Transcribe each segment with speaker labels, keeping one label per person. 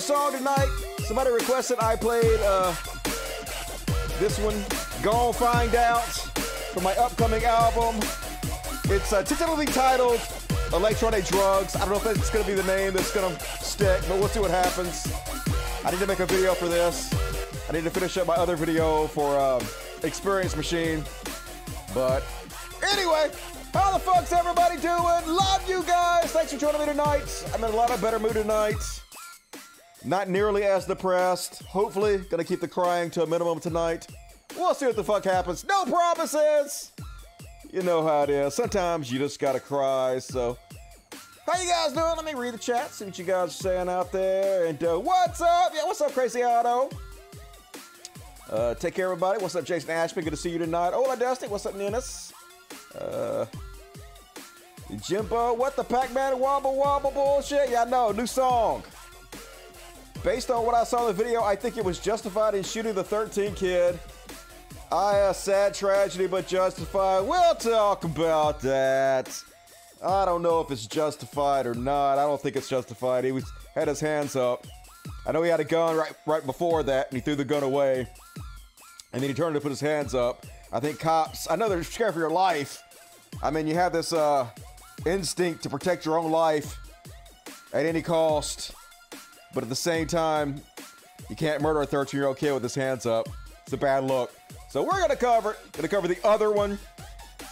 Speaker 1: song tonight. Somebody requested I played uh, this one, Gone Find Out, for my upcoming album. It's uh, tentatively titled Electronic Drugs. I don't know if that's going to be the name that's going to stick, but we'll see what happens. I need to make a video for this. I need to finish up my other video for uh, Experience Machine. But anyway, how the fuck's everybody doing? Love you guys. Thanks for joining me tonight. I'm in a lot of better mood tonight. Not nearly as depressed. Hopefully, gonna keep the crying to a minimum tonight. We'll see what the fuck happens. No promises. You know how it is. Sometimes you just gotta cry. So, how you guys doing? Let me read the chat. See what you guys are saying out there. And uh, what's up? Yeah, what's up, Crazy Auto? Uh, take care, everybody. What's up, Jason Ashby? Good to see you tonight. Hola, Dusty. What's up, Ninnis? Uh, Jimbo, what the Pac-Man wobble wobble bullshit? Yeah, I know. New song. Based on what I saw in the video, I think it was justified in shooting the 13 kid. I a sad tragedy, but justified. We'll talk about that. I don't know if it's justified or not. I don't think it's justified. He was had his hands up. I know he had a gun right right before that, and he threw the gun away. And then he turned to put his hands up. I think cops. I know they're scared for your life. I mean, you have this uh, instinct to protect your own life at any cost, but at the same time, you can't murder a 13-year-old kid with his hands up. It's a bad look. So we're gonna cover it. Gonna cover the other one.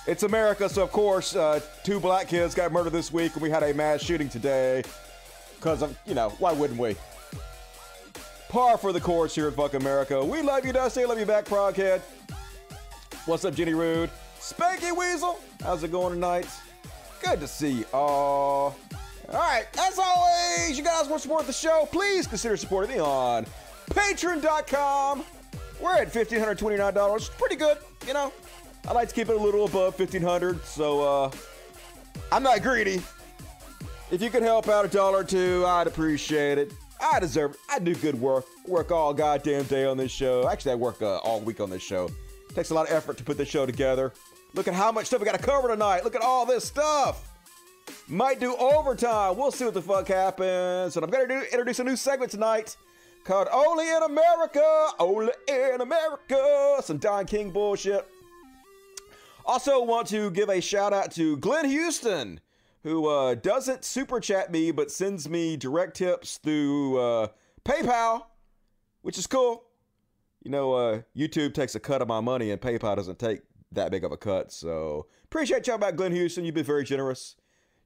Speaker 1: It's America, so of course, uh, two black kids got murdered this week, and we had a mass shooting today. Because of, you know, why wouldn't we? Par for the course here at Fuck America. We love you, Dusty. Love you back, Proghead. What's up, Jenny Rude? Spanky Weasel. How's it going tonight? Good to see you all. All right, as always, you guys want to support the show, please consider supporting me on patreon.com. We're at $1,529. Pretty good, you know. I like to keep it a little above 1500 so uh, I'm not greedy. If you could help out a dollar or two, I'd appreciate it. I deserve it. I do good work. Work all goddamn day on this show. Actually, I work uh, all week on this show. It takes a lot of effort to put this show together. Look at how much stuff we got to cover tonight. Look at all this stuff. Might do overtime. We'll see what the fuck happens. And I'm going to introduce a new segment tonight called Only in America. Only in America. Some Don King bullshit. Also, want to give a shout out to Glenn Houston, who uh, doesn't super chat me but sends me direct tips through uh, PayPal, which is cool. You know, uh, YouTube takes a cut of my money and PayPal doesn't take that big of a cut. So appreciate y'all about Glenn Houston. You've been very generous.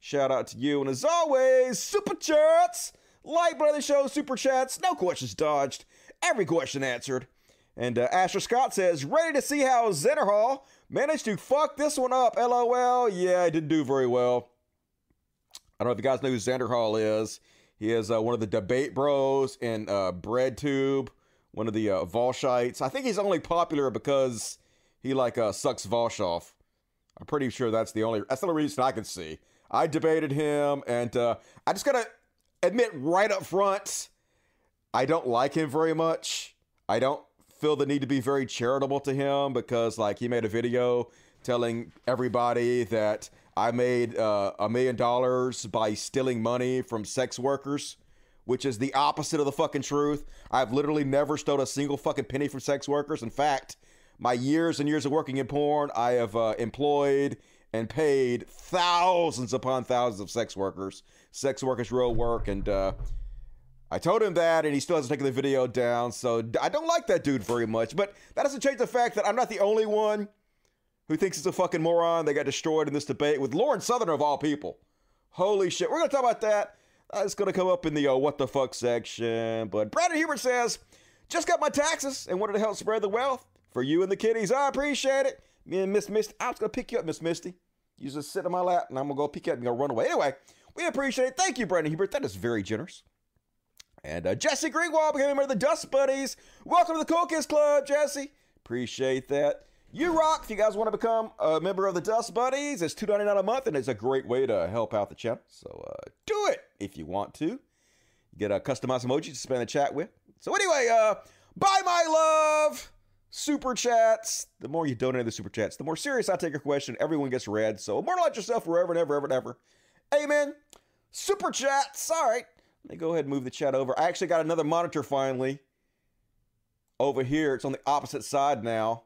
Speaker 1: Shout out to you. And as always, super chats, like brother show, super chats, no questions dodged, every question answered. And uh, Asher Scott says, ready to see how Xander Hall managed to fuck this one up. LOL. Yeah, I didn't do very well. I don't know if you guys know who Xander Hall is. He is uh, one of the debate bros in uh, BreadTube, one of the uh, Vaushites. I think he's only popular because he like uh, sucks Vaush off. I'm pretty sure that's the only that's the only reason I can see. I debated him, and uh, I just gotta admit right up front, I don't like him very much. I don't feel the need to be very charitable to him because like he made a video telling everybody that I made uh, a million dollars by stealing money from sex workers, which is the opposite of the fucking truth. I've literally never stole a single fucking penny from sex workers. In fact, my years and years of working in porn, I have uh, employed and paid thousands upon thousands of sex workers. Sex workers real work, and uh, I told him that, and he still hasn't taken the video down. So I don't like that dude very much. But that doesn't change the fact that I'm not the only one who thinks he's a fucking moron. They got destroyed in this debate with Lauren Southern of all people. Holy shit. We're going to talk about that. That's going to come up in the uh, what the fuck section. But Brandon Hubert says, just got my taxes and wanted to help spread the wealth for you and the kiddies. I appreciate it. Me and Miss Misty. I was going to pick you up, Miss Misty. You just sit on my lap and I'm to go pick up and go run away. Anyway, we appreciate it. Thank you, Brandon Hubert. That is very generous. And uh, Jesse Greenwald became a member of the Dust Buddies. Welcome to the Cool Kids Club, Jesse. Appreciate that. You rock. If you guys want to become a member of the Dust Buddies, it's two ninety nine a month, and it's a great way to help out the channel. So uh, do it if you want to. Get a customized emoji to spend the chat with. So anyway, uh, bye my love. Super chats. The more you donate the super chats, the more serious I take your question. Everyone gets read. So immortalize yourself forever and ever, ever, and ever. Amen. Super chats. All right. Let me go ahead and move the chat over. I actually got another monitor finally over here. It's on the opposite side now.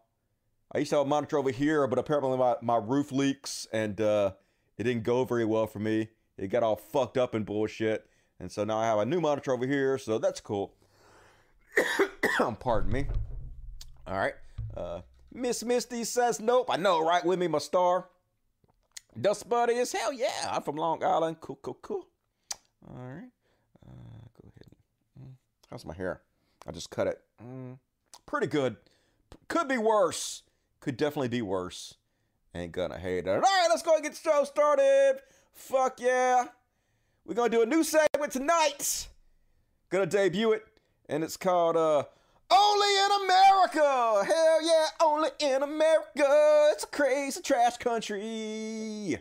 Speaker 1: I used to have a monitor over here, but apparently my, my roof leaks and uh, it didn't go very well for me. It got all fucked up and bullshit. And so now I have a new monitor over here, so that's cool. Pardon me. All right. Uh, Miss Misty says nope. I know, right with me, my star. Dust Buddy is hell yeah. I'm from Long Island. Cool, cool, cool. All right. Uh, go ahead. Mm. How's my hair? I just cut it. Mm. Pretty good. Could be worse. Could definitely be worse. Ain't gonna hate it. All right, let's go and get the show started. Fuck yeah. We're gonna do a new segment tonight. Gonna debut it, and it's called uh Only in America. Hell yeah, only in America. It's a crazy trash country.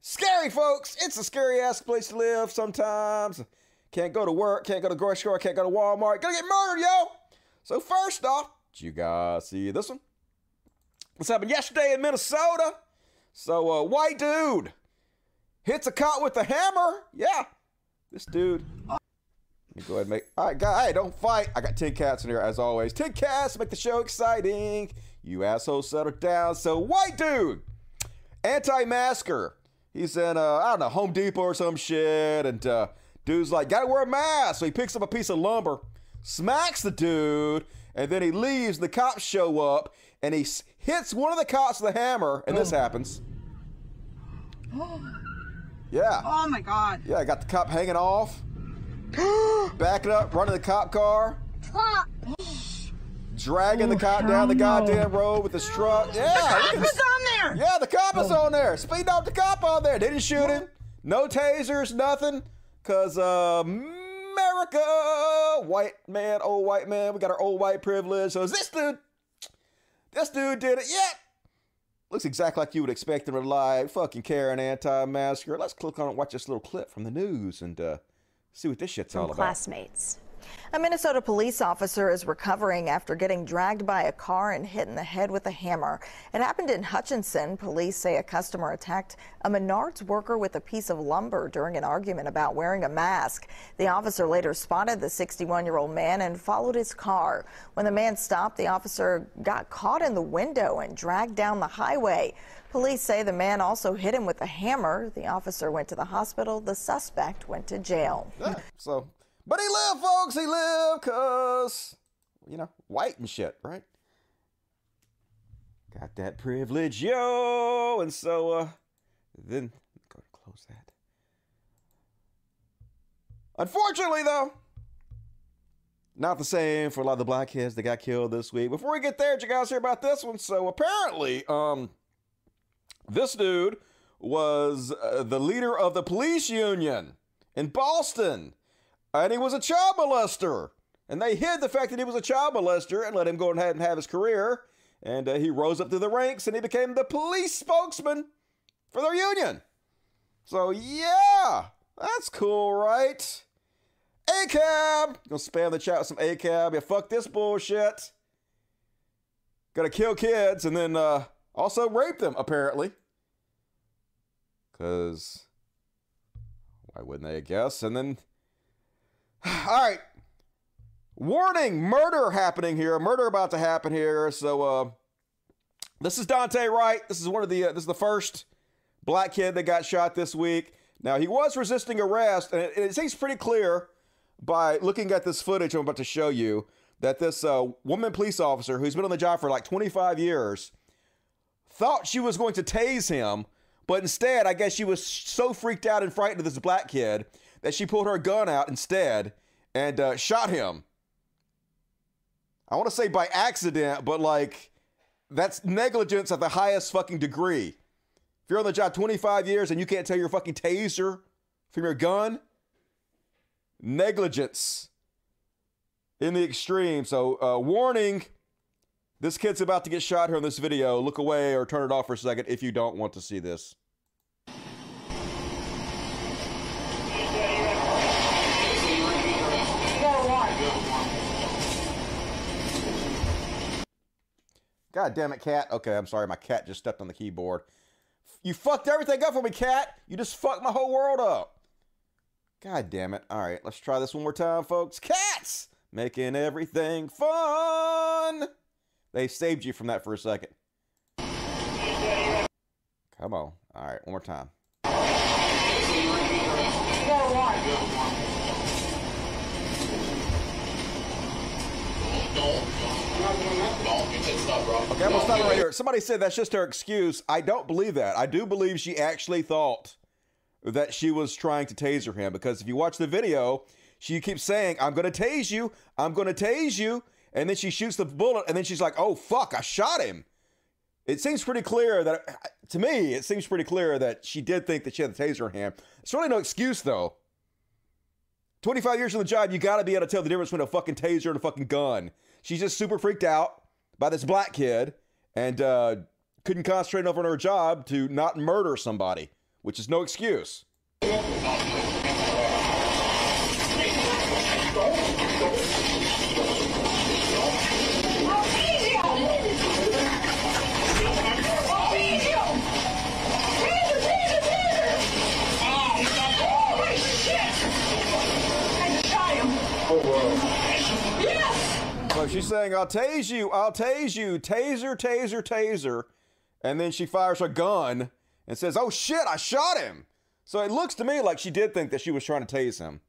Speaker 1: Scary folks. It's a scary ass place to live sometimes. Can't go to work, can't go to grocery store, can't go to Walmart. Gonna get murdered, yo. So first off, you guys see this one? This happened yesterday in Minnesota. So, uh, white dude hits a cop with a hammer. Yeah, this dude. Let me go ahead and make. All right, guy, don't fight. I got 10 cats in here as always. 10 cats make the show exciting. You assholes settle down. So, white dude, anti masker. He's in, uh, I don't know, Home Depot or some shit. And uh, dude's like, gotta wear a mask. So he picks up a piece of lumber, smacks the dude, and then he leaves. The cops show up, and he hits one of the cops with a hammer, and this happens. Yeah.
Speaker 2: Oh my god.
Speaker 1: Yeah, I got the cop hanging off, backing up, running the cop car, dragging the cop down the goddamn road with his truck. Yeah,
Speaker 2: The cop
Speaker 1: at
Speaker 2: was
Speaker 1: this-
Speaker 2: on there.
Speaker 1: yeah, the cop is on there. Speed up the cop on there. They didn't shoot him. No tasers, nothing. Cause uh, America, white man, old white man, we got our old white privilege. So is this dude? This dude did it. Yeah. Looks exactly like you would expect him to lie. Fucking Karen anti-masker. Let's click on it, watch this little clip from the news, and uh, see what this shit's all about.
Speaker 3: classmates.
Speaker 4: A Minnesota police officer is recovering after getting dragged by a car and hit in the head with a hammer. It happened in Hutchinson. Police say a customer attacked a Menards worker with a piece of lumber during an argument about wearing a mask. The officer later spotted the 61 year old man and followed his car. When the man stopped, the officer got caught in the window and dragged down the highway. Police say the man also hit him with a hammer. The officer went to the hospital. The suspect went to jail.
Speaker 1: Yeah, so, but he lived, folks. He lived because, you know, white and shit, right? Got that privilege, yo. And so, uh, then, go and close that. Unfortunately, though, not the same for a lot of the black kids that got killed this week. Before we get there, did you guys hear about this one? So apparently, um, this dude was uh, the leader of the police union in Boston, and he was a child molester. And they hid the fact that he was a child molester and let him go ahead and have his career. And uh, he rose up through the ranks and he became the police spokesman for their union. So yeah, that's cool, right? ACAB! Gonna spam the chat with some ACAB. Yeah, fuck this bullshit. Gotta kill kids and then uh, also rape them, apparently. Because why wouldn't they, I guess? And then, all right. Warning, murder happening here. Murder about to happen here. So, uh, this is Daunte Wright. This is one of the, uh, this is the first black kid that got shot this week. Now, he was resisting arrest, and it, it seems pretty clear by looking at this footage I'm about to show you that this uh, woman police officer who's been on the job for like 25 years thought she was going to tase him, but instead, I guess she was so freaked out and frightened of this black kid that she pulled her gun out instead and uh, shot him. I want to say by accident, but like that's negligence at the highest fucking degree. If you're on the job 25 years and you can't tell your fucking taser from your gun, negligence in the extreme. So, uh, warning this kid's about to get shot here in this video. Look away or turn it off for a second if you don't want to see this. God damn it, cat. Okay, I'm sorry. My cat just stepped on the keyboard. You fucked everything up for me, cat. You just fucked my whole world up. God damn it. All right, let's try this one more time, folks. Cats making everything fun. They saved you from that for a second. Come on. All right, one more time. Okay, I'm gonna stop right here. Somebody said that's just her excuse. I don't believe that. I do believe she actually thought that she was trying to taser him because if you watch the video, she keeps saying, I'm gonna tase you, I'm gonna tase you, and then she shoots the bullet, and then she's like, oh fuck, I shot him. It seems pretty clear that, to me, it seems pretty clear that she did think that she had the taser in hand. It's really no excuse though. 25 years on the job, you gotta be able to tell the difference between a fucking taser and a fucking gun. She's just super freaked out by this black kid and uh, couldn't concentrate enough on her job to not murder somebody, which is no excuse. She's saying, I'll tase you, I'll tase you, taser, taser, taser. And then she fires a gun and says, Oh shit, I shot him. So it looks to me like she did think that she was trying to tase him.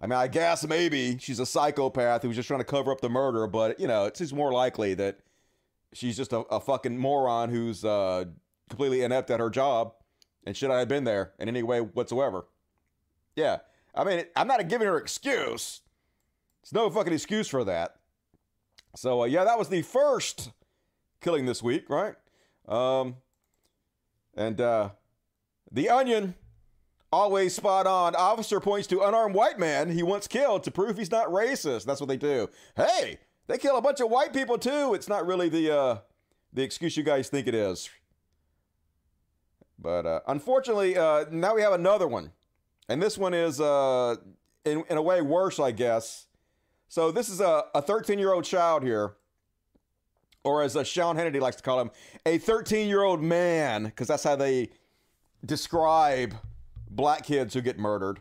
Speaker 1: I mean, I guess maybe she's a psychopath who was just trying to cover up the murder, but you know, it seems more likely that she's just a, a fucking moron who's uh, completely inept at her job and should I have been there in any way whatsoever. Yeah. I mean, I'm not giving her excuse. There's no fucking excuse for that. So uh, yeah, that was the first killing this week, right? Um, and uh, the Onion, always spot on. Officer points to unarmed white man he once killed to prove he's not racist. That's what they do. Hey, they kill a bunch of white people too. It's not really the uh, the excuse you guys think it is. But uh, unfortunately, uh, now we have another one, and this one is uh, in in a way worse, I guess. So this is a 13 year old child here, or as uh, Sean Hannity likes to call him, a 13 year old man, because that's how they describe black kids who get murdered.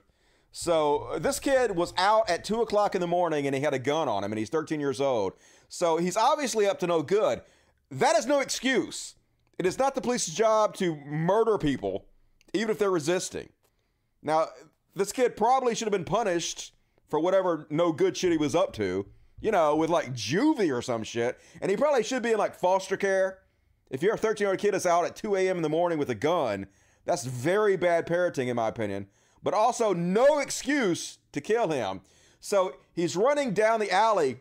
Speaker 1: So this kid was out at two o'clock in the morning and he had a gun on him and he's 13 years old. So he's obviously up to no good. That is no excuse. It is not the police's job to murder people, even if they're resisting. Now, this kid probably should have been punished for whatever no good shit he was up to, you know, with like juvie or some shit. And he probably should be in like foster care. If you're a 13 year old kid that's out at 2 a.m. in the morning with a gun, that's very bad parenting, in my opinion. But also, no excuse to kill him. So he's running down the alley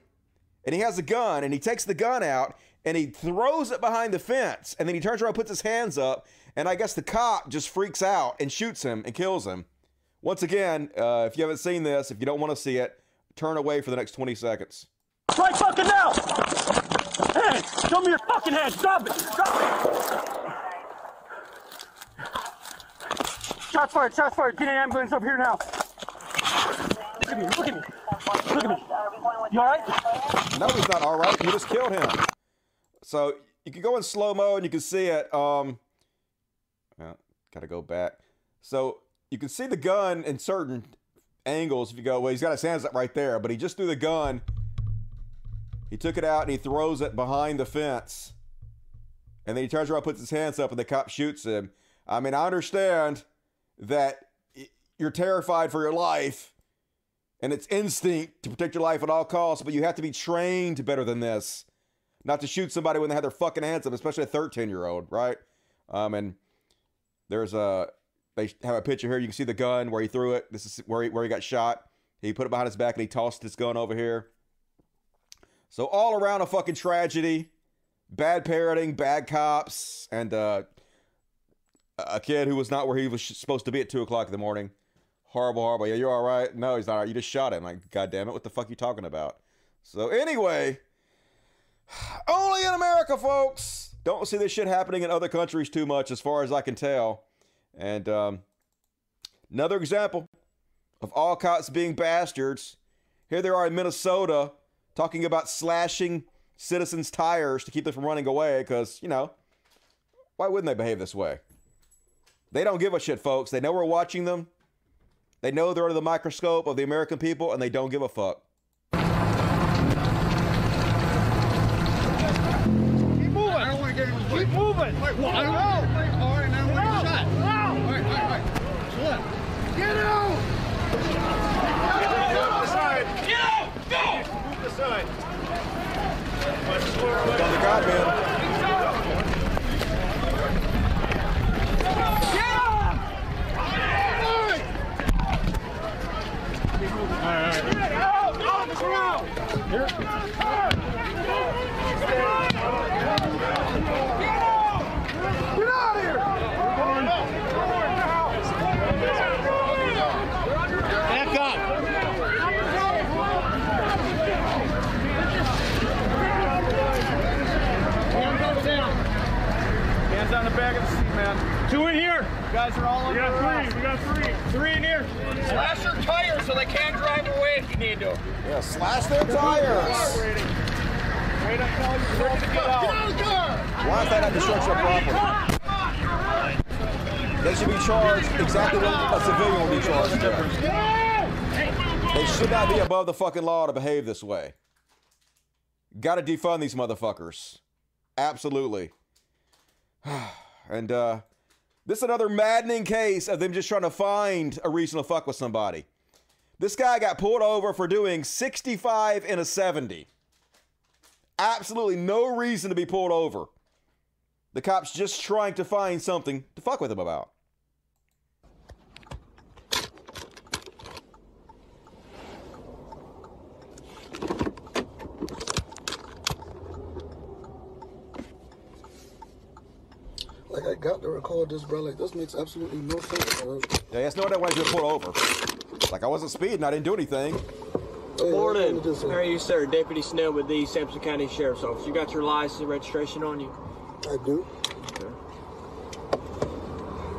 Speaker 1: and he has a gun and he takes the gun out and he throws it behind the fence and then he turns around, puts his hands up, and I guess the cop just freaks out and shoots him and kills him. Once again, uh, if you haven't seen this, if you don't want to see it, turn away for the next 20 seconds.
Speaker 2: Right fucking now! Hands! Show me your fucking hands! Stop it! Stop it! Shots fired! Shots fired! Get an ambulance up here now! Look at me! Look at me! Look at me! You alright?
Speaker 1: No, he's not all right. You just killed him. So you can go in slow mo and you can see it. Um, well, gotta go back. So you can see the gun in certain angles if you go, well, he's got his hands up right there, but he just threw the gun. He took it out and he throws it behind the fence. And then he turns around, puts his hands up, and the cop shoots him. I mean, I understand that you're terrified for your life and it's instinct to protect your life at all costs, but you have to be trained better than this. Not to shoot somebody when they have their fucking hands up, especially a 13 year old, right? Um, and there's a they have a picture here. You can see the gun where he threw it. This is where he, where he got shot. He put it behind his back and he tossed his gun over here. So all around a fucking tragedy, bad parenting, bad cops, and uh, a kid who was not where he was supposed to be at two o'clock in the morning. Horrible, horrible. Yeah, you're all right. No, he's not. All right. You just shot him. Like, god damn it, what the fuck you talking about? So anyway, only in America, folks. Don't see this shit happening in other countries too much, as far as I can tell. And um, another example of all cops being bastards. Here they are in Minnesota talking about slashing citizens' tires to keep them from running away because, you know, why wouldn't they behave this way? They don't give a shit, folks. They know we're watching them. They know they're under the microscope of the American people and they don't give a fuck.
Speaker 3: Keep moving. I don't want to get him. Keep moving. Wait, well, I don't know. All right, and I don't want to get shot. All right, all right, all right. So what? Get out! Move aside. Get out! Go! Move aside.
Speaker 1: The God, man.
Speaker 3: Back
Speaker 5: the back of the seat, man.
Speaker 3: Two in here.
Speaker 5: You guys are all
Speaker 3: We
Speaker 5: under
Speaker 3: got
Speaker 5: arrest.
Speaker 3: three. We got three. Three in here.
Speaker 5: Slash your tires so they can't drive away if you need to.
Speaker 1: Yeah, slash their tires.
Speaker 5: Wait until you're ready to get out.
Speaker 1: Why is that not destruction of property? They should be charged exactly what a civilian would be charged with. They should not be above the fucking law to behave this way. Gotta defund these motherfuckers. Absolutely. and uh this is another maddening case of them just trying to find a reason to fuck with somebody. This guy got pulled over for doing 65 in a 70. Absolutely no reason to be pulled over. The cops just trying to find something to fuck with him about.
Speaker 6: Like I got to record this, bro. Like this makes absolutely no sense, bro.
Speaker 1: Yeah, that's no one that wanted you to pull over. Like I wasn't speeding, I didn't do anything.
Speaker 6: Hey,
Speaker 7: Morning.
Speaker 6: let me
Speaker 7: How are you, sir? Deputy Snell with the Sampson County Sheriff's Office. You got your license and registration on you?
Speaker 6: I do.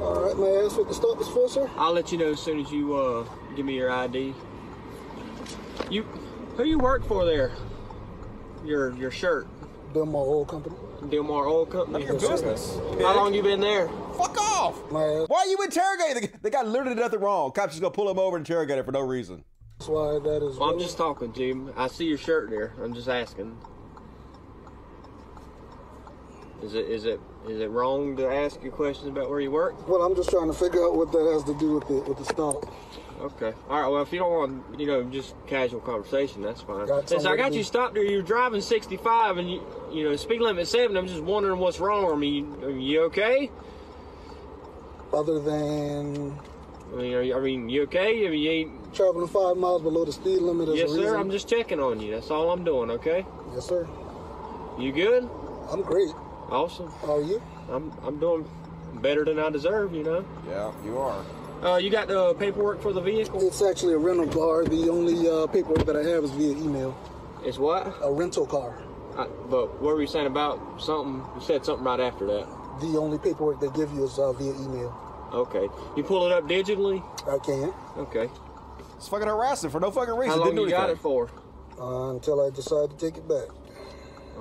Speaker 6: All right, may I ask what the stop is for, sir?
Speaker 7: I'll let you know as soon as you uh, give me your ID. You, who you work for there? Your your shirt,
Speaker 6: Delmar Oil Company.
Speaker 7: Dilmar Oil Company.
Speaker 1: Your business.
Speaker 7: How long you been there?
Speaker 1: Fuck off!
Speaker 6: May I
Speaker 1: Why are you interrogating? The, the guy literally did nothing wrong. Cops just gonna pull him over and interrogate him for no reason.
Speaker 6: That's why that is?
Speaker 7: Well, I'm just talking, Jim. I see your shirt there. I'm just asking. Is it is it is it wrong to ask you questions about where you work?
Speaker 6: Well, I'm just trying to figure out what that has to do with the with the stop.
Speaker 7: Okay. All right. Well, if you don't want, you know, just casual conversation, that's fine.
Speaker 6: Got
Speaker 7: Since I got you stopped there, you're driving 65, and you, you know, speed limit seven. I'm just wondering what's wrong. I mean, are you okay?
Speaker 6: Other than
Speaker 7: I mean, are you, I mean, you okay? I mean, you ain't.
Speaker 6: traveling five miles below the speed limit is
Speaker 7: Yes,
Speaker 6: a reason.
Speaker 7: sir. I'm just checking on you. That's all I'm doing. Okay.
Speaker 6: Yes, sir.
Speaker 7: You good?
Speaker 6: I'm great.
Speaker 7: Awesome.
Speaker 6: How are you?
Speaker 7: I'm I'm doing better than I deserve. You know.
Speaker 1: Yeah, you are.
Speaker 7: Uh, you got the paperwork for the vehicle?
Speaker 6: It's actually a rental car. The only uh, paperwork that I have is via email.
Speaker 7: It's what?
Speaker 6: A rental car.
Speaker 7: I, but what were you saying about something? You said something right after that.
Speaker 6: The only paperwork they give you is uh, via email.
Speaker 7: Okay. You pull it up digitally?
Speaker 6: I can
Speaker 7: Okay.
Speaker 1: It's fucking harassing for no fucking reason.
Speaker 7: How long
Speaker 1: Didn't do
Speaker 7: you got it for?
Speaker 6: uh, until I decide to take it back.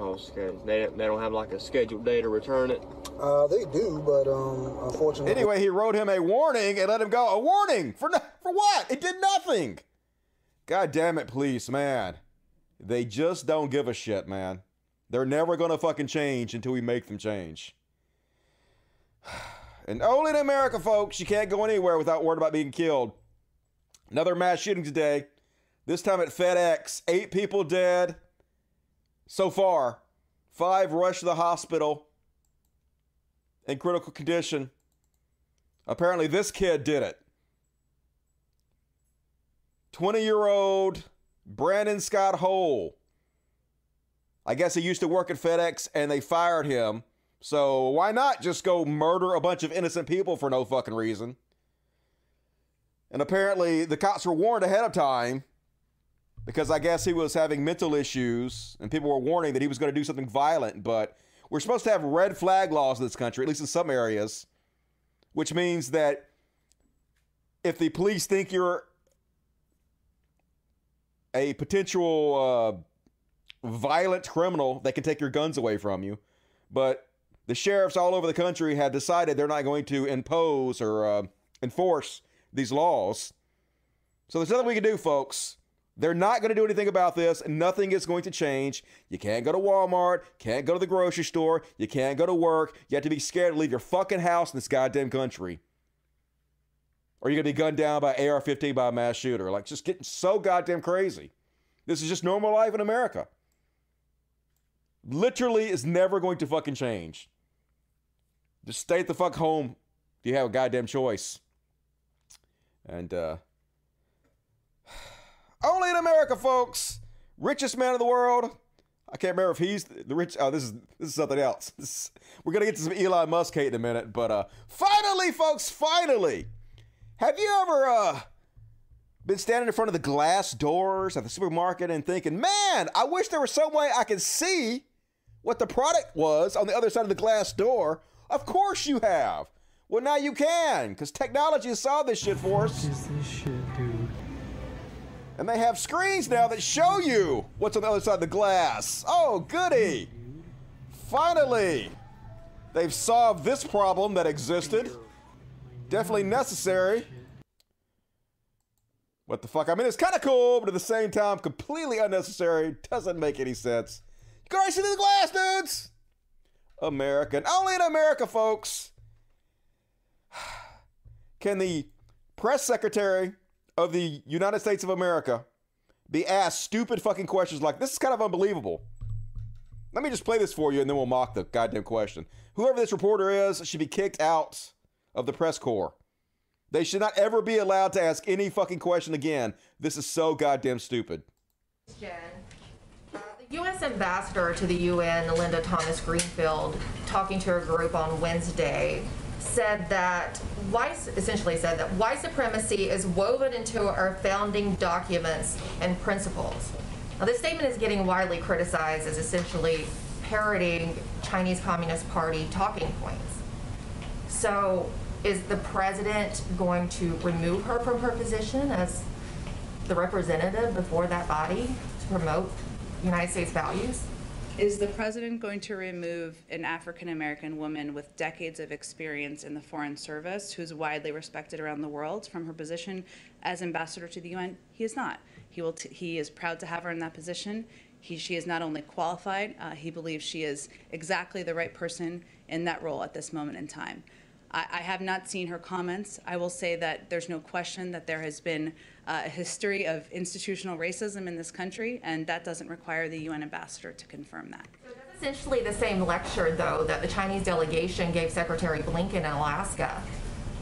Speaker 7: Oh, okay. They, they don't have like a scheduled day to return it.
Speaker 6: Uh, they do, but um, unfortunately,
Speaker 1: Anyway, he wrote him a warning and let him go. A warning for no, for what? It did nothing. God damn it, police, man. They just don't give a shit, man. They're never gonna fucking change until we make them change. And only in America, folks, you can't go anywhere without worrying about being killed. Another mass shooting today. This time at FedEx. Eight people dead so far. Five rushed to the hospital in critical condition. Apparently, this kid did it. 20 year old Brandon Scott Hole. I guess he used to work at FedEx and they fired him. So why not just go murder a bunch of innocent people for no fucking reason? And apparently, the cops were warned ahead of time because I guess he was having mental issues and people were warning that he was going to do something violent. But we're supposed to have red flag laws in this country, at least in some areas, which means that if the police think you're a potential uh, violent criminal that can take your guns away from you. But the sheriffs all over the country have decided they're not going to impose or uh, enforce these laws. So there's nothing we can do, folks. They're not going to do anything about this. Nothing is going to change. You can't go to Walmart, can't go to the grocery store, you can't go to work. You have to be scared to leave your fucking house in this goddamn country. Or you're going to be gunned down by AR 15 by a mass shooter. Like, just getting so goddamn crazy. This is just normal life in America. Literally is never going to fucking change. Just stay at the fuck home if you have a goddamn choice. And, uh, only in America, folks. Richest man in the world. I can't remember if he's the rich. Oh, this is this is something else. We're gonna get to some Elon Musk hate in a minute, but uh, finally, folks, finally, have you ever uh been standing in front of the glass doors at the supermarket and thinking, man, I wish there was some way I could see what the product was on the other side of the glass door? Of course you have. Well, now you can, because technology has solved this shit for us.
Speaker 8: Is this shit?
Speaker 1: And they have screens now that show you what's on the other side of the glass. Oh, goody! Finally! They've solved this problem that existed. Definitely necessary. What the fuck? I mean, it's kind of cool, but at the same time, completely unnecessary. Doesn't make any sense. You already see the glass, dudes! American. Only in America, folks. Can the press secretary of the United States of America be asked stupid fucking questions like this is kind of unbelievable. Let me just play this for you and then we'll mock the goddamn question. Whoever this reporter is should be kicked out of the press corps. They should not ever be allowed to ask any fucking question again. This is so goddamn stupid.
Speaker 9: Jen, the U.S. ambassador to the UN, Linda Thomas Greenfield, talking to a group on Wednesday, said that white, essentially said that white supremacy is woven into our founding documents and principles. Now, this statement is getting widely criticized as essentially parroting Chinese Communist Party talking points. So, is the president going to remove her from her position as the representative before that body to promote United States values?
Speaker 10: Is the president going to remove an African American woman with decades of experience in the Foreign Service, who's widely respected around the world, from her position as ambassador to the UN? He is not. He will. He is proud to have her in that position. He, she is not only qualified, uh, he believes she is exactly the right person in that role at this moment in time. I, I have not seen her comments. I will say that there's no question that there has been uh, a history of institutional racism in this country, and that doesn't require the UN ambassador to confirm that.
Speaker 9: Essentially the same lecture, though, that the Chinese delegation gave Secretary Blinken in Alaska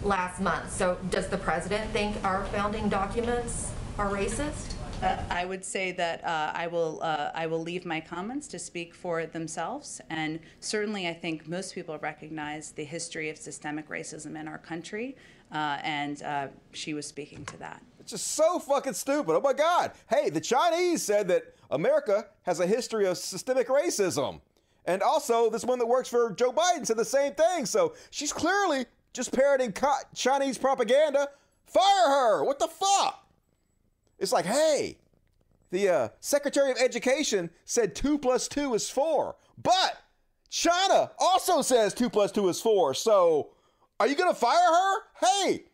Speaker 9: last month. So does the president think our founding documents are racist?
Speaker 10: Uh, I would say that uh, I will uh, I will leave my comments to speak for themselves, and certainly I think most people recognize the history of systemic racism in our country, uh, and uh, she was speaking to that.
Speaker 1: It's just so fucking stupid. Oh my god! Hey, the Chinese said that America has a history of systemic racism, and also this one that works for Joe Biden said the same thing. So she's clearly just parroting Chinese propaganda. Fire her! What the fuck? It's like, hey, the uh, Secretary of Education said two plus two is four, but China also says two plus two is four. So are you going to fire her? Hey,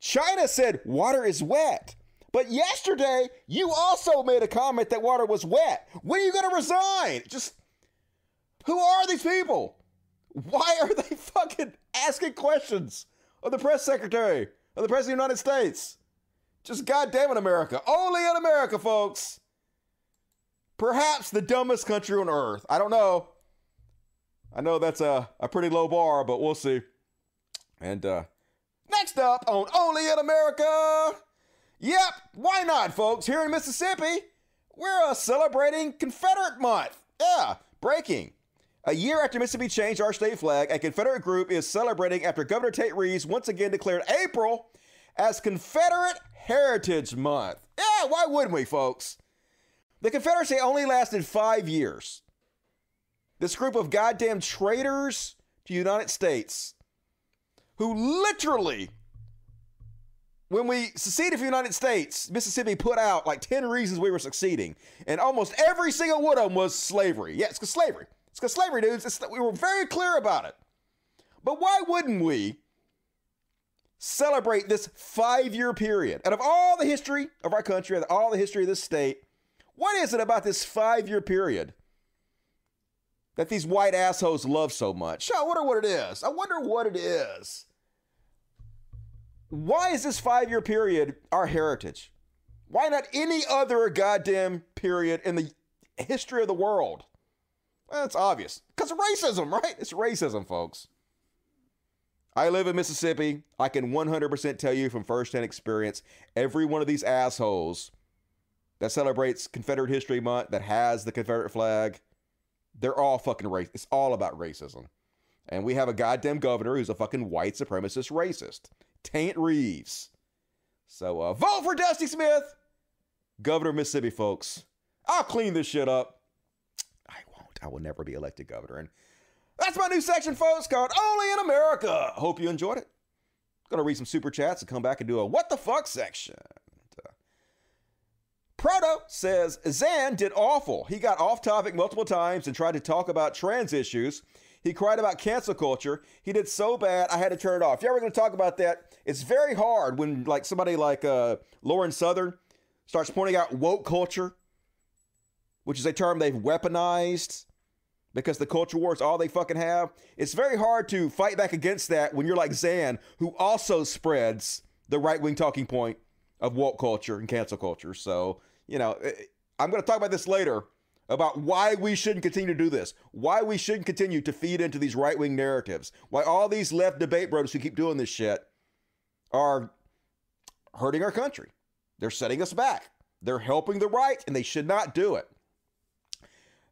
Speaker 1: China said water is wet. But yesterday, you also made a comment that water was wet. When are you going to resign? Just who are these people? Why are they fucking asking questions of the press secretary of the president of the United States? Just goddamn it, America. Only in America, folks. Perhaps the dumbest country on earth. I don't know. I know that's a, a pretty low bar, but we'll see. And uh, next up on Only in America. Yep, why not, folks? Here in Mississippi, we're uh, celebrating Confederate Month. Yeah, breaking. A year after Mississippi changed our state flag, a Confederate group is celebrating after Governor Tate Reeves once again declared April as Confederate Heritage Month. Yeah, why wouldn't we, folks? The Confederacy only lasted five years. This group of goddamn traitors to the United States who literally when we seceded from the United States, Mississippi put out like 10 reasons we were succeeding. And almost every single one of them was slavery. Yeah, it's because slavery. It's because slavery, dudes. It's, we were very clear about it. But why wouldn't we celebrate this five year period? Out of all the history of our country, out of all the history of this state, what is it about this five year period that these white assholes love so much? I wonder what it is. I wonder what it is. Why is this five year period our heritage? Why not any other goddamn period in the history of the world? Well, it's obvious. Because of racism, right? It's racism, folks. I live in Mississippi. I can 100% tell you from firsthand experience every one of these assholes that celebrates Confederate History Month, that has the Confederate flag, they're all fucking racist. It's all about racism. And we have a goddamn governor who's a fucking white supremacist racist. Taint Reeves. So uh, vote for Dusty Smith, governor of Mississippi, folks. I'll clean this shit up. I won't. I will never be elected governor. And that's my new section, folks, called Only in America. Hope you enjoyed it. Gonna read some super chats and come back and do a what the fuck section. Proto says Zan did awful. He got off topic multiple times and tried to talk about trans issues. He cried about cancel culture. He did so bad, I had to turn it off. Yeah, we're going to talk about that. It's very hard when like somebody like uh, Lauren Southern starts pointing out woke culture, which is a term they've weaponized because the culture war is all they fucking have. It's very hard to fight back against that when you're like Zan, who also spreads the right wing talking point of woke culture and cancel culture. So, you know, eh, I'm going to talk about this later about why we shouldn't continue to do this, why we shouldn't continue to feed into these right wing narratives, why all these left debate bros who keep doing this shit are hurting our country. They're setting us back. They're helping the right, and they should not do it.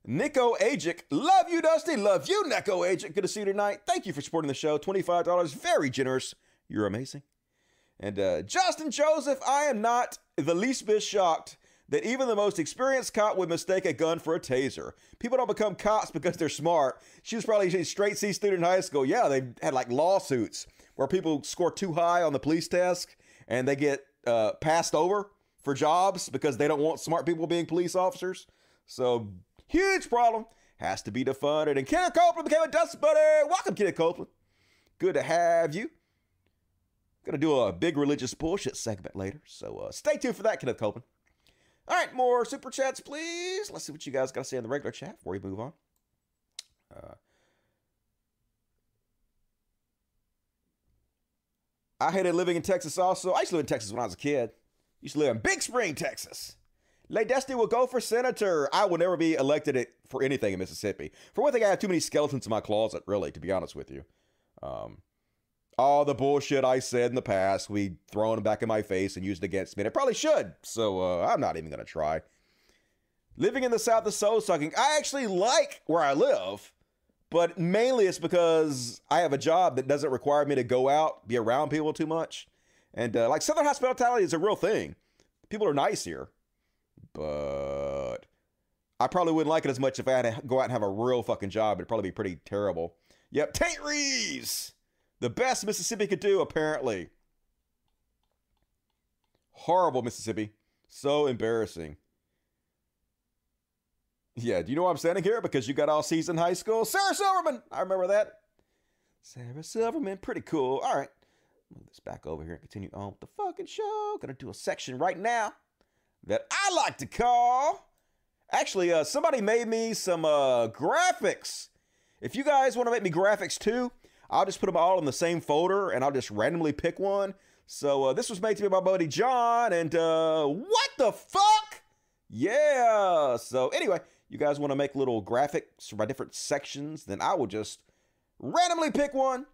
Speaker 1: Nico Ajic, love you, Dusty. Love you, Nico Ajic. Good to see you tonight. Thank you for supporting the show. $25, very generous. You're amazing. And uh, Justin Joseph, I am not the least bit shocked that even the most experienced cop would mistake a gun for a taser. People don't become cops because they're smart. She was probably a straight C student in high school. Yeah, they had like lawsuits where people score too high on the police test and they get uh, passed over for jobs because they don't want smart people being police officers. So, huge problem. Has to be defunded. And Kenneth Copeland became a dust buddy. Welcome, Kenneth Copeland. Good to have you. Gonna do a big religious bullshit segment later. So, uh, stay tuned for that, Kenneth Copeland. All right, more super chats, please. Let's see what you guys got to say in the regular chat before we move on. Uh, I hated living in Texas also. I used to live in Texas when I was a kid. Used to live in Big Spring, Texas. Lay Destiny will go for senator. I will never be elected for anything in Mississippi. For one thing, I have too many skeletons in my closet, really, to be honest with you. Um, all the bullshit I said in the past, we thrown back in my face and used against me. And it probably should. So uh, I'm not even going to try. Living in the South is so sucking. I actually like where I live, but mainly it's because I have a job that doesn't require me to go out, be around people too much. And uh, like Southern hospitality is a real thing. People are nice here, but I probably wouldn't like it as much if I had to go out and have a real fucking job. It'd probably be pretty terrible. Yep, Taint Reeves. The best Mississippi could do, apparently. Horrible Mississippi. So embarrassing. Yeah, do you know why I'm standing here? Because you got all season high school. Sarah Silverman! I remember that. Sarah Silverman, pretty cool. All right. Move this back over here and continue on with the fucking show. Gonna do a section right now that I like to call. Actually, uh, somebody made me some uh, graphics. If you guys want to make me graphics too, I'll just put them all in the same folder and I'll just randomly pick one. So uh, this was made to by my buddy John, and uh, what the fuck? Yeah. So anyway, you guys want to make little graphics for my different sections, then I will just randomly pick one,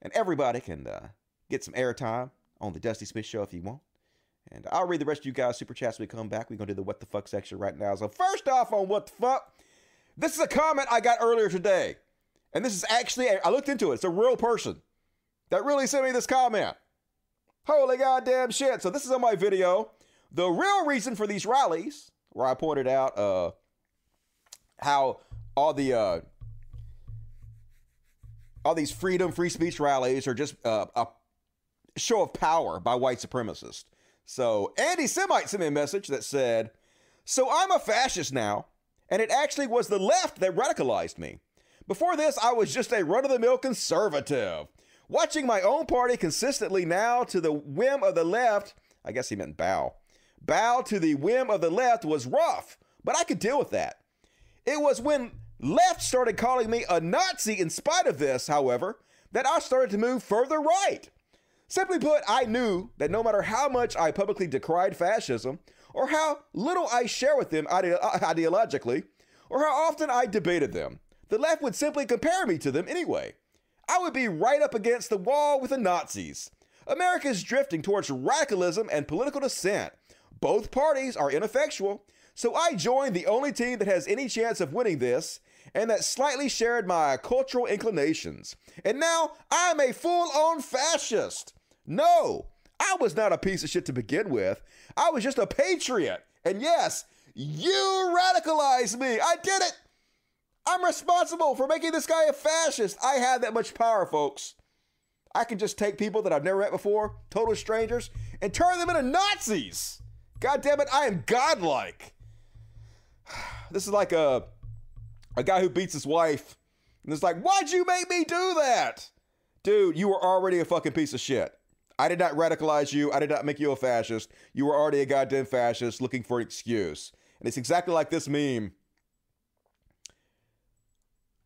Speaker 1: and everybody can uh, get some airtime on the Dusty Smith Show if you want. And I'll read the rest of you guys' super chats when we come back. We're going to do the what the fuck section right now. So first off on what the fuck, this is a comment I got earlier today. And this is actually, I looked into it. It's a real person that really sent me this comment. Holy goddamn shit. So this is on my video. The real reason for these rallies, where I pointed out uh, how all the uh, all these freedom, free speech rallies are just uh, a show of power by white supremacists. So Andy Semite sent me a message that said, So I'm a fascist now, and it actually was the left that radicalized me. Before this, I was just a run of the mill conservative. Watching my own party consistently now to the whim of the left, I guess he meant bow, bow to the whim of the left was rough, but I could deal with that. It was when left started calling me a Nazi in spite of this, however, that I started to move further right. Simply put, I knew that no matter how much I publicly decried fascism, or how little I share with them ide- uh, ideologically, or how often I debated them, the left would simply compare me to them anyway. I would be right up against the wall with the Nazis. America is drifting towards radicalism and political dissent. Both parties are ineffectual, so I joined the only team that has any chance of winning this, and that slightly shared my cultural inclinations. And now I'm a full on fascist. No, I was not a piece of shit to begin with. I was just a patriot. And yes, you radicalized me. I did it. I'm responsible for making this guy a fascist. I have that much power, folks. I can just take people that I've never met before, total strangers, and turn them into Nazis. God damn it, I am godlike. This is like a a guy who beats his wife and it's like, "Why'd you make me do that?" Dude, you were already a fucking piece of shit. I did not radicalize you. I did not make you a fascist. You were already a goddamn fascist looking for an excuse. And it's exactly like this meme.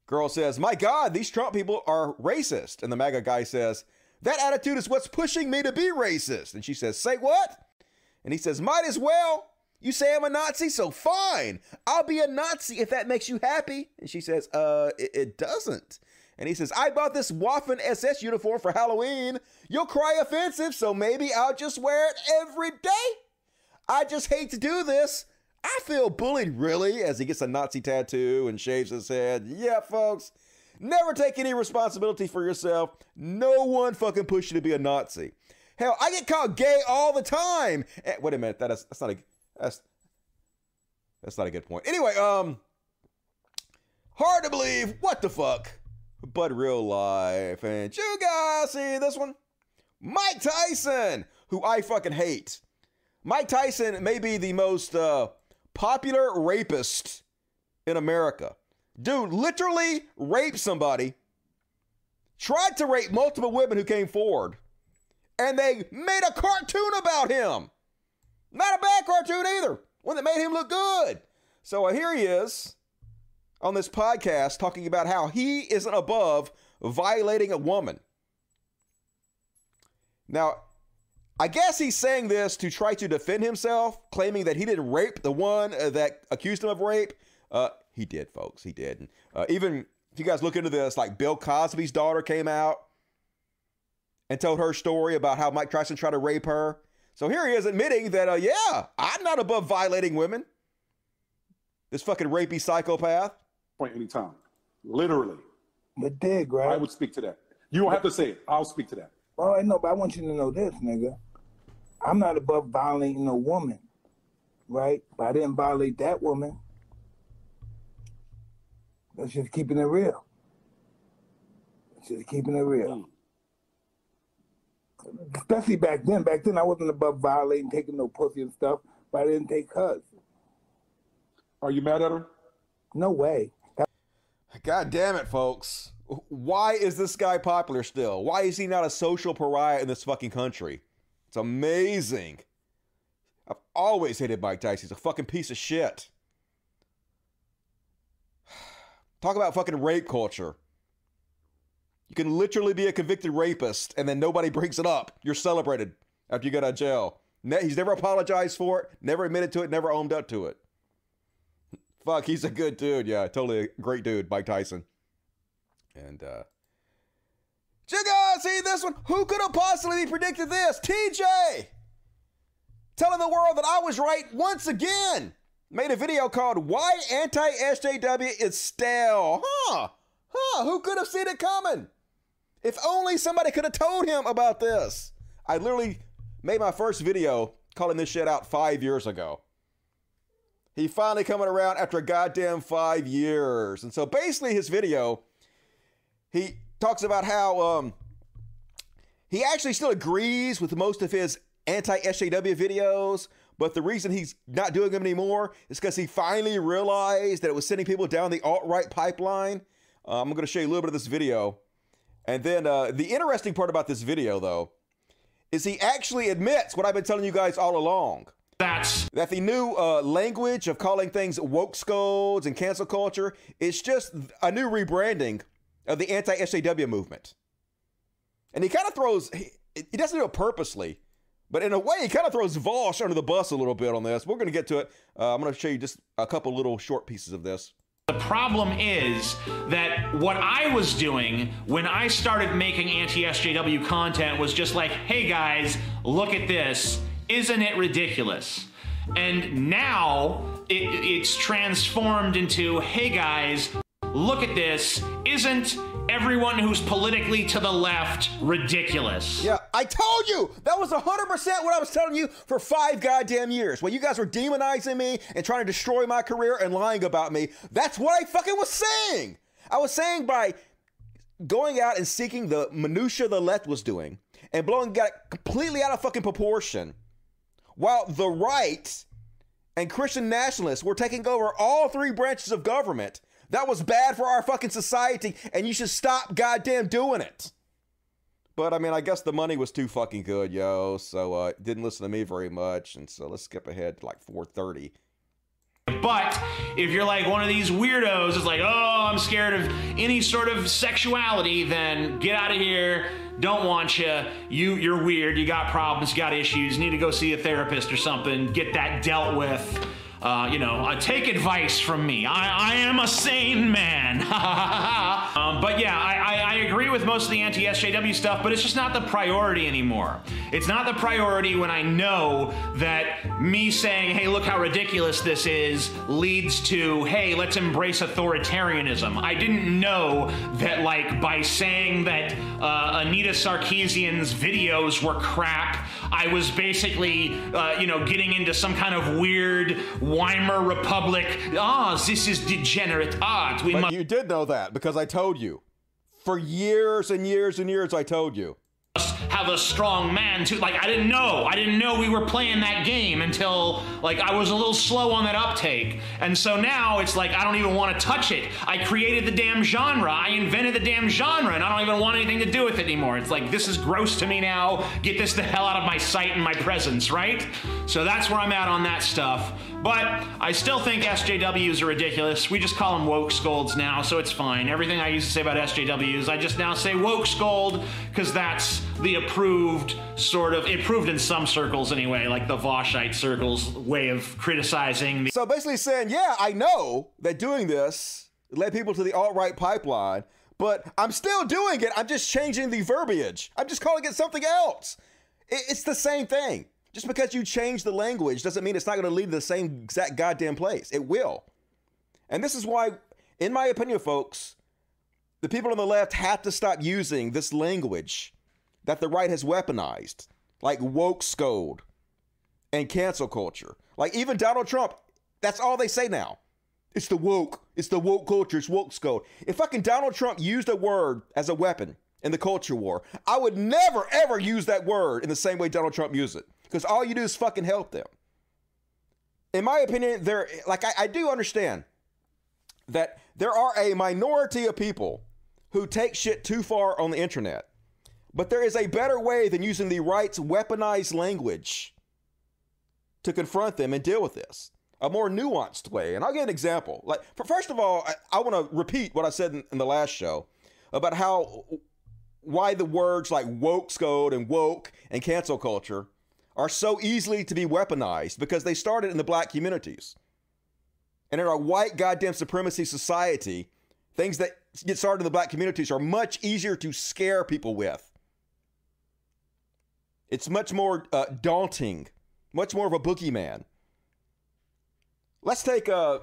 Speaker 1: Girl says, My God, these Trump people are racist. And the MAGA guy says, That attitude is what's pushing me to be racist. And she says, Say what? And he says, Might as well. You say I'm a Nazi, so fine. I'll be a Nazi if that makes you happy. And she says, Uh, it, it doesn't. And he says, I bought this Waffen SS uniform for Halloween. You'll cry offensive, so maybe I'll just wear it every day. I just hate to do this. I feel bullied, really, as he gets a Nazi tattoo and shaves his head. Yeah, folks, never take any responsibility for yourself. No one fucking pushed you to be a Nazi. Hell, I get called gay all the time. Eh, wait a minute, that is, that's not a that's that's not a good point. Anyway, um, hard to believe. What the fuck? But real life, and you guys see this one? Mike Tyson, who I fucking hate. Mike Tyson may be the most uh, popular rapist in America. Dude literally raped somebody, tried to rape multiple women who came forward, and they made a cartoon about him. Not a bad cartoon either, one that made him look good. So uh, here he is on this podcast talking about how he isn't above violating a woman. Now, I guess he's saying this to try to defend himself, claiming that he didn't rape the one uh, that accused him of rape. Uh, he did, folks. He did. Uh, even if you guys look into this, like Bill Cosby's daughter came out and told her story about how Mike Tyson tried to rape her. So here he is admitting that, uh, yeah, I'm not above violating women. This fucking rapey psychopath.
Speaker 8: Point anytime. Literally.
Speaker 11: But dig, right?
Speaker 8: I would speak to that. You don't have to say it. I'll speak to that.
Speaker 11: Well, I know, but I want you to know this, nigga. I'm not above violating a woman, right? But I didn't violate that woman. That's just keeping it real. That's just keeping it real. Hmm. Especially back then. Back then, I wasn't above violating, taking no pussy and stuff, but I didn't take hers.
Speaker 8: Are you mad at her?
Speaker 11: No way.
Speaker 1: God damn it, folks. Why is this guy popular still? Why is he not a social pariah in this fucking country? It's amazing. I've always hated Mike Tyson. He's a fucking piece of shit. Talk about fucking rape culture. You can literally be a convicted rapist and then nobody brings it up. You're celebrated after you get out of jail. He's never apologized for it, never admitted to it, never owned up to it. Fuck, he's a good dude. Yeah, totally a great dude, Mike Tyson. And uh you guys see this one? Who could have possibly predicted this? TJ! Telling the world that I was right once again. Made a video called Why Anti SJW is Stale. Huh? Huh? Who could have seen it coming? If only somebody could have told him about this. I literally made my first video calling this shit out five years ago. He finally coming around after a goddamn five years. And so basically his video, he talks about how um he actually still agrees with most of his anti SJW videos, but the reason he's not doing them anymore is because he finally realized that it was sending people down the alt right pipeline. Uh, I'm going to show you a little bit of this video. And then uh, the interesting part about this video, though, is he actually admits what I've been telling you guys all along.
Speaker 12: That's
Speaker 1: that the new uh, language of calling things woke scolds and cancel culture is just a new rebranding of the anti SJW movement. And he kind of throws, he, he doesn't do it purposely, but in a way, he kind of throws Vaush under the bus a little bit on this. We're going to get to it. Uh, I'm going to show you just a couple little short pieces of this.
Speaker 12: The problem is that what I was doing when I started making anti SJW content was just like, hey guys, look at this. Isn't it ridiculous? And now it, it's transformed into, hey guys, look at this. Isn't everyone who's politically to the left ridiculous?
Speaker 1: Yeah, I told you that was 100% what I was telling you for five goddamn years. When you guys were demonizing me and trying to destroy my career and lying about me, that's what I fucking was saying. I was saying by going out and seeking the minutia the left was doing and blowing it completely out of fucking proportion while the right and Christian nationalists were taking over all three branches of government. That was bad for our fucking society, and you should stop goddamn doing it. But I mean, I guess the money was too fucking good, yo. So uh, didn't listen to me very much, and so let's skip ahead to like 4:30.
Speaker 12: But if you're like one of these weirdos, it's like, oh, I'm scared of any sort of sexuality, then get out of here. Don't want you. You you're weird. You got problems. You got issues. Need to go see a therapist or something. Get that dealt with. Uh, you know, uh, take advice from me. I, I am a sane man. um, but yeah, I, I, I, agree with most of the anti SJW stuff, but it's just not the priority anymore. It's not the priority when I know that me saying, hey, look how ridiculous this is, leads to, hey, let's embrace authoritarianism. I didn't know that, like, by saying that uh, Anita Sarkeesian's videos were crap, I was basically, uh, you know, getting into some kind of weird Weimar Republic. Ah, oh, this is degenerate art.
Speaker 1: We but you did know that because I told you. For years and years and years, I told you
Speaker 12: have a strong man too. Like I didn't know. I didn't know we were playing that game until like I was a little slow on that uptake. And so now it's like I don't even want to touch it. I created the damn genre. I invented the damn genre and I don't even want anything to do with it anymore. It's like this is gross to me now. Get this the hell out of my sight and my presence, right? So that's where I'm at on that stuff. But I still think SJWs are ridiculous. We just call them woke scolds now, so it's fine. Everything I used to say about SJWs, I just now say woke scold because that's the approved sort of approved in some circles anyway, like the Vaushite circles way of criticizing. The-
Speaker 1: so basically saying, yeah, I know that doing this led people to the alt right pipeline, but I'm still doing it. I'm just changing the verbiage. I'm just calling it something else. It's the same thing. Just because you change the language doesn't mean it's not going to lead to the same exact goddamn place. It will. And this is why, in my opinion, folks, the people on the left have to stop using this language that the right has weaponized, like woke scold and cancel culture. Like even Donald Trump, that's all they say now. It's the woke, it's the woke culture, it's woke scold. If fucking Donald Trump used a word as a weapon in the culture war, I would never ever use that word in the same way Donald Trump used it because all you do is fucking help them. In my opinion, there, like, I, I do understand that there are a minority of people who take shit too far on the internet, but there is a better way than using the right's weaponized language to confront them and deal with this. A more nuanced way. And I'll give an example. Like, first of all, I, I want to repeat what I said in, in the last show about how why the words like woke scold and woke and cancel culture are so easily to be weaponized because they started in the black communities. And in our white goddamn supremacy society, things that get started in the black communities are much easier to scare people with. It's much more uh, daunting, much more of a boogeyman. Let's take, uh,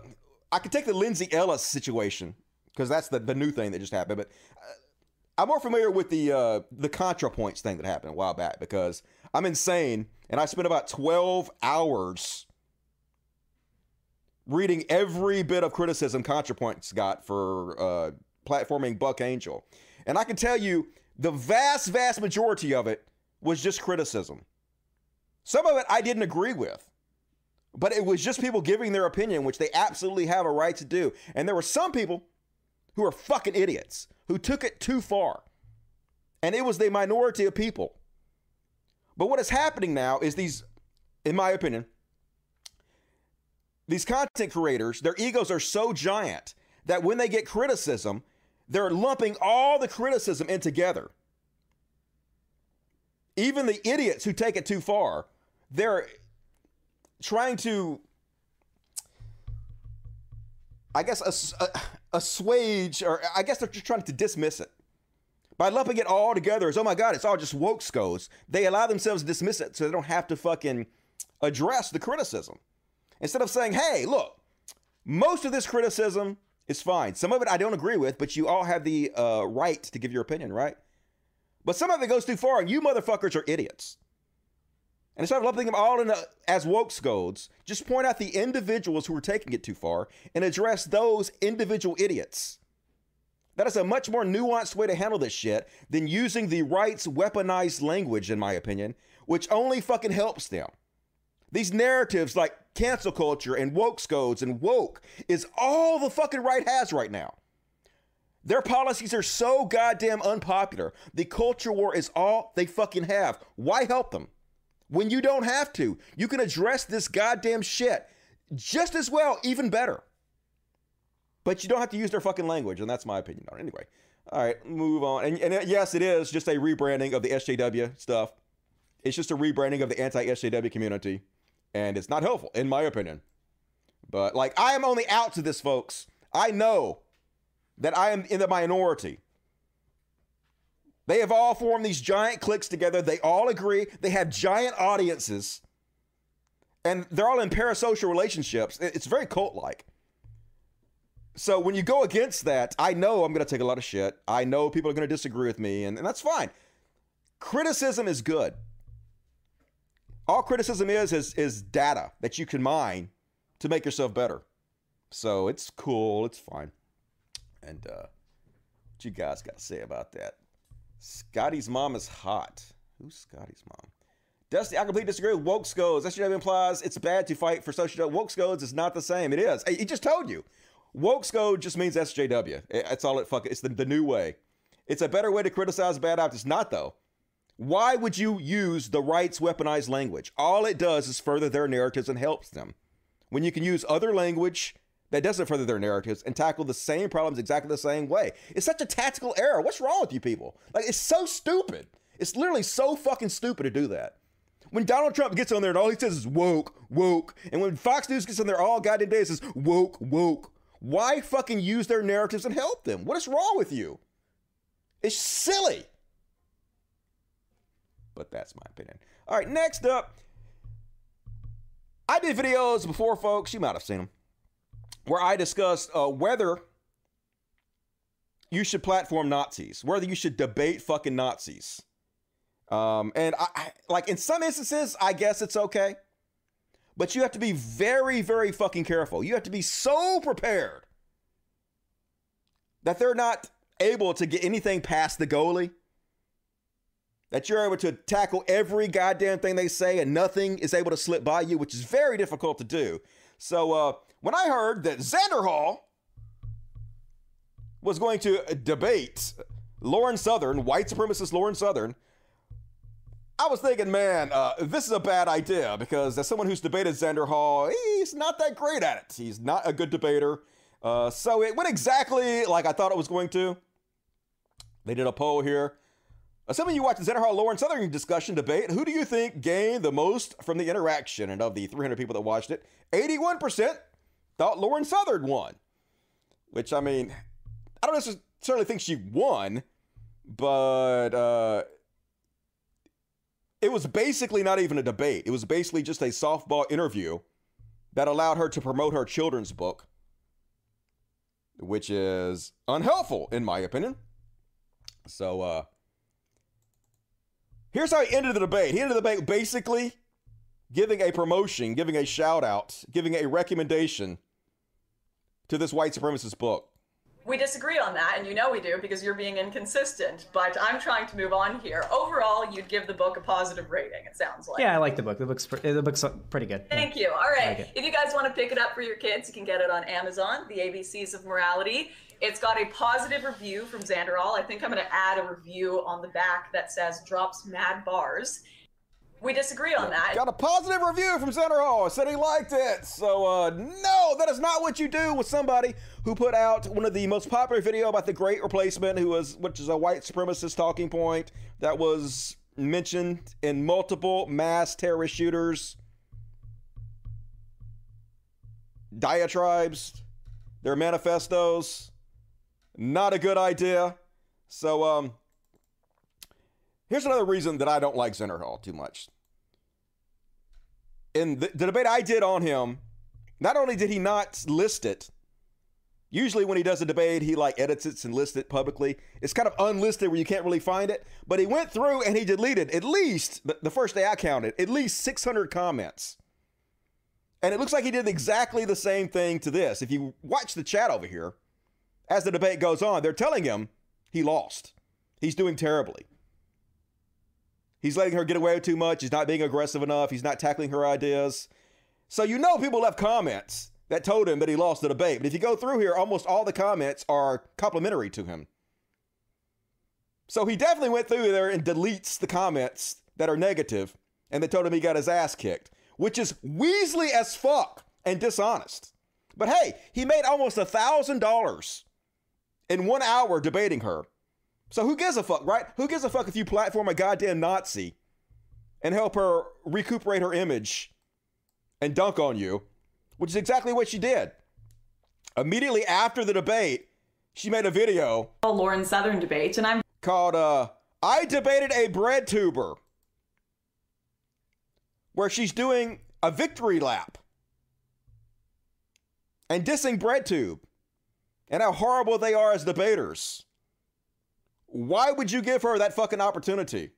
Speaker 1: I could take the Lindsay Ellis situation because that's the, the new thing that just happened, but uh, I'm more familiar with the uh, the ContraPoints thing that happened a while back because I'm insane and I spent about 12 hours reading every bit of criticism ContraPoints got for uh, platforming Buck Angel. And I can tell you, the vast, vast majority of it was just criticism. Some of it I didn't agree with, but it was just people giving their opinion, which they absolutely have a right to do. And there were some people who are fucking idiots who took it too far. And it was the minority of people. But what is happening now is these, in my opinion, these content creators, their egos are so giant that when they get criticism, they're lumping all the criticism in together. Even the idiots who take it too far, they're trying to, I guess, uh, assuage, or I guess they're just trying to dismiss it. By lumping it all together as, oh my God, it's all just woke scolds, they allow themselves to dismiss it so they don't have to fucking address the criticism. Instead of saying, hey, look, most of this criticism is fine. Some of it I don't agree with, but you all have the uh, right to give your opinion, right? But some of it goes too far, and you motherfuckers are idiots. And instead of lumping them all in as woke scolds, just point out the individuals who are taking it too far and address those individual idiots. That is a much more nuanced way to handle this shit than using the right's weaponized language, in my opinion, which only fucking helps them. These narratives like cancel culture and woke scolds and woke is all the fucking right has right now. Their policies are so goddamn unpopular. The culture war is all they fucking have. Why help them? When you don't have to, you can address this goddamn shit just as well, even better. But you don't have to use their fucking language, and that's my opinion on it. Anyway, all right, move on. And, and uh, yes, it is just a rebranding of the SJW stuff. It's just a rebranding of the anti SJW community, and it's not helpful, in my opinion. But like, I am only out to this, folks. I know that I am in the minority. They have all formed these giant cliques together. They all agree. They have giant audiences. And they're all in parasocial relationships. It's very cult like. So when you go against that, I know I'm going to take a lot of shit. I know people are going to disagree with me, and, and that's fine. Criticism is good. All criticism is, is is data that you can mine to make yourself better. So it's cool. It's fine. And uh, what you guys got to say about that? Scotty's mom is hot. Who's Scotty's mom? Dusty, I completely disagree with woke scolds. That implies it's bad to fight for social. Woke scolds is not the same. It is. He just told you. Woke scold just means SJW. That's all it fuck. It's the, the new way. It's a better way to criticize bad actors. Not though. Why would you use the right's weaponized language? All it does is further their narratives and helps them. When you can use other language that doesn't further their narratives and tackle the same problems exactly the same way. It's such a tactical error. What's wrong with you people? Like, it's so stupid. It's literally so fucking stupid to do that. When Donald Trump gets on there and all he says is woke, woke, and when Fox News gets on there all goddamn day and says woke, woke, why fucking use their narratives and help them? What is wrong with you? It's silly. But that's my opinion. All right, next up. I did videos before, folks. You might have seen them where I discussed uh, whether you should platform Nazis, whether you should debate fucking Nazis. Um, and I, I, like in some instances, I guess it's okay, but you have to be very, very fucking careful. You have to be so prepared that they're not able to get anything past the goalie. That you're able to tackle every goddamn thing they say and nothing is able to slip by you, which is very difficult to do. So, uh, when I heard that Xander Hall was going to debate Lauren Southern, white supremacist Lauren Southern, I was thinking, man, uh, this is a bad idea because as someone who's debated Xander Hall, he's not that great at it. He's not a good debater. Uh, so it went exactly like I thought it was going to. They did a poll here. Assuming you watched the Xander Hall Lauren Southern discussion debate, who do you think gained the most from the interaction? And of the 300 people that watched it, 81% thought Lauren Southern won. Which, I mean, I don't necessarily think she won, but uh, it was basically not even a debate. It was basically just a softball interview that allowed her to promote her children's book, which is unhelpful, in my opinion. So, uh, here's how he ended the debate. He ended the debate basically giving a promotion, giving a shout out, giving a recommendation to this white supremacist book.
Speaker 13: We disagree on that, and you know we do because you're being inconsistent. But I'm trying to move on here. Overall, you'd give the book a positive rating. It sounds like.
Speaker 14: Yeah, I like the book. The book's pre- the book's pretty good.
Speaker 13: Thank you. All right,
Speaker 14: like
Speaker 13: if you guys want to pick it up for your kids, you can get it on Amazon, The ABCs of Morality. It's got a positive review from Xander Hall. I think I'm going to add a review on the back that says drops mad bars. We disagree on that.
Speaker 1: Got a positive review from Xander Hall. Said he liked it. So, uh, no, that is not what you do with somebody who put out one of the most popular video about the Great Replacement, who was, which is a white supremacist talking point that was mentioned in multiple mass terrorist shooters diatribes, their manifestos. Not a good idea. So, um, here's another reason that I don't like Xander Hall too much. In the, the debate I did on him, not only did he not list it, usually when he does a debate, he like edits it and lists it publicly. It's kind of unlisted where you can't really find it. But he went through and he deleted at least, the first day I counted, at least 600 comments. And it looks like he did exactly the same thing to this. If you watch the chat over here, as the debate goes on, they're telling him he lost. He's doing terribly. He's letting her get away with too much. He's not being aggressive enough. He's not tackling her ideas. So you know people left comments that told him that he lost the debate. But if you go through here, almost all the comments are complimentary to him. So he definitely went through there and deletes the comments that are negative, and they told him he got his ass kicked, which is Weasley as fuck and dishonest. But hey, he made almost a thousand dollars in one hour debating her. So who gives a fuck, right? Who gives a fuck if you platform a goddamn Nazi and help her recuperate her image and dunk on you, which is exactly what she did. Immediately after the debate, she made a video
Speaker 13: Lauren Southern debate, and I'm
Speaker 1: called uh, I Debated a Bread Tuber, where she's doing a victory lap and dissing bread tube and how horrible they are as debaters. Why would you give her that fucking opportunity?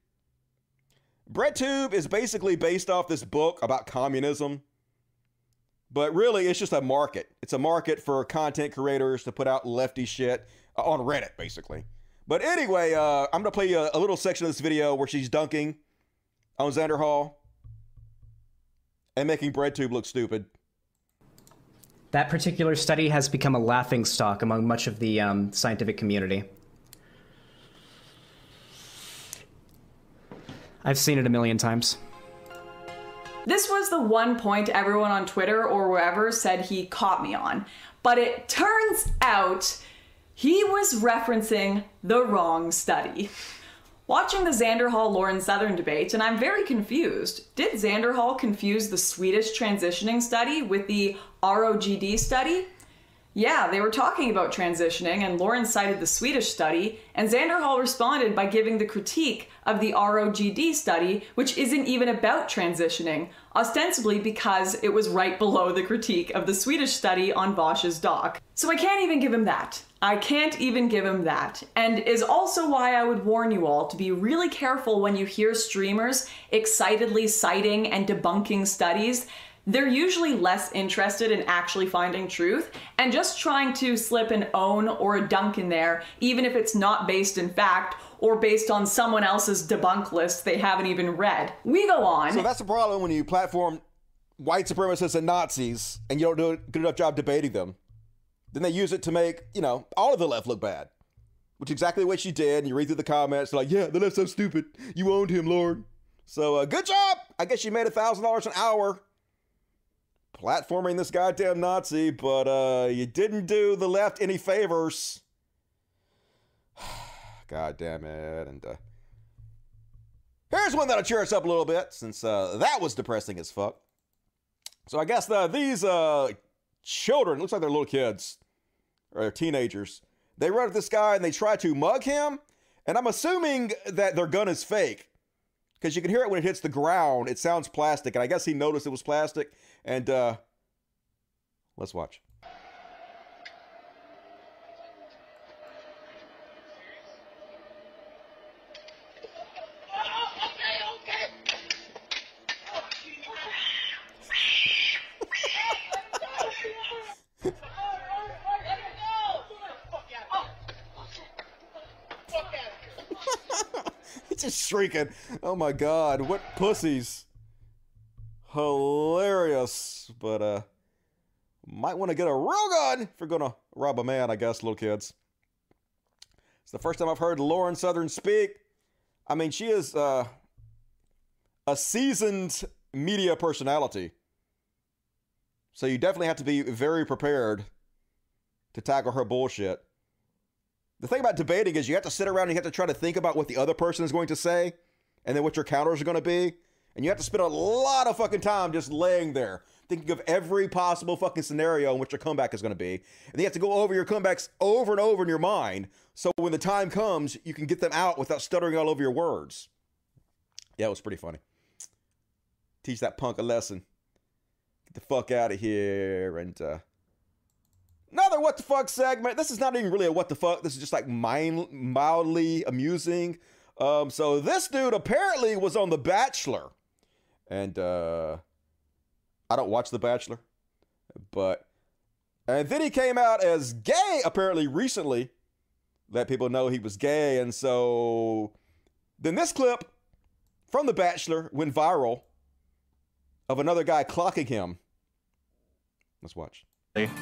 Speaker 1: BreadTube is basically based off this book about communism, but really it's just a market. It's a market for content creators to put out lefty shit uh, on Reddit, basically. But anyway, uh, I'm gonna play a, a little section of this video where she's dunking on Xander Hall and making BreadTube look stupid.
Speaker 14: That particular study has become a laughing stock among much of the um, scientific community. I've seen it a million times.
Speaker 13: This was the one point everyone on Twitter or wherever said he caught me on. But it turns out he was referencing the wrong study. Watching the Xander Hall Lauren Southern debate, and I'm very confused. Did Xander Hall confuse the Swedish transitioning study with the ROGD study? Yeah, they were talking about transitioning, and Lauren cited the Swedish study, and Xander Hall responded by giving the critique of the ROGD study, which isn't even about transitioning, ostensibly because it was right below the critique of the Swedish study on Vaush's doc. So I can't even give him that. I can't even give him that. And is also why I would warn you all to be really careful when you hear streamers excitedly citing and debunking studies they're usually less interested in actually finding truth and just trying to slip an own or a dunk in there, even if it's not based in fact or based on someone else's debunk list they haven't even read. We go on.
Speaker 1: So that's the problem when you platform white supremacists and Nazis and you don't do a good enough job debating them. Then they use it to make, you know, all of the left look bad. Which is exactly what she did. And you read through the comments, like, yeah, the left's so stupid. You owned him, Lord. So uh, good job. I guess you made a thousand dollars an hour platforming this goddamn Nazi, but uh, you didn't do the left any favors. God damn it. And uh, here's one that'll cheer us up a little bit, since uh, that was depressing as fuck. So I guess uh, these uh, children, looks like they're little kids, or teenagers, they run at this guy and they try to mug him. And I'm assuming that their gun is fake. Because you can hear it when it hits the ground. It sounds plastic. And I guess he noticed it was plastic. And uh, let's watch. Shrieking. Oh my god, what pussies. Hilarious. But uh might want to get a real gun if you're gonna rob a man, I guess, little kids. It's the first time I've heard Lauren Southern speak. I mean, she is uh, a seasoned media personality. So you definitely have to be very prepared to tackle her bullshit. The thing about debating is you have to sit around and you have to try to think about what the other person is going to say and then what your counters are going to be. And you have to spend a lot of fucking time just laying there, thinking of every possible fucking scenario in which your comeback is going to be. And you have to go over your comebacks over and over in your mind. So when the time comes, you can get them out without stuttering all over your words. Yeah, it was pretty funny. Teach that punk a lesson. Get the fuck out of here. And, uh, Another what the fuck segment. This is not even really a what the fuck. This is just like mind, mildly amusing. Um, so this dude apparently was on The Bachelor, and uh, I don't watch The Bachelor, but and then he came out as gay apparently recently. Let people know he was gay, and so then this clip from The Bachelor went viral of another guy clocking him. Let's watch.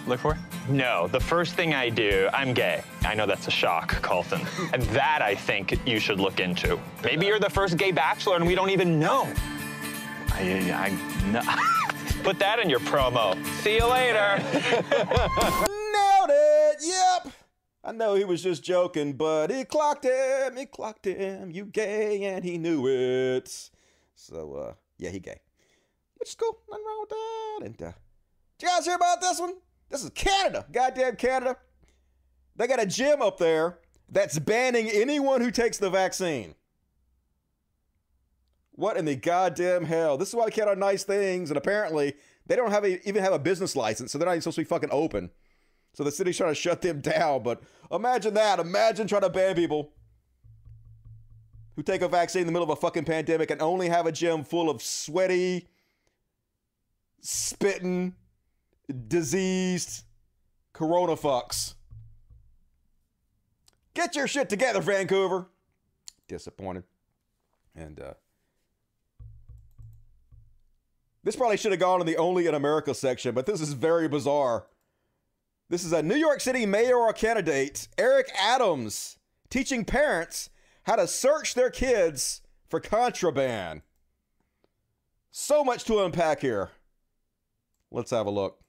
Speaker 15: Look for? No, the first thing I do, I'm gay. I know that's a shock, Colton. And that I think you should look into. Maybe you're the first gay bachelor and we don't even know. I, I, no. Put that in your promo. See you later.
Speaker 1: Nailed it. Yep. I know he was just joking, but he clocked him. He clocked him. You gay, and he knew it. So, uh, yeah, he gay. Which is cool. Nothing wrong with that. And, uh, did you guys hear about this one? This is Canada. Goddamn Canada. They got a gym up there that's banning anyone who takes the vaccine. What in the goddamn hell? This is why we can't have nice things, and apparently they don't have a, even have a business license, so they're not even supposed to be fucking open. So the city's trying to shut them down. But imagine that. Imagine trying to ban people who take a vaccine in the middle of a fucking pandemic and only have a gym full of sweaty, spitting, diseased corona fucks. Get your shit together, Vancouver. Disappointed. And uh this probably should have gone in the only in America section, but this is very bizarre. This is a New York City mayoral candidate, Eric Adams, teaching parents how to search their kids for contraband. So much to unpack here. Let's have a look.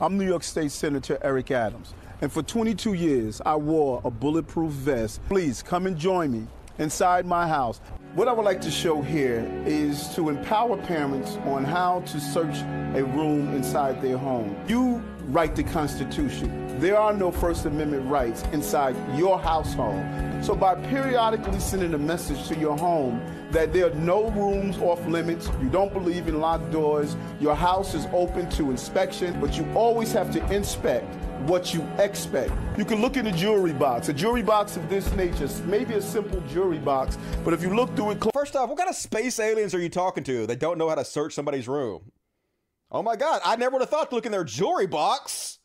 Speaker 11: I'm New York State Senator Eric Adams, and for 22 years I wore a bulletproof vest. Please come and join me inside my house. What I would like to show here is to empower parents on how to search a room inside their home. You write the Constitution. There are no First Amendment rights inside your household. So by periodically sending a message to your home that there are no rooms off limits, you don't believe in locked doors, your house is open to inspection, but you always have to inspect what you expect. You can look in a jewelry box, a jewelry box of this nature, maybe a simple jewelry box, but if you look through it.
Speaker 1: First off, what kind of space aliens are you talking to that don't know how to search somebody's room? Oh my god, I never would have thought to look in their jewelry box.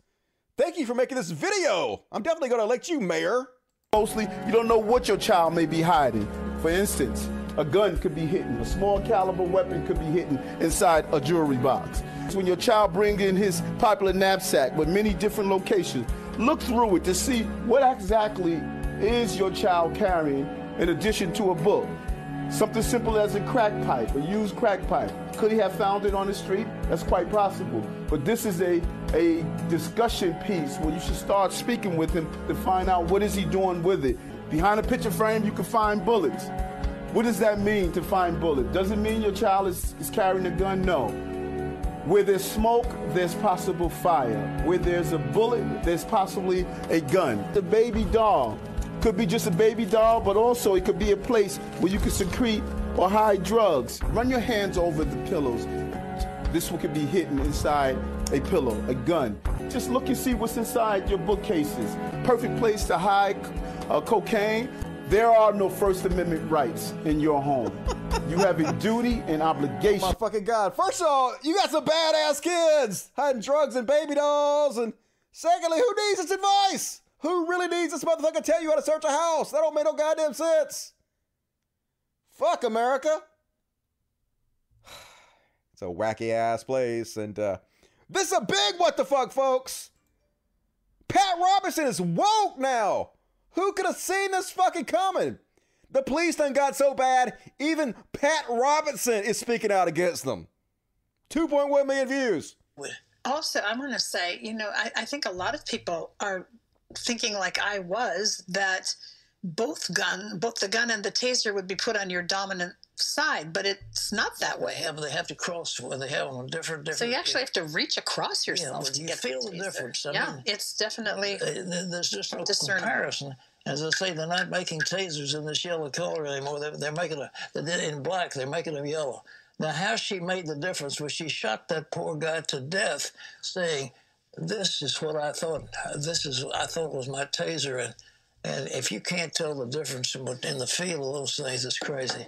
Speaker 1: Thank you for making this video. I'm definitely going to elect you, Mayor.
Speaker 11: Mostly, you don't know what your child may be hiding. For instance, a gun could be hidden, a small caliber weapon could be hidden inside a jewelry box. When your child brings in his popular knapsack with many different locations, look through it to see what exactly is your child carrying in addition to a book. Something simple as a crack pipe, a used crack pipe. Could he have found it on the street? That's quite possible. But this is a, a discussion piece where you should start speaking with him to find out what is he doing with it. Behind a picture frame, you can find bullets. What does that mean to find bullets? Does it mean your child is, is carrying a gun? No. Where there's smoke, there's possible fire. Where there's a bullet, there's possibly a gun. The baby doll could be just a baby doll, but also it could be a place where you can secrete or hide drugs. Run your hands over the pillows. This one could be hidden inside a pillow, a gun. Just look and see what's inside your bookcases. Perfect place to hide uh, cocaine. There are no First Amendment rights in your home. You have a duty and obligation.
Speaker 1: My fucking God. First of all, you got some badass kids hiding drugs and baby dolls. And secondly, who needs this advice? Who really needs this motherfucker tell you how to search a house? That don't make no goddamn sense. Fuck America. It's a wacky ass place. And uh, this is a big what the fuck, folks. Pat Robertson is woke now. Who could have seen this fucking coming? The police done got so bad, even Pat Robertson is speaking out against them. 2.1 million views.
Speaker 16: Also, I'm going to say, you know, I, I think a lot of people are thinking, like I was, that both gun, both the gun and the taser would be put on your dominant side, but it's not that way.
Speaker 17: They have, they have to cross where they have them different, different.
Speaker 16: So you actually have to reach across yourself
Speaker 17: but
Speaker 16: to
Speaker 17: you
Speaker 16: get
Speaker 17: feel
Speaker 16: the
Speaker 17: the difference. I
Speaker 16: yeah,
Speaker 17: mean,
Speaker 16: it's definitely
Speaker 17: Uh, th- There's just no comparison. As I say, they're not making tasers in this yellow color anymore. They're, they're making a they did it in black. They're making them yellow. Now, how she made the difference was she shot that poor guy to death, saying, "This is what I thought. This is I thought was my taser." And and if you can't tell the difference in in the feel of those things, it's crazy.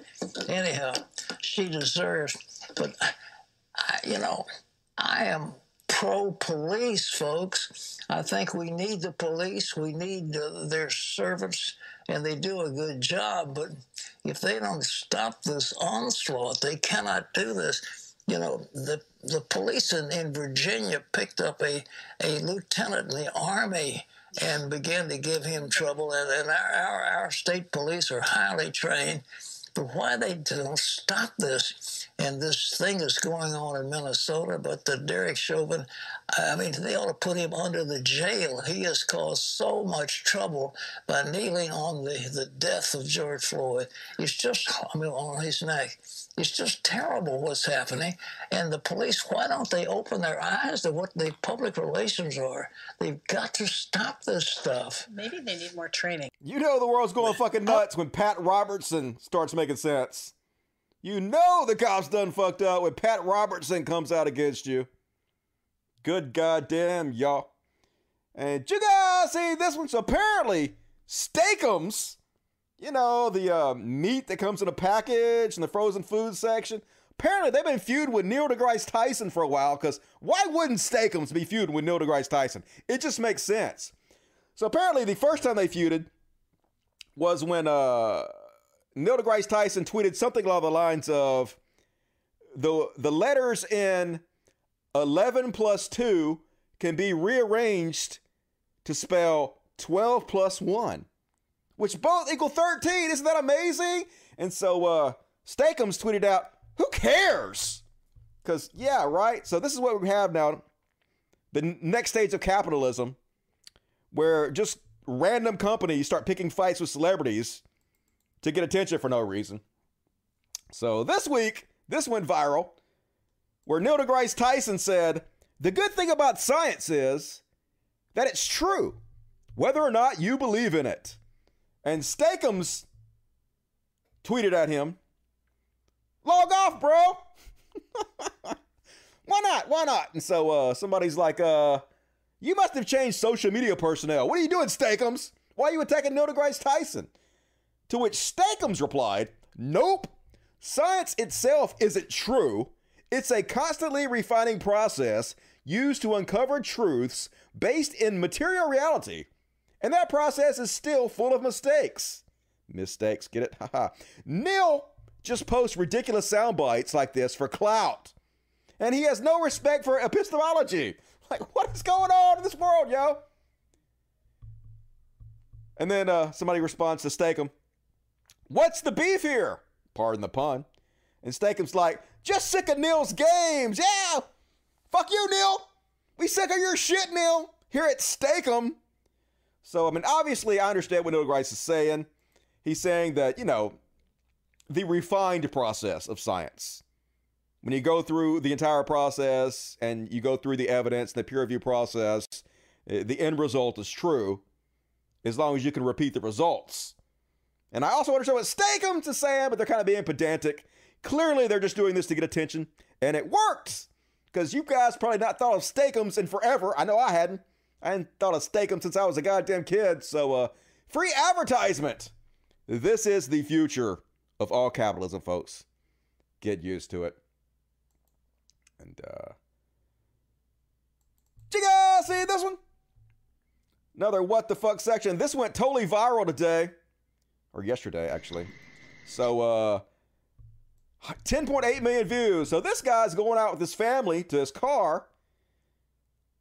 Speaker 17: Anyhow, she deserves. But I, you know, I am pro police, folks. I think we need the police. We need uh, their servants, and they do a good job. But if they don't stop this onslaught, they cannot do this. You know, the the police in, in Virginia picked up a, a lieutenant in the army and began to give him trouble. And, and our, our, our state police are highly trained. But why they don't stop this? And this thing is going on in Minnesota. But the Derek Chauvin, I mean, they ought to put him under the jail. He has caused so much trouble by kneeling on the, the death of George Floyd. It's just, I mean, on his neck. It's just terrible what's happening. And the police, why don't they open their eyes to what the public relations are? They've got to stop this stuff.
Speaker 16: Maybe they need more training.
Speaker 1: You know the world's going fucking nuts when Pat Robertson starts making sense. You know the cops done fucked up when Pat Robertson comes out against you. Good goddamn, y'all. And you guys see this one? So apparently, Steakums, you know, the uh, meat that comes in a package in the frozen food section, apparently they've been feuding with Neil deGrasse Tyson for a while because why wouldn't Steakums be feuding with Neil deGrasse Tyson? It just makes sense. So apparently, the first time they feuded was when uh, Neil deGrasse Tyson tweeted something along the lines of the the letters in 11 plus 2 can be rearranged to spell 12 plus 1, which both equal 13. Isn't that amazing? And so uh, Steakums tweeted out, Who cares? Because, yeah, right? So this is what we have now the next stage of capitalism where just random companies start picking fights with celebrities to get attention for no reason. So this week, this went viral, where Neil deGrasse Tyson said, The good thing about science is that it's true, whether or not you believe in it. And Steakums tweeted at him, Log off, bro. Why not? Why not? And so uh, somebody's like, uh, you must have changed social media personnel. What are you doing, Steakums? Why are you attacking Neil deGrasse Tyson? To which Steakums replied, Nope. Science itself isn't true. It's a constantly refining process used to uncover truths based in material reality. And that process is still full of mistakes. Mistakes, get it? Haha. Neil just posts ridiculous sound bites like this for clout. And he has no respect for epistemology. Like, what is going on in this world, yo? And then uh, somebody responds to Steak-umm, What's the beef here? Pardon the pun. And Steak-umm's like, Just sick of Neil's games. Yeah. Fuck you, Neil. We sick of your shit, Neil. Here at Steak-umm. So, I mean, obviously, I understand what Neil deGrasse is saying. He's saying that, you know, the refined process of science. When you go through the entire process and you go through the evidence, the peer review process, eh, the end result is true as long as you can repeat the results. And I also understand what Steakums is saying, but they're kind of being pedantic. Clearly, they're just doing this to get attention, and it works. Because you guys probably not thought of Steakums in forever. I know I hadn't. I thought of Steak-umm since I was a goddamn kid. So, uh, free advertisement. This is the future of all capitalism, folks. Get used to it. And, uh, did you guys see this one? Another what the fuck section. This went totally viral today, or yesterday, actually. So, uh, 10.8 million views. So this guy's going out with his family to his car.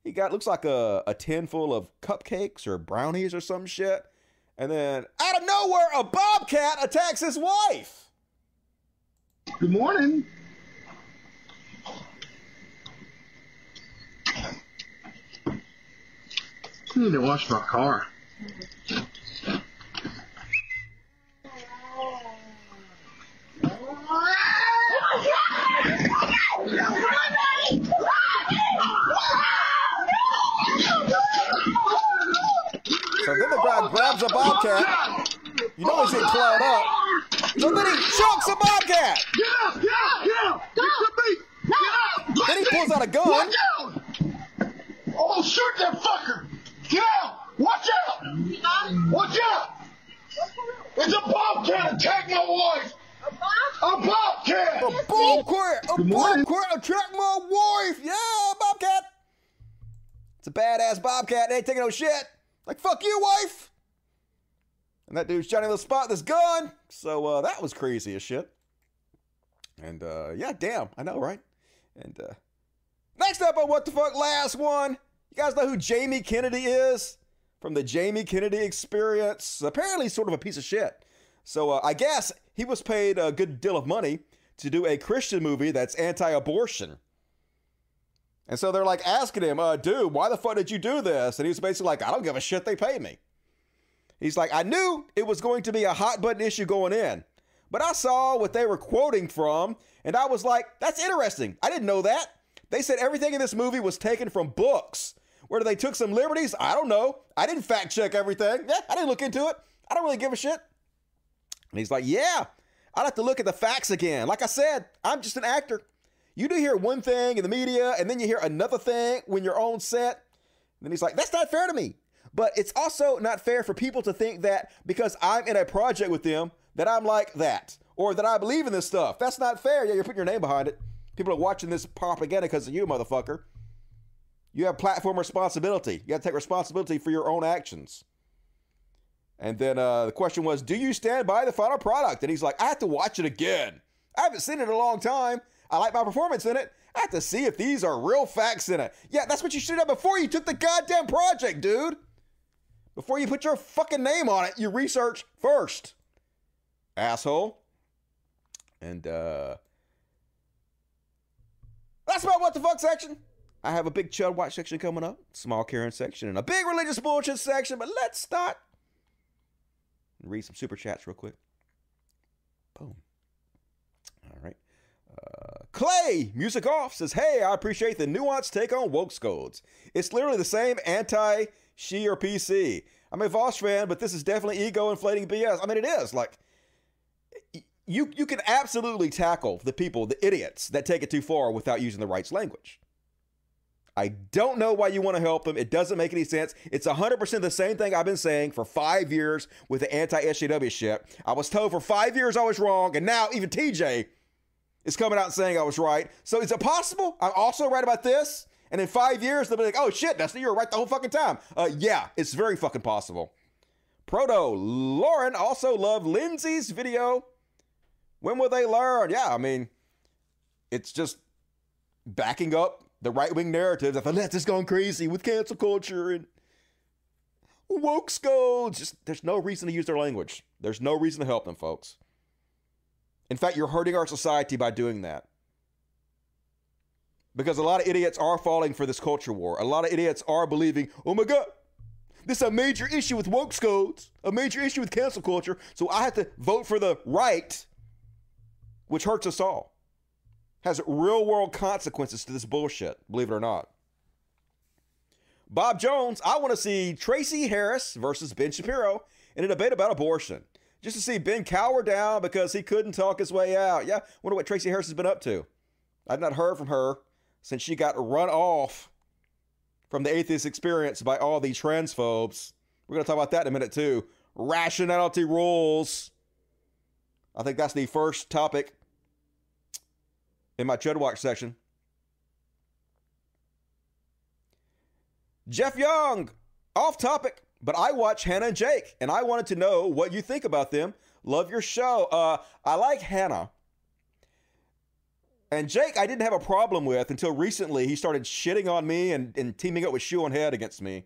Speaker 1: He got looks like a, a tin full of cupcakes or brownies or some shit. And then out of nowhere, a bobcat attacks his wife.
Speaker 3: Good morning. Need to wash my car.
Speaker 1: So then the guy grabs a bobcat. You know he's getting clawed up. So then he chokes a bobcat.
Speaker 3: Get up! Get up! Get up! Get up! Get up!
Speaker 1: Then he pulls out a gun.
Speaker 3: Oh, shoot that fucker! Get out! Watch out! Watch out! It's a bobcat attack my wife! A bobcat!
Speaker 1: A bobcat! A bobcat attack my wife! Yeah, bobcat! It's a badass bobcat. They ain't taking no shit. Like, fuck you, wife! And that dude's Johnny Little Spot this gun. So uh, that was crazy as shit. And uh, yeah, damn, I know, right? And uh, next up on What the Fuck, last one. You guys know who Jamie Kennedy is? From the Jamie Kennedy experience. Apparently, sort of a piece of shit. So uh, I guess he was paid a good deal of money to do a Christian movie that's anti abortion. And so they're like asking him, uh, dude, why the fuck did you do this? And he was basically like, I don't give a shit, they pay me. He's like, I knew it was going to be a hot button issue going in, but I saw what they were quoting from, and I was like, that's interesting. I didn't know that. They said everything in this movie was taken from books. Whether they took some liberties, I don't know. I didn't fact check everything. Yeah, I didn't look into it. I don't really give a shit. And he's like, yeah, I'd have to look at the facts again. Like I said, I'm just an actor. You do hear one thing in the media, and then you hear another thing when you're on set. And then he's like, that's not fair to me. But it's also not fair for people to think that because I'm in a project with them, that I'm like that, or that I believe in this stuff. That's not fair. Yeah, you're putting your name behind it. People are watching this propaganda because of you, motherfucker. You have platform responsibility. You got to take responsibility for your own actions. And then uh, the question was, do you stand by the final product? And he's like, I have to watch it again. I haven't seen it in a long time. I like my performance in it. I have to see if these are real facts in it. Yeah, that's what you should have done before you took the goddamn project, dude. Before you put your fucking name on it, you research first. Asshole. And uh that's about what the fuck section. I have a big Chud Watch section coming up, small Karen section, and a big religious bullshit section. But let's start. Read some super chats real quick. Boom. All right. Uh, Clay, music off, says, Hey, I appreciate the nuanced take on woke scolds. It's literally the same anti she or PC. I'm a Vaush fan, but this is definitely ego inflating BS. I mean, it is. Like, you, you can absolutely tackle the people, the idiots that take it too far without using the rights language. I don't know why you want to help them. It doesn't make any sense. It's 100% the same thing I've been saying for five years with the anti SJW shit. I was told for five years I was wrong, and now even TJ is coming out and saying I was right. So is it possible I'm also right about this? And in five years, they'll be like, oh shit, Dusty, you were right the whole fucking time. Uh, yeah, it's very fucking possible. Proto, Lauren also loved Lindsay's video. When will they learn? Yeah, I mean, it's just backing up the right wing narratives. I thought that's just going crazy with cancel culture and woke scolds. Just there's no reason to use their language. There's no reason to help them, folks. In fact, you're hurting our society by doing that. Because a lot of idiots are falling for this culture war. A lot of idiots are believing, oh my God, this is a major issue with woke scolds, a major issue with cancel culture, so I have to vote for the right, which hurts us all. Has real world consequences to this bullshit, believe it or not. Bob Jones, I want to see Tracie Harris versus Ben Shapiro in a debate about abortion. Just to see Ben cower down because he couldn't talk his way out. Yeah, wonder what Tracie Harris has been up to. I've not heard from her since she got run off from the atheist experience by all the transphobes. We're going to talk about that in a minute too. Rationality rules. I think that's the first topic in my Chud Watch section. Jeff Young, off topic, but I watch Hannah and Jake, and I wanted to know what you think about them. Love your show. Uh, I like Hannah. And Jake, I didn't have a problem with until recently. He started shitting on me and, and teaming up with Shoe on Head against me.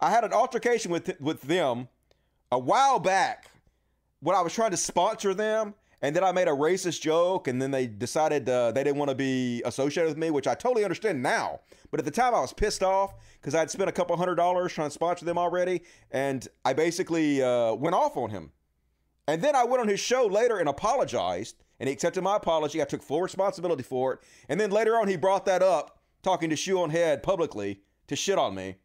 Speaker 1: I had an altercation with with them a while back when I was trying to sponsor them, and then I made a racist joke, and then they decided uh, they didn't want to be associated with me, which I totally understand now. But at the time, I was pissed off because I'd spent a couple hundred dollars trying to sponsor them already, and I basically uh, went off on him. And then I went on his show later and apologized, and he accepted my apology. I took full responsibility for it. And then later on, he brought that up, talking to Shoe on Head publicly to shit on me.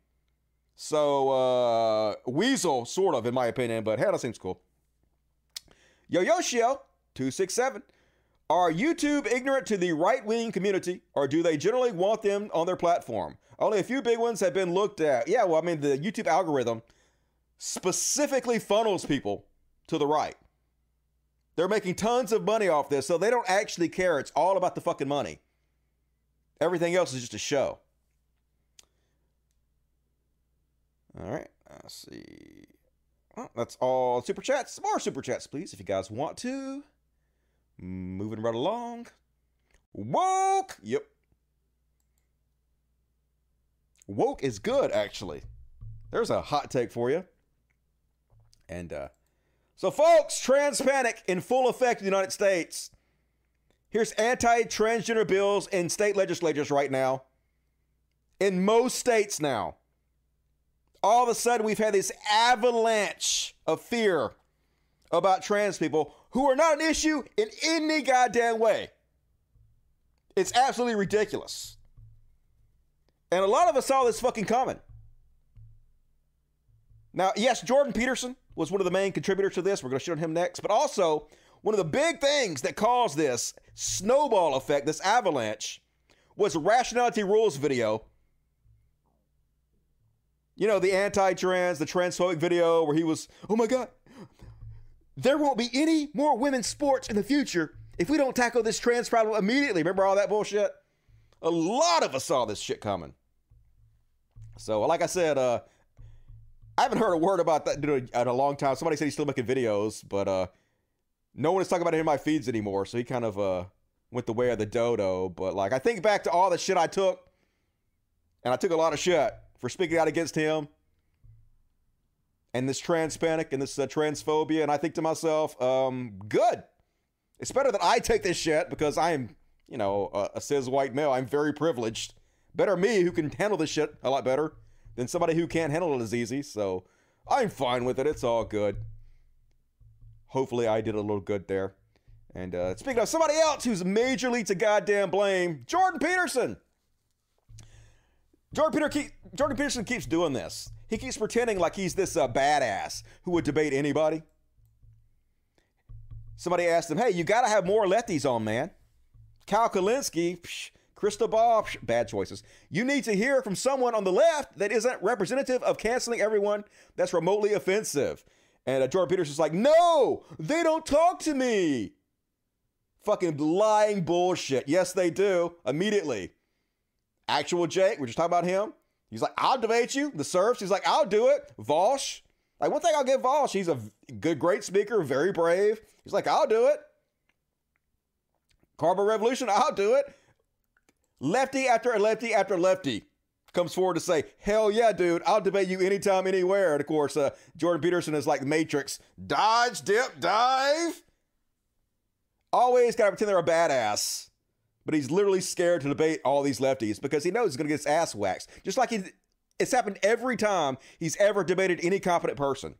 Speaker 1: So, uh, Weasel, sort of, in my opinion, but Hannah seems cool. Yo Yoshio, 267. Are YouTube ignorant to the right wing community, or do they generally want them on their platform? Only a few big ones have been looked at. Yeah, well, I mean, the YouTube algorithm specifically funnels people to the right. They're making tons of money off this, so they don't actually care. It's all about the fucking money. Everything else is just a show. All right, let's see. Well, that's all super chats. More super chats, please, if you guys want to. Moving right along. Woke. Yep. Woke is good, actually. There's a hot take for you. And uh, so, folks, trans panic in full effect in the United States. Here's anti transgender bills in state legislatures right now. In most states now. All of a sudden, we've had this avalanche of fear about trans people who are not an issue in any goddamn way. It's absolutely ridiculous. And a lot of us saw this fucking coming. Now, yes, Jordan Peterson was one of the main contributors to this. We're going to shit on him next. But also, one of the big things that caused this snowball effect, this avalanche, was Rationality Rules video. You know, the anti trans, the transphobic video where he was, oh my God, there won't be any more women's sports in the future if we don't tackle this trans problem immediately. Remember all that bullshit? A lot of us saw this shit coming. So, like I said, uh, I haven't heard a word about that in a long time. Somebody said he's still making videos, but uh, no one is talking about it in my feeds anymore. So he kind of uh, went the way of the dodo. But like, I think back to all the shit I took, and I took a lot of shit for speaking out against him and this trans panic and this uh, transphobia. And I think to myself, um, good. It's better that I take this shit because I am, you know, a, a cis white male. I'm very privileged. Better me who can handle this shit a lot better than somebody who can't handle it as easy. So I'm fine with it. It's all good. Hopefully, I did a little good there. And uh, speaking of somebody else who's majorly to goddamn blame, Jordan Peterson. Jordan, Peter keep, Jordan Peterson keeps doing this. He keeps pretending like he's this uh, badass who would debate anybody. Somebody asked him, "Hey, you got to have more lefties on, man." Kyle Kulinski, psh, Psh, bad choices. You need to hear from someone on the left that isn't representative of canceling everyone that's remotely offensive. And uh, Jordan Peterson's like, "No, they don't talk to me." Fucking lying bullshit. Yes, they do. Immediately. Actual Jake, we're just talking about him. He's like, I'll debate you. The serfs, he's like, I'll do it. Vaush, like one thing I'll give Vaush, he's a good, great speaker, very brave. He's like, I'll do it. Carbon Revolution, I'll do it. Lefty after lefty after lefty comes forward to say, hell yeah, dude, I'll debate you anytime, anywhere. And of course, uh, Jordan Peterson is like the Matrix. Dodge, dip, dive. Always got to pretend they're a badass but he's literally scared to debate all these lefties because he knows he's going to get his ass waxed. Just like he, it's happened every time he's ever debated any competent person.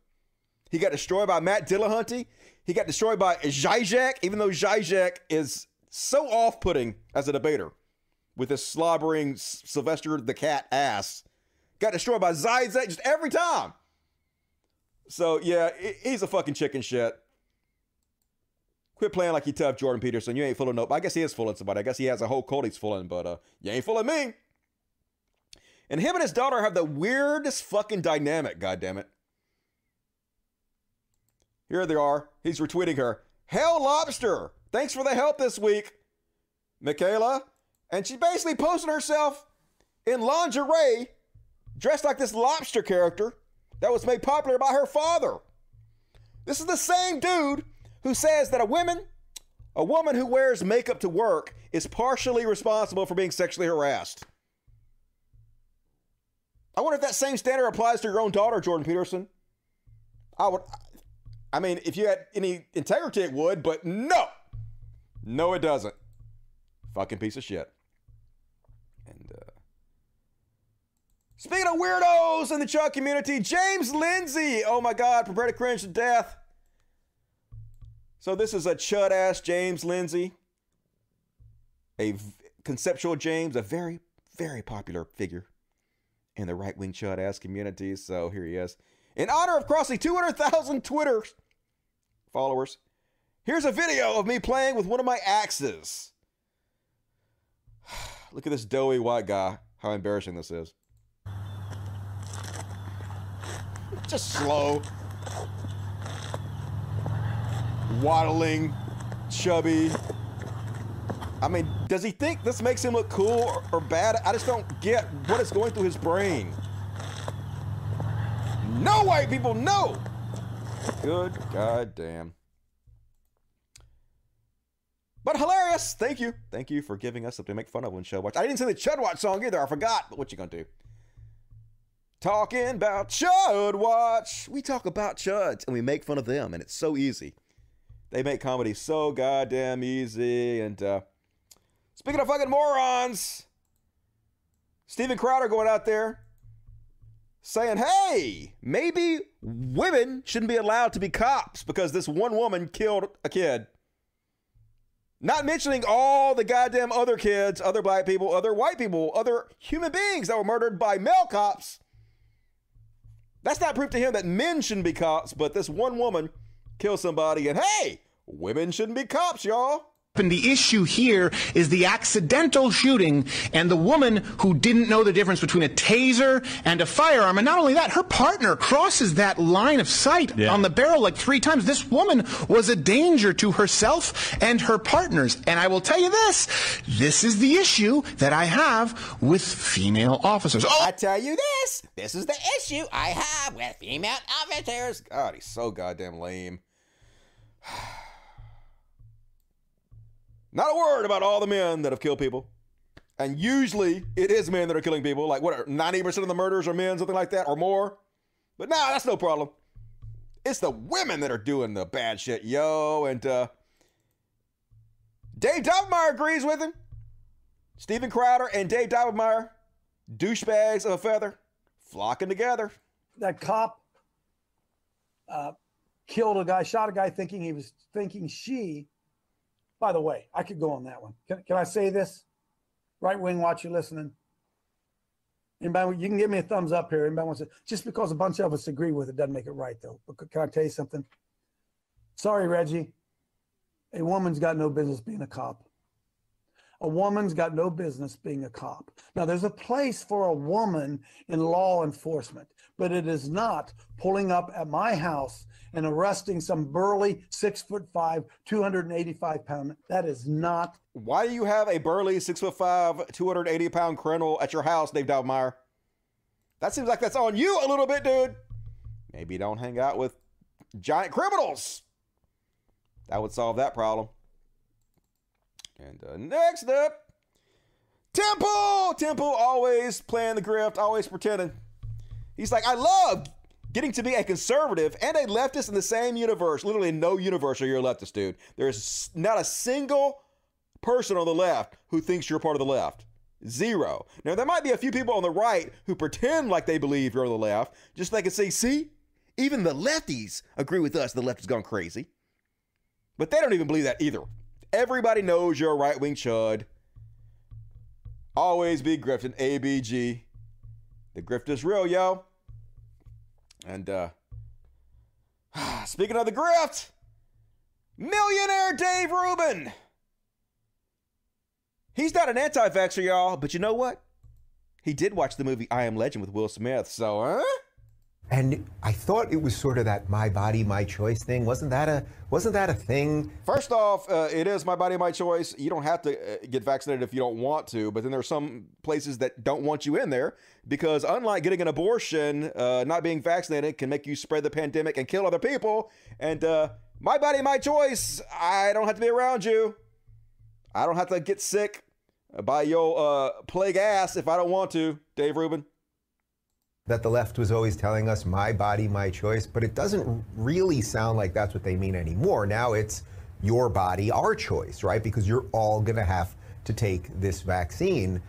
Speaker 1: He got destroyed by Matt Dillahunty. He got destroyed by Zizek, even though Zizek is so off-putting as a debater with his slobbering Sylvester the Cat ass. Got destroyed by Zizek just every time. So yeah, he's a fucking chicken shit. Quit playing like you tough, Jordan Peterson. You ain't fooling no. I guess he is fooling somebody. I guess he has a whole cult he's fooling, but uh, you ain't fooling me. And him and his daughter have the weirdest fucking dynamic. God damn it. Here they are. He's retweeting her. Hell, lobster. Thanks for the help this week, Michaela. And she basically posted herself in lingerie, dressed like this lobster character that was made popular by her father. This is the same dude who says that a woman, A woman who wears makeup to work is partially responsible for being sexually harassed. I wonder if that same standard applies to your own daughter, Jordan Peterson. I would, I mean, if you had any integrity, it would, but no. No, it doesn't. Fucking piece of shit. And, uh, speaking of weirdos in the Chuck community, James Lindsay. Oh my God, prepare to cringe to death. So this is a chud ass James Lindsay, a v- conceptual James, a very, very popular figure in the right wing chud ass community. So here he is. In honor of crossing 200,000 Twitter followers, here's a video of me playing with one of my axes. Look at this doughy white guy. How embarrassing this is. Just slow. Waddling, chubby. I mean, does he think this makes him look cool or, or bad? I just don't get what is going through his brain. No white people, no! Good goddamn. But hilarious. Thank you. Thank you for giving us something to make fun of when Chud Watch. I didn't say the Chud Watch song either. I forgot. But what you gonna do? Talking about Chud Watch. We talk about Chuds and we make fun of them, and it's so easy. They make comedy so goddamn easy. And uh, speaking of fucking morons, Steven Crowder going out there saying, hey, maybe women shouldn't be allowed to be cops because this one woman killed a kid. Not mentioning all the goddamn other kids, other black people, other white people, other human beings that were murdered by male cops. That's not proof to him that men shouldn't be cops, but this one woman killed somebody, and hey, women shouldn't be cops, y'all.
Speaker 18: And the issue here is the accidental shooting and the woman who didn't know the difference between a taser and a firearm. And not only that, her partner crosses that line of sight on the barrel like three times. This woman was a danger to herself and her partners. And I will tell you this this is the issue that I have with female officers. Oh,
Speaker 1: I tell you this, this is the issue I have with female officers. God, he's so goddamn lame. Not a word about all the men that have killed people. And usually it is men that are killing people. Like what, 90% of the murders are men, something like that, or more. But nah, that's no problem. It's the women that are doing the bad shit, yo. And uh Dave Dobblemeyer agrees with him. Steven Crowder and Dave Dobblemeyer, douchebags of a feather, flocking together.
Speaker 19: that cop uh, killed a guy, shot a guy thinking he was thinking she. By the way, I could go on that one. Can, can I say this? Right wing, watch you listening. Anybody, you can give me a thumbs up here. Anybody wants to? Just because a bunch of us agree with it doesn't make it right, though. But can I tell you something? Sorry, Reggie. A woman's got no business being a cop. A woman's got no business being a cop. Now, there's a place for a woman in law enforcement, but it is not pulling up at my house and arresting some burly six foot five, 285 pound. That is not.
Speaker 1: Why do you have a burly six foot five, 280 pound criminal at your house, Dave Doubtmeyer? That seems like that's on you a little bit, dude. Maybe don't hang out with giant criminals. That would solve that problem. And uh, next up, Tim Pool. Temple always playing the grift, always pretending. He's like, I love getting to be a conservative and a leftist in the same universe. Literally, no universe are you a leftist, dude. There's not a single person on the left who thinks you're part of the left. Zero. Now, there might be a few people on the right who pretend like they believe you're on the left, just so they can say, see, even the lefties agree with us, the left has gone crazy. But they don't even believe that either. Everybody knows you're a right wing chud. Always be grifting. ABG. The grift is real, yo. And uh speaking of the grift, millionaire Dave Rubin. He's not an anti-vaxxer, y'all, but you know what? He did watch the movie I Am Legend with Will Smith, so huh?
Speaker 20: And I thought it was sort of that my body, my choice thing. Wasn't that a wasn't that a thing?
Speaker 1: First off, uh, it is my body, my choice. You don't have to uh, get vaccinated if you don't want to, but then there are some places that don't want you in there because, unlike getting an abortion, uh, not being vaccinated can make you spread the pandemic and kill other people. And uh, My body, my choice. I don't have to be around you. I don't have to get sick by your uh, plague ass if I don't want to, Dave Rubin.
Speaker 20: That the left was always telling us my body, my choice, but it doesn't really sound like that's what they mean anymore. Now it's your body, our choice, right? Because you're all going to have to take this vaccine.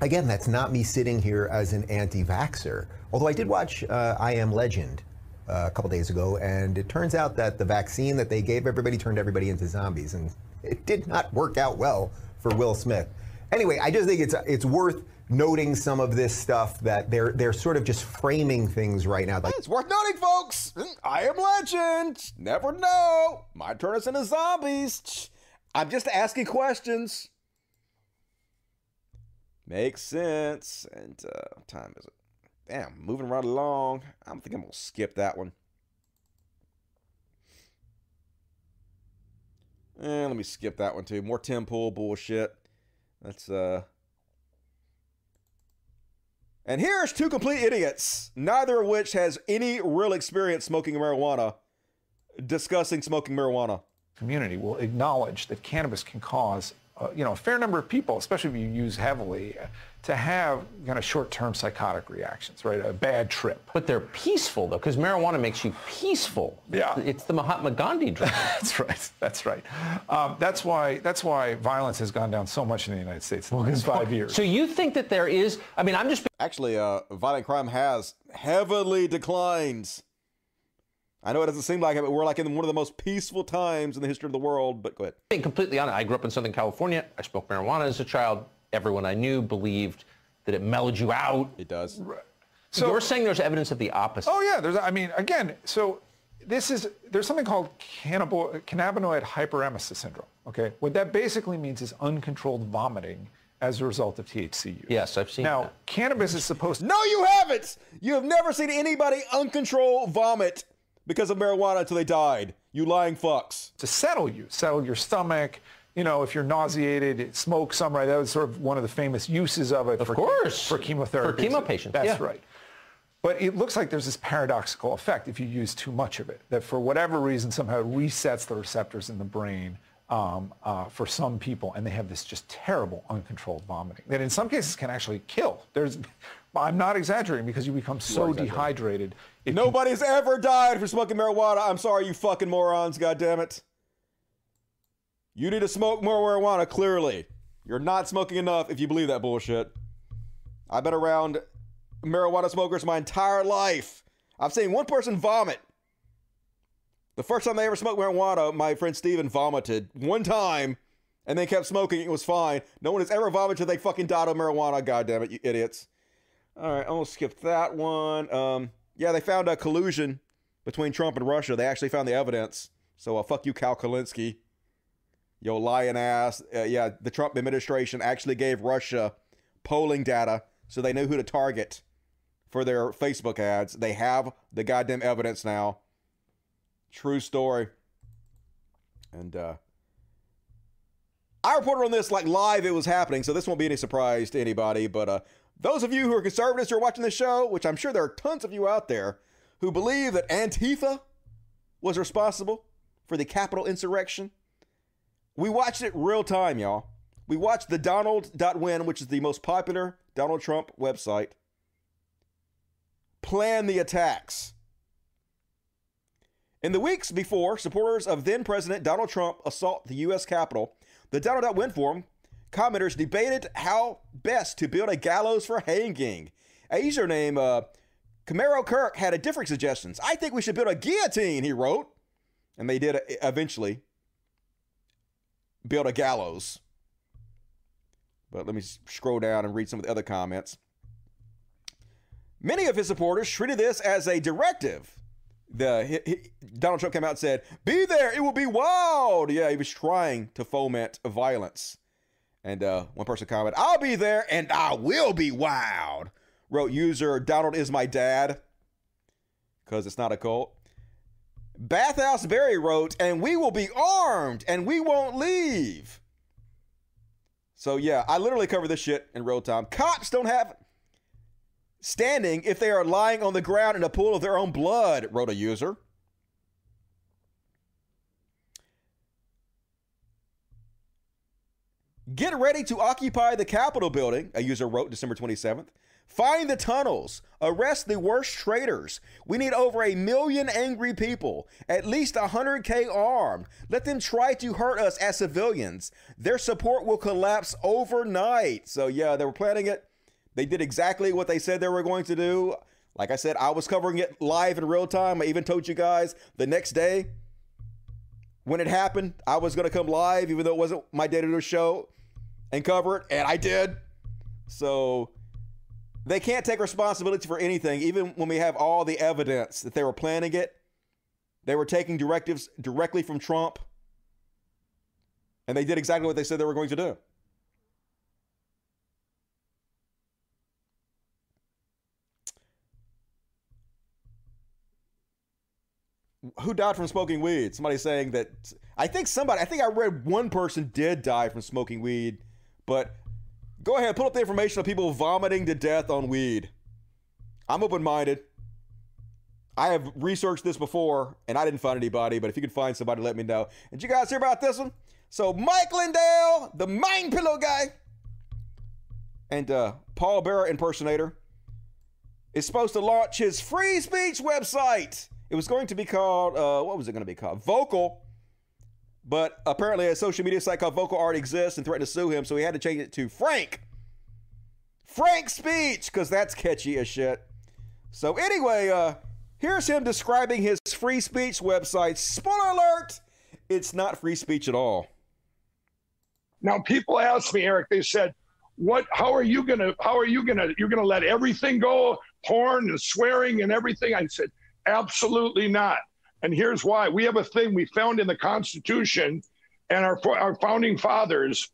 Speaker 20: Again, that's not me sitting here as an anti vaxxer. Although I did watch uh, I Am Legend uh, a couple days ago, and it turns out that the vaccine that they gave everybody turned everybody into zombies, and it did not work out well for Will Smith. Anyway, I just think it's it's worth noting some of this stuff that they're they're sort of just framing things right now. Like
Speaker 1: It's worth noting, folks. I am legend. Never know. Might turn us into zombies. I'm just asking questions. Makes sense. And uh, time is it? Damn, moving right along. I'm thinking I'm gonna skip that one. And let me skip that one too. More Tim Pool bullshit. That's uh and here's two complete idiots, neither of which has any real experience smoking marijuana, discussing smoking marijuana.
Speaker 21: community will acknowledge that cannabis can cause uh, you know a fair number of people, especially if you use heavily, uh, to have kind of short-term psychotic reactions, right? A bad trip.
Speaker 22: But they're peaceful though, because marijuana makes you peaceful.
Speaker 21: Yeah.
Speaker 22: It's the Mahatma Gandhi drug.
Speaker 21: that's right. That's right. Um, that's why that's why violence has gone down so much in the United States in the last five years.
Speaker 22: So you think that there is? I mean, I'm just
Speaker 1: actually uh, violent crime has heavily declined. I know it doesn't seem like it, but we're like in one of the most peaceful times in the history of the world. But go ahead.
Speaker 22: being completely honest. I grew up in Southern California. I smoked marijuana as a child. Everyone I knew believed that it mellowed you out.
Speaker 1: It does.
Speaker 22: So you're saying there's evidence of the opposite.
Speaker 21: Oh yeah, there's. I mean, again, so this is there's something called cannabino, cannabinoid hyperemesis syndrome. Okay, what that basically means is uncontrolled vomiting as a result of THC use.
Speaker 22: Yes, I've seen
Speaker 21: Now,
Speaker 22: that.
Speaker 21: cannabis is supposed to.
Speaker 1: No, you haven't. You have never seen anybody uncontrolled vomit because of marijuana until they died. You lying fucks.
Speaker 21: To settle you, settle your stomach. You know, if you're nauseated, smoke some. Right, that was sort of one of the famous uses of it.
Speaker 22: Of
Speaker 21: for,
Speaker 22: course.
Speaker 21: for chemotherapy.
Speaker 22: For chemo patients,
Speaker 21: That's
Speaker 22: yeah.
Speaker 21: right. But it looks like there's this paradoxical effect if you use too much of it, that for whatever reason somehow it resets the receptors in the brain um, uh, for some people, and they have this just terrible uncontrolled vomiting that in some cases can actually kill. There's, I'm not exaggerating because you become so
Speaker 1: exaggerating.
Speaker 21: dehydrated. can-
Speaker 1: Nobody's ever died for smoking marijuana. I'm sorry, you fucking morons. God damn it. You need to smoke more marijuana. Clearly, you're not smoking enough. If you believe that bullshit. I've been around marijuana smokers my entire life. I've seen one person vomit. The first time they ever smoked marijuana, my friend Steven vomited one time and then kept smoking. It was fine. No one has ever vomited. They fucking died of marijuana. God damn it, you idiots. All right, I'm gonna skip that one. Um, yeah, they found a collusion between Trump and Russia. They actually found the evidence. So uh, fuck you, Kyle Kulinski. Yo, lying ass. Uh, yeah, the Trump administration actually gave Russia polling data so they knew who to target for their Facebook ads. They have the goddamn evidence now. True story. And uh I reported on this like live it was happening, so this won't be any surprise to anybody, but uh those of you who are conservatives who are watching this show, which I'm sure there are tons of you out there who believe that Antifa was responsible for the Capitol insurrection, we watched it real time, y'all. We watched the Donald.win, which is the most popular Donald Trump website, plan the attacks. In the weeks before supporters of then President Donald Trump assault the U.S. Capitol, the Donald.win forum commenters debated how best to build a gallows for hanging. A user named uh, Camaro Kirk had a different suggestions. I think we should build a guillotine, he wrote. And they did uh, eventually build a gallows. But let me scroll down and read some of the other comments. Many of his supporters treated this as a directive. The he, he- Donald Trump came out and said, "Be there, it will be wild." Yeah, he was trying to foment violence. And uh, one person commented, "I'll be there, and I will be wild." Wrote user Donald is my dad, because it's not a cult. Bathhouse Barry wrote, "And we will be armed, and we won't leave." So yeah, I literally cover this shit in real time. Cops don't have standing if they are lying on the ground in a pool of their own blood, wrote a user. Get ready to occupy the Capitol building, a user wrote December 27th. Find the tunnels. Arrest the worst traitors. We need over a million angry people, at least 100K armed. Let them try to hurt us as civilians. Their support will collapse overnight. So, yeah, they were planning it. They did exactly what they said they were going to do. Like I said, I was covering it live in real time. I even told you guys the next day when it happened, I was going to come live, even though it wasn't my day to a show and cover it, and I did. So they can't take responsibility for anything, even when we have all the evidence that they were planning it. They were taking directives directly from Trump, and they did exactly what they said they were going to do. Who died from smoking weed? Somebody saying that. I think somebody, I think I read one person did die from smoking weed, but go ahead, pull up the information of people vomiting to death on weed. I'm open minded. I have researched this before and I didn't find anybody, but if you can find somebody, let me know. Did you guys hear about this one? So, Mike Lindell, the MyPillow guy, and uh, Paul Bearer impersonator, is supposed to launch his free speech website. It was going to be called, uh, what was it going to be called? Vocal. But apparently, a social media site called Vocal already exists and threatened to sue him, so he had to change it to Frank. Frank Speech, because that's catchy as shit. So, anyway, uh, here's him describing his free speech website. Spoiler alert! It's not free speech at all.
Speaker 3: Now people ask me, Eric. They said, "What? How are you gonna? How are you gonna? You're gonna let everything go? Porn and swearing and everything?" I said, "Absolutely not." And here's why: we have a thing we found in the Constitution and our our founding fathers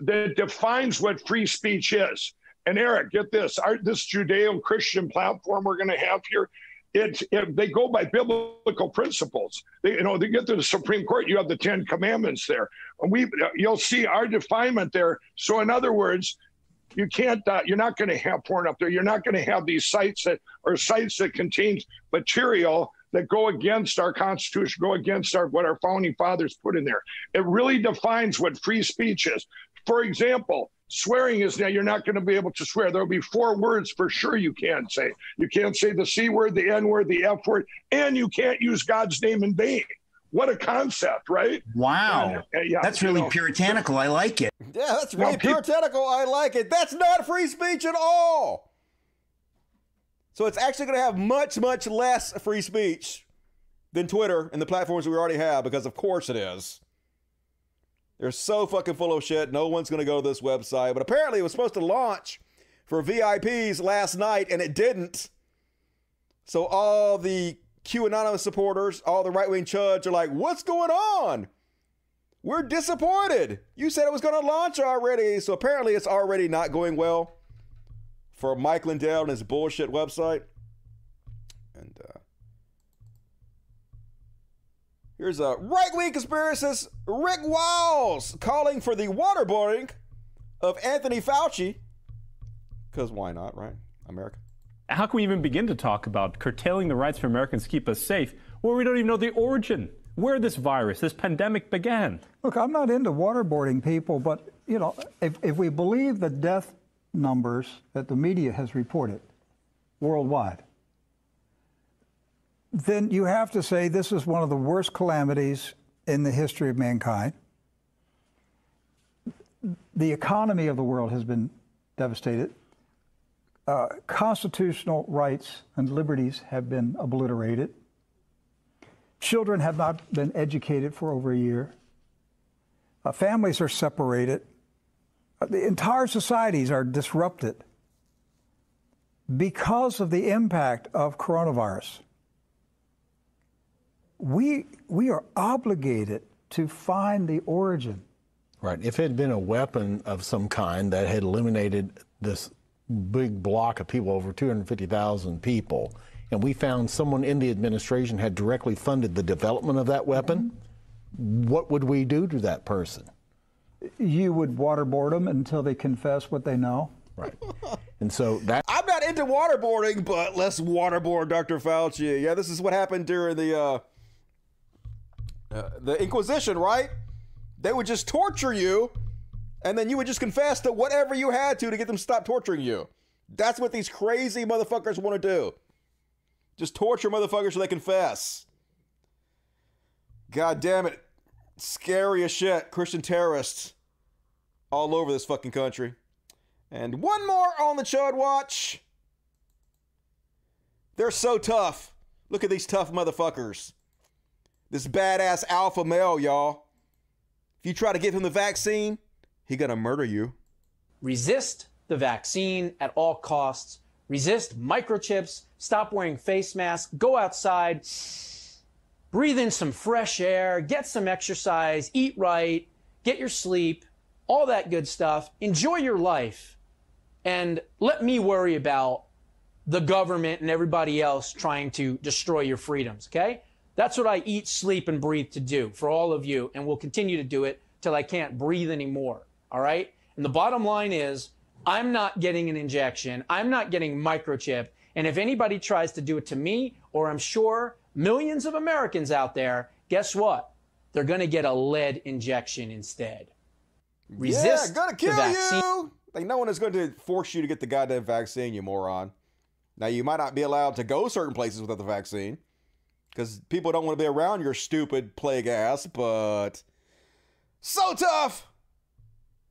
Speaker 3: that defines what free speech is. And Eric, get this: our, this Judeo-Christian platform we're going to have here. It, it, they go by biblical principles. They, you know, they get to the Supreme Court. You have the Ten Commandments there, and we you'll see our definement there. So, in other words, you can't. Uh, you're not going to have porn up there. You're not going to have these sites that are sites that contain material that go against our Constitution, go against our what our founding fathers put in there. It really defines what free speech is. For example, swearing is now you're not going to be able to swear. There'll be four words for sure you can't say. You can't say the C word, the N word, the F word, and you can't use God's name in vain. What a concept, right?
Speaker 23: Wow.
Speaker 3: And, uh, yeah,
Speaker 23: that's really
Speaker 3: know,
Speaker 23: puritanical. I like it.
Speaker 1: Yeah, that's really
Speaker 3: Now, peop-
Speaker 1: puritanical. I like it. That's not free speech at all. So it's actually going to have much, much less free speech than Twitter and the platforms we already have, because of course it is. They're so fucking full of shit. No one's going to go to this website. But apparently it was supposed to launch for VIPs last night, and it didn't. So all the Q Anonymous supporters, all the right wing chuds are like, what's going on? We're disappointed. You said it was going to launch already. So apparently it's already not going well for Mike Lindell and his bullshit website. And uh, here's a right wing conspiracist, Rick Wiles, calling for the waterboarding of Anthony Fauci. Because why not, right? America.
Speaker 24: How can we even begin to talk about curtailing the rights for Americans to keep us safe where we don't even know the origin, where this virus, this pandemic began?
Speaker 25: Look, I'm not into waterboarding people, but you know, if, if we believe the death numbers that the media has reported worldwide, then you have to say this is one of the worst calamities in the history of mankind. The economy of the world has been devastated. Uh, constitutional rights and liberties have been obliterated. Children have not been educated for over a year. Uh, families are separated. Uh, the entire societies are disrupted because of the impact of coronavirus. We, we are obligated to find the origin.
Speaker 26: Right. If it had been a weapon of some kind that had eliminated this big block of people, over 250,000 people, and we found someone in the administration had directly funded the development of that weapon, what would we do to that person?
Speaker 25: You would waterboard them until they confess what they know.
Speaker 26: Right. And so that
Speaker 1: I'm not into waterboarding, but let's waterboard Dr. Fauci. Yeah, this is what happened during the uh, uh, the Inquisition, right? They would just torture you And then you would just confess to whatever you had to to get them to stop torturing you. That's what these crazy motherfuckers want to do. Just torture motherfuckers so they confess. God damn it. Scary as shit. Christian terrorists all over this fucking country. And one more on the Chud Watch. They're so tough. Look at these tough motherfuckers. This badass alpha male, y'all. If you try to give him the vaccine, he gonna murder you.
Speaker 27: Resist the vaccine at all costs. Resist microchips. Stop wearing face masks. Go outside. Breathe in some fresh air. Get some exercise. Eat right. Get your sleep. All that good stuff. Enjoy your life. And let me worry about the government and everybody else trying to destroy your freedoms, okay? That's what I eat, sleep, and breathe to do for all of you, and will continue to do it till I can't breathe anymore, all right? And the bottom line is, I'm not getting an injection, I'm not getting microchip, and if anybody tries to do it to me, or I'm sure millions of Americans out there, guess what? They're gonna get a lead injection instead. Resist
Speaker 1: yeah, gonna
Speaker 27: the vaccine.
Speaker 1: you. Like no one is going to force you to get the goddamn vaccine, you moron. Now you might not be allowed to go certain places without the vaccine because people don't want to be around your stupid plague ass. But so tough.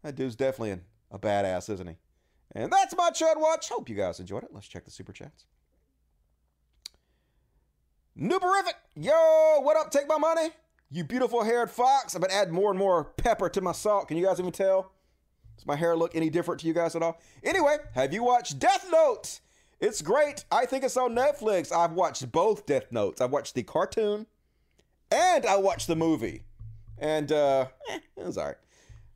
Speaker 1: That dude's definitely an, a badass, isn't he? And that's my Chud Watch. Hope you guys enjoyed it. Let's check the super chats. Newberific, yo, what up? Take my money. You beautiful haired fox. I've been adding more and more pepper to my salt. Can you guys even tell? Does my hair look any different to you guys at all? Anyway, have you watched Death Note? It's great. I think it's on Netflix. I've watched both Death Notes. I've watched the cartoon and I watched the movie. And uh eh, it was alright.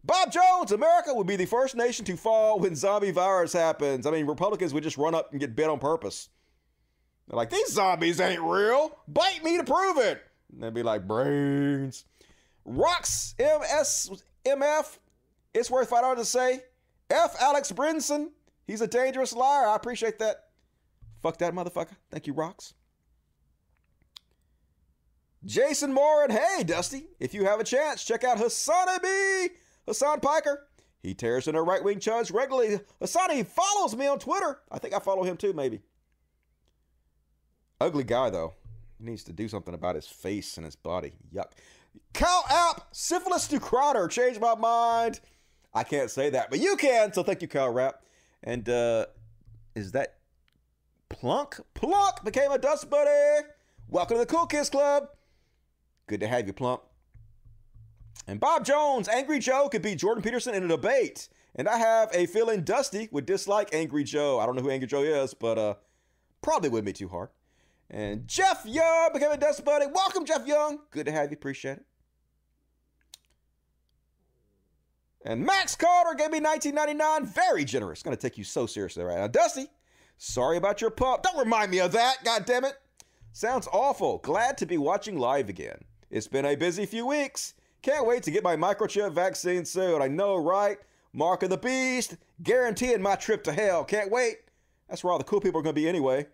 Speaker 1: Bob Jones, America would be the first nation to fall when zombie virus happens. I mean, Republicans would just run up and get bit on purpose. They're like, these zombies ain't real. Bite me to prove it. And they'd be like, brains. Rocks MSMF. It's worth five dollars to say. F Alex Berenson. He's a dangerous liar. I appreciate that. Fuck that motherfucker. Thank you, Rocks. Jason Moore and hey, Dusty, if you have a chance, check out Hassani B. Hasan Piker. He tears in into right wing chuds regularly. Hassani follows me on Twitter. I think I follow him too, maybe. Ugly guy, though. He needs to do something about his face and his body. Yuck. Cal App, syphilis to Crowder. Changed my mind. I can't say that, but you can. So thank you, Cal Rap. And uh is that Plunk? Plunk became a dust buddy. Welcome to the Cool Kids Club. Good to have you, Plunk. And Bob Jones, Angry Joe could beat Jordan Peterson in a debate. And I have a feeling Dusty would dislike Angry Joe. I don't know who Angry Joe is, but uh probably wouldn't be too hard. And Jeff Young became a dust buddy. Welcome, Jeff Young. Good to have you. Appreciate it. And Max Carter gave me 1999. Very generous. Gonna take you so seriously right now. Dusty, sorry about your pump. Don't remind me of that. God damn it. Sounds awful. Glad to be watching live again. It's been a busy few weeks. Can't wait to get my microchip vaccine soon. I know, right? Mark of the beast. Guaranteeing my trip to hell. Can't wait. That's where all the cool people are gonna be anyway.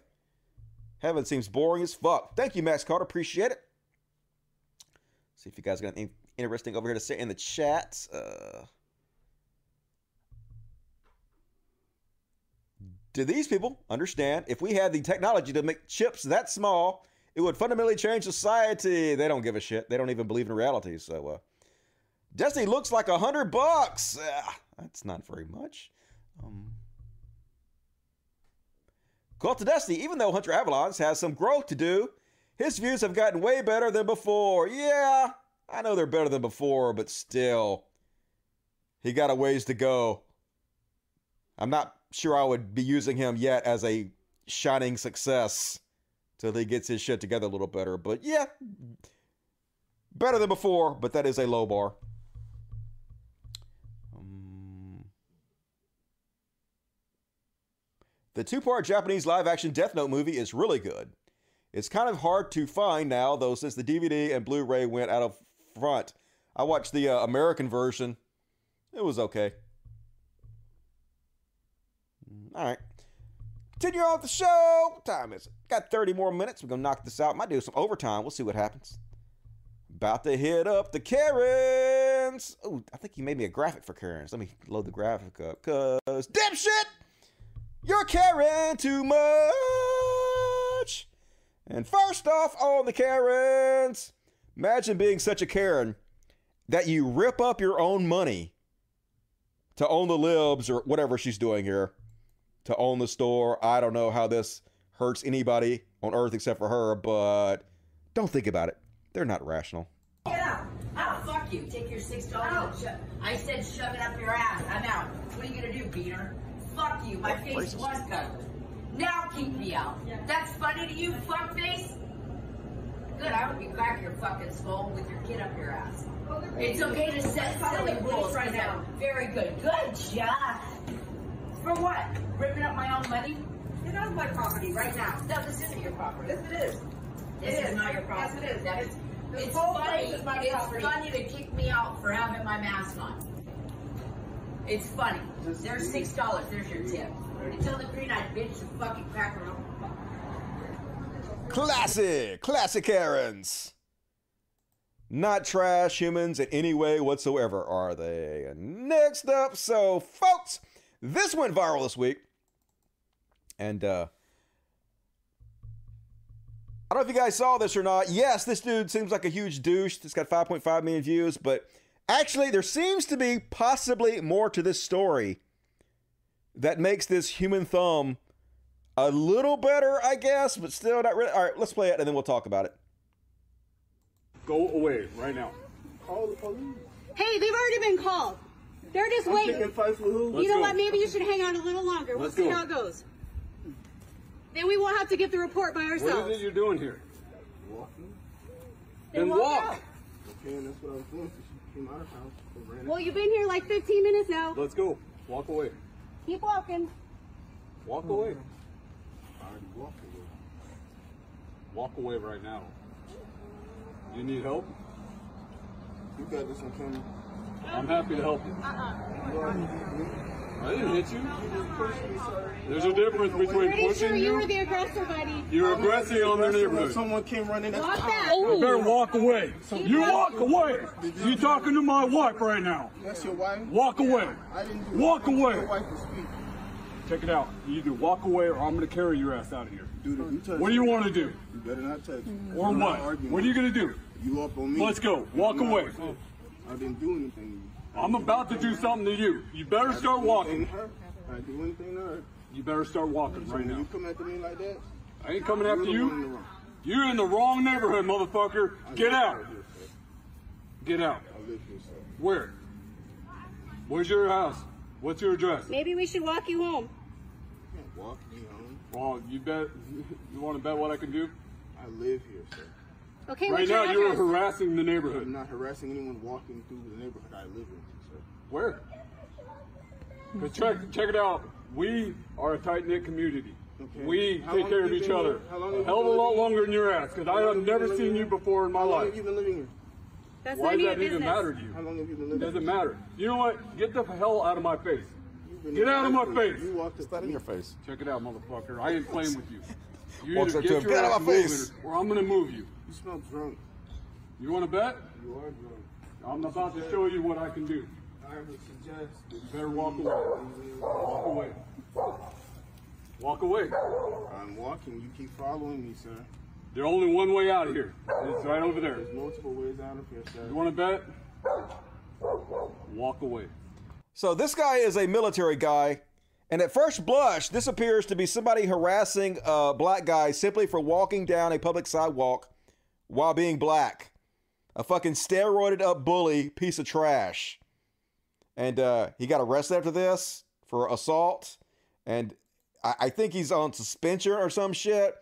Speaker 1: Heaven seems boring as fuck. Thank you, Max Carter. Appreciate it. See if you guys got anything interesting over here to say in the chat. Uh, do these people understand if we had the technology to make chips that small, it would fundamentally change society? They don't give a shit. They don't even believe in reality. So, uh, Destiny looks like a hundred bucks. Uh, that's not very much. Um, Call to Destiny, even though Hunter Avalons has some growth to do, his views have gotten way better than before. Yeah, I know they're better than before, but still, he got a ways to go. I'm not sure I would be using him yet as a shining success till he gets his shit together a little better. But yeah, better than before, but that is a low bar. The two part Japanese live action Death Note movie is really good. It's kind of hard to find now, though, since the DVD and Blu ray went out of front. I watched the uh, American version, it was okay. All right. Continue on with the show. What time is it? Got 30 more minutes. We're going to knock this out. Might do some overtime. We'll see what happens. About to hit up the Karens. Oh, I think he made me a graphic for Karens. Let me load the graphic up. Cause dipshit, you're caring too much. And first off, on the Karens, imagine being such a Karen that you rip up your own money to own the libs or whatever she's doing here, to own the store. I don't know how this hurts anybody on earth except for her, but don't think about it. They're not rational.
Speaker 28: Get out. Oh, fuck you. Take your six dollars. Oh. I said shove it up your ass. I'm out. What are you gonna do, beat her? Fuck you. My face
Speaker 1: racist.
Speaker 28: was covered. Now keep me out. That's funny to you, fuckface? Good, I hope you crack your fucking skull with your kid up your ass. It's okay to set silly rules right now. Very good. Good job. For what? Ripping up my own money? Get out of my property right now. No, this isn't your property. Yes, it is. This
Speaker 29: It
Speaker 28: is
Speaker 29: is.
Speaker 28: not your property.
Speaker 29: Yes, it is.
Speaker 28: That is.
Speaker 29: This
Speaker 28: It's
Speaker 29: whole
Speaker 28: funny.
Speaker 29: place is my
Speaker 28: It's
Speaker 29: property.
Speaker 28: funny to kick me out for having my mask on. It's funny. There's six dollars. There's your tip. And tell the green-eyed bitch to fucking crack her own.
Speaker 1: Classic, classic Karens. Not trash humans in any way whatsoever, are they? And next up, so folks, this went viral this week. And uh I don't know if you guys saw this or not. Yes, this dude seems like a huge douche. It's got 5.5 million views, but actually there seems to be possibly more to this story that makes this human thumb a little better, I guess, but still not really. All right, let's play it and then we'll talk about it.
Speaker 30: Go away right now. Call the police.
Speaker 29: Hey, they've already been called. They're just
Speaker 30: I'm
Speaker 29: waiting.
Speaker 30: taking fights with who?
Speaker 29: You
Speaker 30: Let's
Speaker 29: know
Speaker 30: go.
Speaker 29: what? Maybe you should hang on a little longer. We'll
Speaker 30: Let's
Speaker 29: see
Speaker 30: go.
Speaker 29: how it goes. Then we won't have to get the report by ourselves.
Speaker 30: is it you're doing here?
Speaker 3: Walking.
Speaker 30: Then
Speaker 29: walk
Speaker 30: walk.
Speaker 3: Okay, and that's what I was doing. So she came out of house. ran
Speaker 29: Well, you've been here like 15 minutes now.
Speaker 30: Let's go. Walk away.
Speaker 29: Keep walking.
Speaker 30: Walk oh, away.
Speaker 3: I already walked away.
Speaker 30: Walk away right now. You need help?
Speaker 3: You got this on camera.
Speaker 30: I'm happy to help you. Uh-uh. I didn't hit you. There's a difference between
Speaker 29: Pretty sure
Speaker 30: pushing
Speaker 29: you were
Speaker 30: you.
Speaker 29: the aggressor, buddy.
Speaker 30: You're aggressing on their neighborhood.
Speaker 3: Someone came running.
Speaker 29: Walk back.
Speaker 30: You better walk away. You walk away. You talking to my wife right now.
Speaker 3: That's your wife?
Speaker 30: Walk away.
Speaker 3: I didn't do
Speaker 30: Walk
Speaker 3: it.
Speaker 30: away.
Speaker 3: Your wife will speak.
Speaker 30: Check it out. You either walk away or I'm going to carry your ass out of here.
Speaker 3: Dude, if you touch
Speaker 30: What do you want to do?
Speaker 3: You better not touch me.
Speaker 30: Or
Speaker 3: I'm not
Speaker 30: what?
Speaker 3: arguing
Speaker 30: What are you going to do?
Speaker 3: You up on me.
Speaker 30: Let's go. Walk away.
Speaker 3: I didn't do anything to you.
Speaker 30: I'm about to do something to you. You better start
Speaker 3: didn't do anything
Speaker 30: walking.
Speaker 3: I do anything to her.
Speaker 30: You better start walking
Speaker 3: So
Speaker 30: right
Speaker 3: when
Speaker 30: now.
Speaker 3: you come after me like that,
Speaker 30: I ain't coming
Speaker 3: you're
Speaker 30: after you.
Speaker 3: one in the wrong.
Speaker 30: You're in the wrong neighborhood, motherfucker. Get out. Get out.
Speaker 3: I live here, sir.
Speaker 30: Where? Where's your house? What's your address?
Speaker 29: Maybe we should walk you home.
Speaker 3: You walk me home.
Speaker 30: Well, you bet. You want to bet what I can do?
Speaker 3: I live here, sir.
Speaker 29: Okay,
Speaker 30: right
Speaker 29: what's
Speaker 30: now, you're
Speaker 29: address?
Speaker 30: harassing the neighborhood.
Speaker 3: I'm not harassing anyone walking through the neighborhood I live in, sir.
Speaker 30: Where? Hmm. 'Cause check, check it out. We are a tight knit community.
Speaker 3: Okay.
Speaker 30: We
Speaker 3: How
Speaker 30: take
Speaker 3: long
Speaker 30: care of
Speaker 3: you
Speaker 30: each
Speaker 3: been
Speaker 30: other.
Speaker 3: here? How long
Speaker 30: A
Speaker 3: have
Speaker 30: hell of a
Speaker 3: you been
Speaker 30: lot
Speaker 3: living
Speaker 30: longer
Speaker 3: here?
Speaker 30: than your ass, because I have
Speaker 3: have
Speaker 30: never seen you before in my
Speaker 3: How long
Speaker 30: life.
Speaker 3: have you been living here?
Speaker 29: That's
Speaker 30: Why
Speaker 29: none
Speaker 30: does
Speaker 29: of
Speaker 30: that
Speaker 29: your
Speaker 30: even matter to you?
Speaker 3: How long have you been
Speaker 30: It
Speaker 3: living
Speaker 30: doesn't matter. You know what? Get the hell out of my face.
Speaker 3: You've been
Speaker 30: Get out of my
Speaker 3: walking-
Speaker 30: face.
Speaker 3: You walked
Speaker 1: It's not in your face.
Speaker 30: Check it out, motherfucker. I ain't playing with you. You
Speaker 1: Walks
Speaker 30: either
Speaker 1: up to
Speaker 30: get
Speaker 1: him,
Speaker 30: your
Speaker 1: "Get out
Speaker 30: ass
Speaker 1: of my
Speaker 30: moving,
Speaker 1: face."
Speaker 30: or I'm gonna move you.
Speaker 3: You smell drunk.
Speaker 30: You want to bet?
Speaker 3: You are drunk.
Speaker 30: I'm about to show you what I can do.
Speaker 3: I would suggest
Speaker 30: You better walk away. Walk away. Walk away.
Speaker 3: I'm walking. You keep following me, sir.
Speaker 30: There's only one way out of here. It's right over there.
Speaker 3: There's multiple ways out of here, sir.
Speaker 30: You want to bet? Walk away.
Speaker 1: So this guy is a military guy, and at first blush, this appears to be somebody harassing a black guy simply for walking down a public sidewalk while being black. A fucking steroided up bully piece of trash. And uh, he got arrested after this for assault, and I, I think he's on suspension or some shit.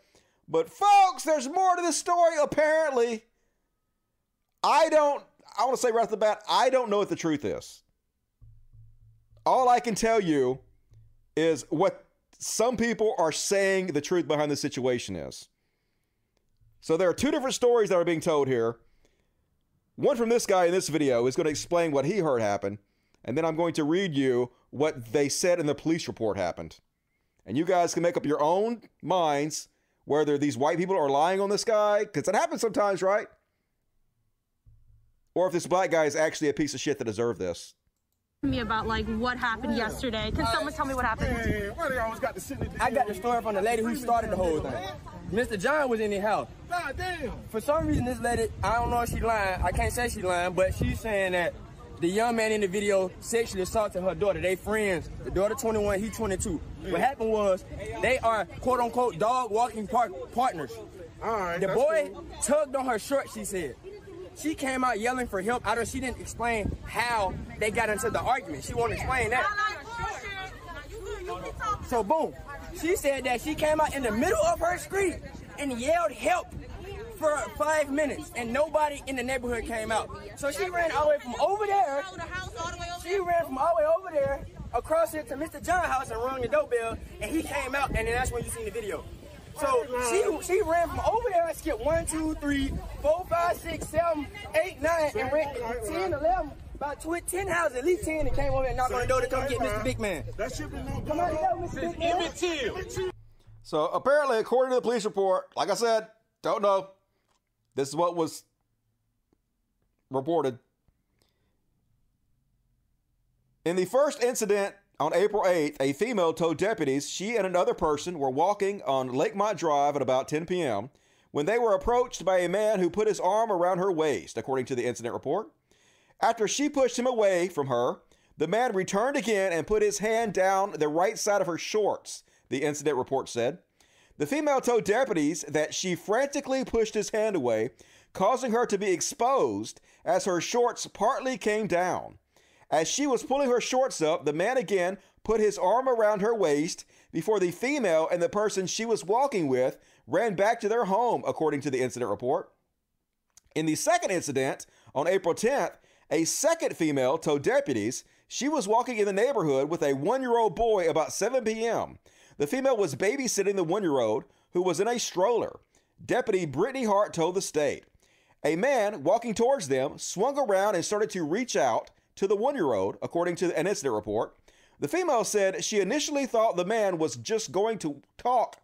Speaker 1: But folks, there's more to this story apparently. I don't. I want to say right off the bat, I don't know what the truth is. All I can tell you is what some people are saying the truth behind the situation is. So there are two different stories that are being told here. One from this guy in this video is going to explain what he heard happen, and then I'm going to read you what they said in the police report happened. And you guys can make up your own minds whether these white people are lying on this guy, because it happens sometimes, right? or if this black guy is actually a piece of shit that deserved this.
Speaker 31: me about like what happened yesterday. Can someone tell me what happened?
Speaker 32: I got the story from the lady who started the whole thing. Mr. John was in the house. God Damn. For some reason, this lady, I don't know if she lying. I can't say she lying, but she's saying that the young man in the video sexually assaulted her daughter. They friends. The daughter 21, he 22. What happened was they are quote unquote dog walking par- partners. the
Speaker 3: that's
Speaker 32: boy tugged on her shirt. She said. She came out yelling for help. I don't. She didn't explain how they got into the argument. She won't explain that. So boom, she said that she came out in the middle of her street and yelled help for five minutes, and nobody in the neighborhood came out. So she ran all the way from over there. She ran from all the way over there across it to Mr. John house and rung the doorbell, and he came out, and then that's when you seen the video. So she she ran from over there and skipped one, two, three, four, five, six, seven, eight, nine, and ran 10, 11, about tw- 10 houses, at least 10, and came over and knocked on the door to come get Mr. Big Man. That should be no Come on, go, Mr. Big Man.
Speaker 1: So apparently, according to the police report, like I said, don't know. This is what was reported. In the first incident on April 8th, a female told deputies she and another person were walking on Lakemont Drive at about 10 p.m. when they were approached by a man who put his arm around her waist, according to the incident report. After she pushed him away from her, the man returned again and put his hand down the right side of her shorts, the incident report said. The female told deputies that she frantically pushed his hand away, causing her to be exposed as her shorts partly came down. As she was pulling her shorts up, the man again put his arm around her waist before the female and the person she was walking with ran back to their home, according to the incident report. In the second incident, on April 10th, a second female told deputies she was walking in the neighborhood with a one year old boy about 7 p.m. The female was babysitting the one year old who was in a stroller. Deputy Brittany Hart told the state. A man walking towards them swung around and started to reach out to the one year old, according to an incident report. The female said she initially thought the man was just going to talk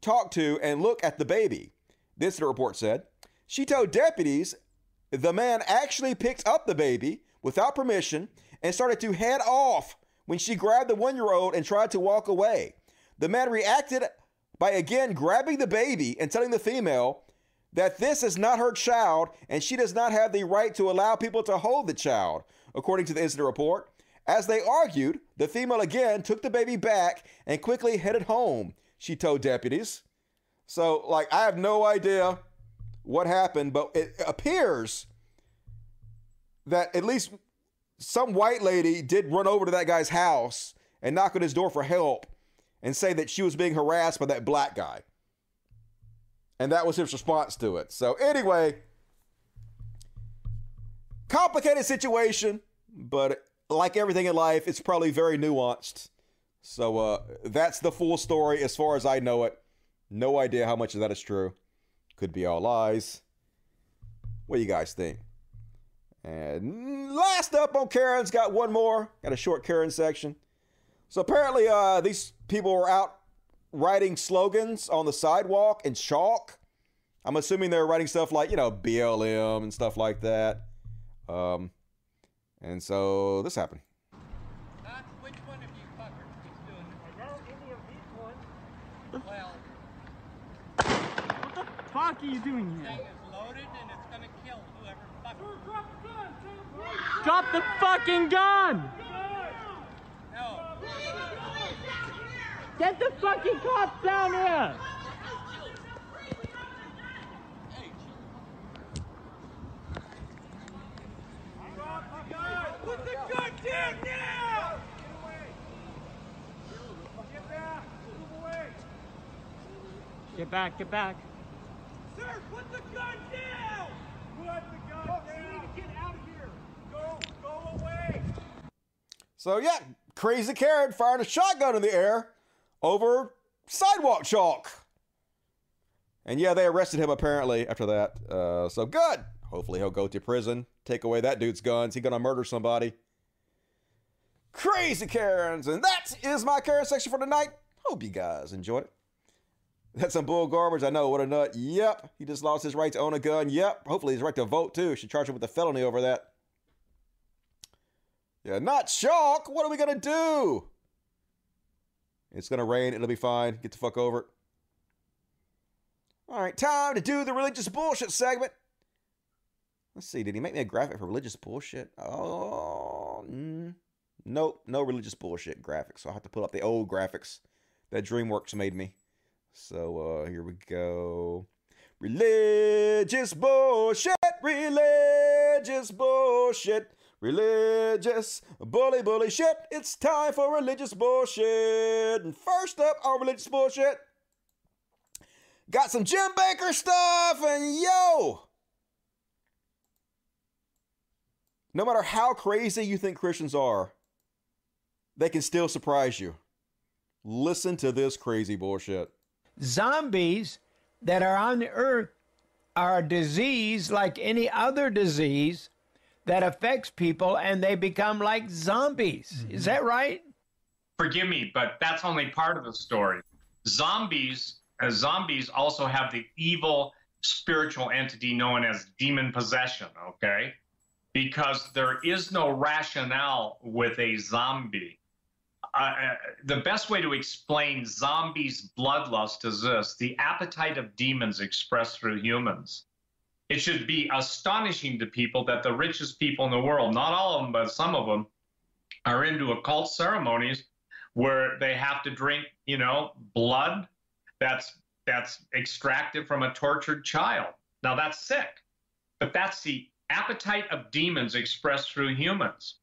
Speaker 1: talk to and look at the baby. The incident report said. She told deputies the man actually picked up the baby without permission and started to head off when she grabbed the one year old and tried to walk away. The man reacted by again grabbing the baby and telling the female that this is not her child and she does not have the right to allow people to hold the child, according to the incident report. As they argued, the female again took the baby back and quickly headed home, she told deputies. So, like, I have no idea what happened, but it appears that at least some white lady did run over to that guy's house and knock on his door for help and say that she was being harassed by that black guy. And that was his response to it. So, anyway, complicated situation, but like everything in life, it's probably very nuanced. So, uh, that's the full story as far as I know it. No idea how much of that is true. Could be all lies. What do you guys think? And last up on Karen's got one more. Got a short Karen section. So apparently, uh, these people were out writing slogans on the sidewalk in chalk. I'm assuming they're writing stuff like, you know, BLM and stuff like that. Um, and so this happened.
Speaker 33: Fuck are you doing here? Drop the fucking gun! Get the fucking cops down here!
Speaker 3: Put the gun down now!
Speaker 33: Get back, get back.
Speaker 3: Sir, put the gun down! Put the gun down! You need to get out of here! Go, go away!
Speaker 1: So yeah, crazy Karen fired a shotgun in the air over sidewalk chalk. And yeah, they arrested him apparently after that. Uh, so good. Hopefully he'll go to prison, take away that dude's guns. He gonna murder somebody. Crazy Karens, and that is my Karen section for tonight. Hope you guys enjoyed it. That's some bull garbage. I know. What a nut. Yep. He just lost his right to own a gun. Yep. Hopefully his right to vote too. Should charge him with a felony over that. Yeah, not shock. What are we gonna do? It's gonna rain. It'll be fine. Get the fuck over it. All right, time to do the religious bullshit segment. Let's see. Did he make me a graphic for religious bullshit? Oh, mm, nope. No religious bullshit graphics. So I'll have to pull up the old graphics that DreamWorks made me. So uh, here we go. Religious bullshit, religious bullshit, religious bully bully shit. It's time for religious bullshit. And first up, our religious bullshit. Got some Jim Bakker stuff, and yo! No matter how crazy you think Christians are, they can still surprise you. Listen to this crazy bullshit.
Speaker 27: Zombies that are on the earth are a disease like any other disease that affects people and they become like zombies. Is that right?
Speaker 34: Forgive me, but that's only part of the story. Zombies, uh, zombies also have the evil spiritual entity known as demon possession, okay? Because there is no rationale with a zombie. The best way to explain zombies' bloodlust is this the appetite of demons expressed through humans. It should be astonishing to people that the richest people in the world, not all of them, but some of them, are into occult ceremonies where they have to drink, you know, blood that's that's extracted from a tortured child. Now that's sick, but that's the appetite of demons expressed through humans.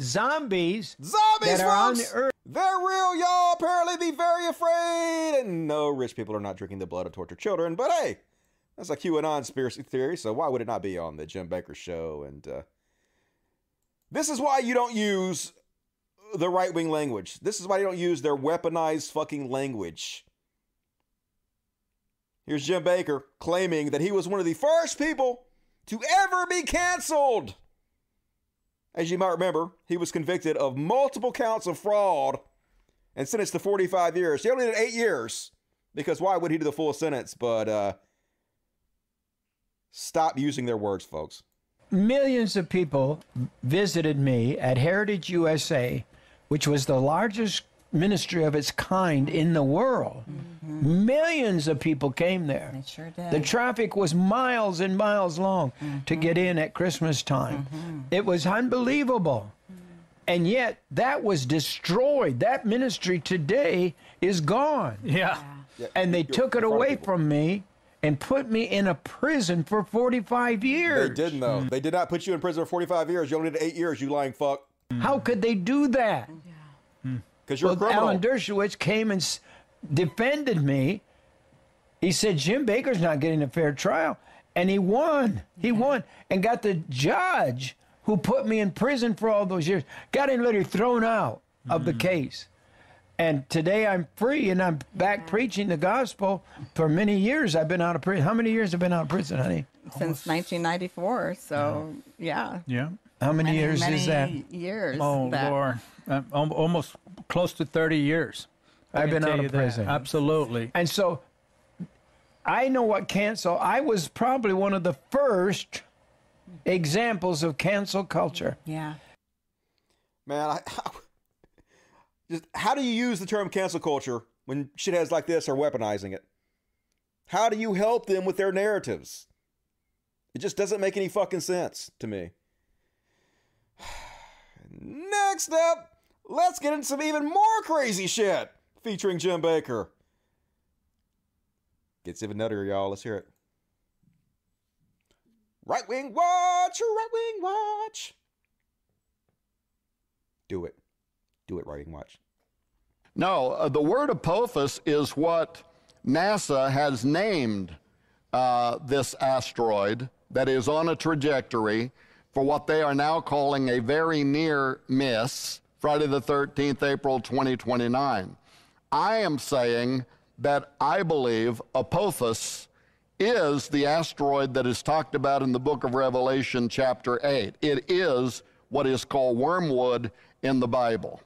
Speaker 27: Zombies,
Speaker 1: Zombies,
Speaker 27: that are on the earth.
Speaker 1: They're real, y'all. Apparently, be very afraid. And no, rich people are not drinking the blood of tortured children. But hey, that's a QAnon conspiracy theory, so why would it not be on the Jim Bakker show? And uh, this is why you don't use the right wing language. This is why you don't use their weaponized fucking language. Here's Jim Bakker claiming that he was one of the first people to ever be canceled. As you might remember, he was convicted of multiple counts of fraud and sentenced to 45 years. He only did eight years because why would he do the full sentence? But uh, stop using their words, folks.
Speaker 27: Millions of people visited me at Heritage USA, which was the largest ministry of its kind in the world. Mm-hmm. Millions of people came there.
Speaker 35: They sure did.
Speaker 27: The traffic was miles and miles long to mm-hmm. get in at Christmas time. Mm-hmm. It was unbelievable. And yet that was destroyed. That ministry today is gone.
Speaker 24: Yeah.
Speaker 27: And they took it away from me and put me in a prison for 45 years.
Speaker 1: They didn't, though. They did not put you in prison for 45 years. You only did eight years, you lying fuck.
Speaker 27: How could they do that? Mm.
Speaker 1: Because you're
Speaker 27: well,
Speaker 1: a criminal.
Speaker 27: Alan Dershowitz came and s- defended me. He said Jim Bakker's not getting a fair trial, and he won. He won and got the judge who put me in prison for all those years got him literally thrown out of the case. And today I'm free and I'm back preaching the gospel. For many years I've been out of prison. How many years have I been out of prison, honey?
Speaker 35: Since 1994. So, yeah.
Speaker 24: Yeah.
Speaker 27: How many, years
Speaker 35: many
Speaker 27: is that?
Speaker 35: Years.
Speaker 24: Oh,
Speaker 35: that-
Speaker 24: Lord. Uh, almost close to 30 years. I
Speaker 27: I've been out
Speaker 24: you
Speaker 27: of
Speaker 24: that.
Speaker 27: prison.
Speaker 24: Absolutely.
Speaker 27: And so I know what cancel. I was probably one of the first examples of cancel culture.
Speaker 35: Yeah.
Speaker 1: Man, I, just how do you use the term cancel culture when shitheads like this are weaponizing it? How do you help them with their narratives? It just doesn't make any fucking sense to me. Next up, let's get into some even more crazy shit featuring Jim Bakker. Gets even nuttier, y'all. Let's hear it. Right wing watch, right wing watch. Do it. Do it, right wing watch.
Speaker 36: No, uh, the word Apophis is what NASA has named uh, this asteroid that is on a trajectory for what they are now calling a very near miss, Friday the 13th, April 2029. I am saying that I believe Apophis is the asteroid that is talked about in the book of Revelation, chapter 8. It is what is called wormwood in the Bible.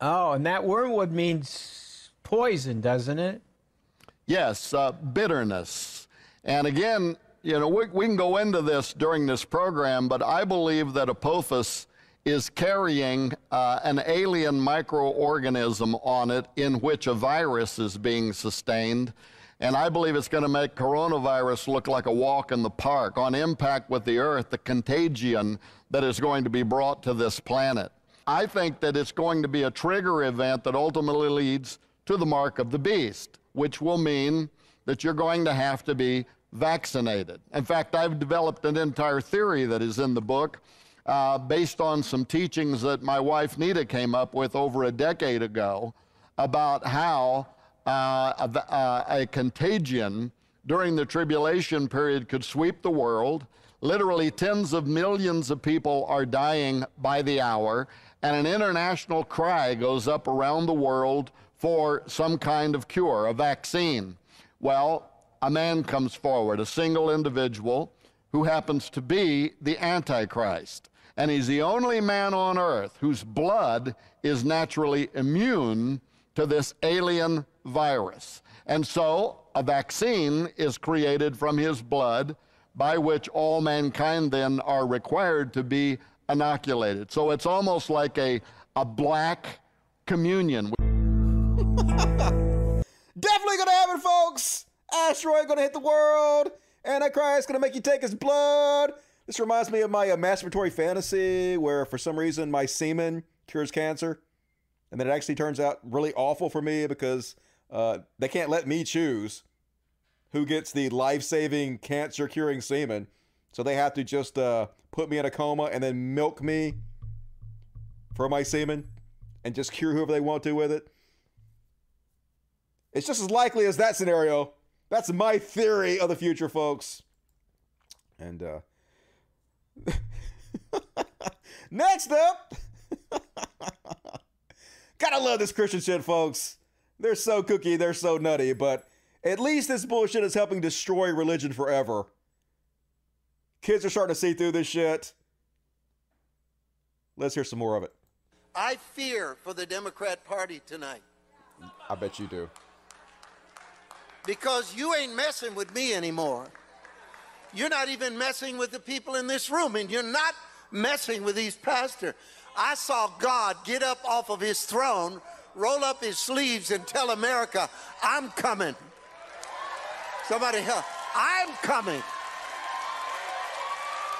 Speaker 27: Oh, and that wormwood means poison, doesn't it?
Speaker 36: Yes, uh, bitterness. And again, you know, we, we can go into this during this program, but I believe that Apophis is carrying uh, an alien microorganism on it in which a virus is being sustained. And I believe it's going to make coronavirus look like a walk in the park on impact with the earth, the contagion that is going to be brought to this planet. I think that it's going to be a trigger event that ultimately leads to the mark of the beast, which will mean that you're going to have to be vaccinated. In fact, I've developed an entire theory that is in the book uh, based on some teachings that my wife Nita came up with over a decade ago about how uh, a, uh, a contagion during the tribulation period could sweep the world. Literally, tens of millions of people are dying by the hour, and an international cry goes up around the world for some kind of cure, a vaccine. Well, a man comes forward, a single individual who happens to be the Antichrist. And he's the only man on earth whose blood is naturally immune to this alien virus. And so a vaccine is created from his blood by which all mankind then are required to be inoculated. So it's almost like a, a black communion.
Speaker 1: Definitely gonna happen, folks. Asteroid gonna hit the world. Antichrist gonna make you take his blood. This reminds me of my uh, masturbatory fantasy where, for some reason, my semen cures cancer. And then it actually turns out really awful for me because uh, they can't let me choose who gets the life saving cancer curing semen. So they have to just uh, put me in a coma and then milk me for my semen and just cure whoever they want to with it. It's just as likely as that scenario. That's my theory of the future, folks. And uh, next up, gotta love this Christian shit, folks. They're so cookie, they're so nutty, but at least this bullshit is helping destroy religion forever. Kids are starting to see through this shit. Let's hear some more of it.
Speaker 37: I fear for the Democrat Party tonight
Speaker 1: I bet you do.
Speaker 37: because you ain't messing with me anymore. You're not even messing with the people in this room, and you're not messing with these pastors. I saw God get up off of his throne, roll up his sleeves, and tell America, I'm coming. Somebody help. I'm coming.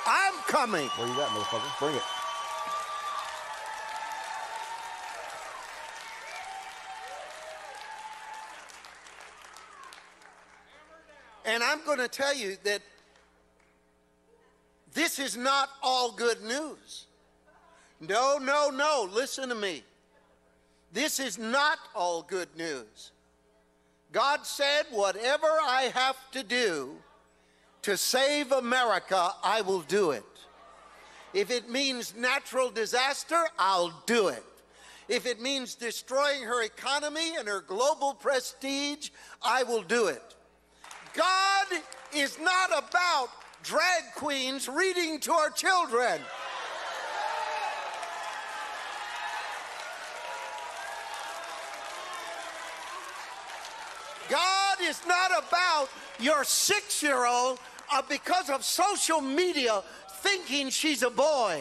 Speaker 37: I'm coming.
Speaker 1: Where you at, motherfucker? Bring it.
Speaker 37: And I'm going to tell you that this is not all good news. No, no, no. Listen to me. This is not all good news. God said, whatever I have to do to save America, I will do it. If it means natural disaster, I'll do it. If it means destroying her economy and her global prestige, I will do it. God is not about drag queens reading to our children. God is not about your six year old uh, because of social media thinking she's a boy.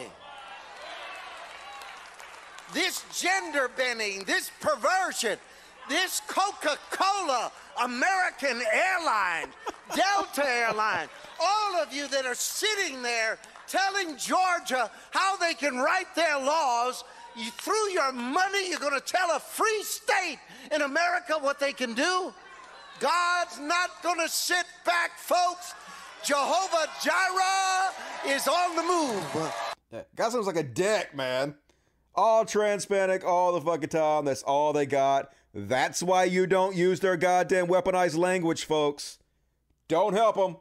Speaker 37: This gender bending, this perversion, this Coca Cola, American Airline, Delta Airline, all of you that are sitting there telling Georgia how they can write their laws, you, through your money, you're going to tell a free state in America what they can do? God's not going to sit back, folks. Jehovah Jireh is on the move.
Speaker 1: Yeah, guy sounds like a dick, man. All transpanic all the fucking time. That's all they got. That's why you don't use their goddamn weaponized language, folks. Don't help them.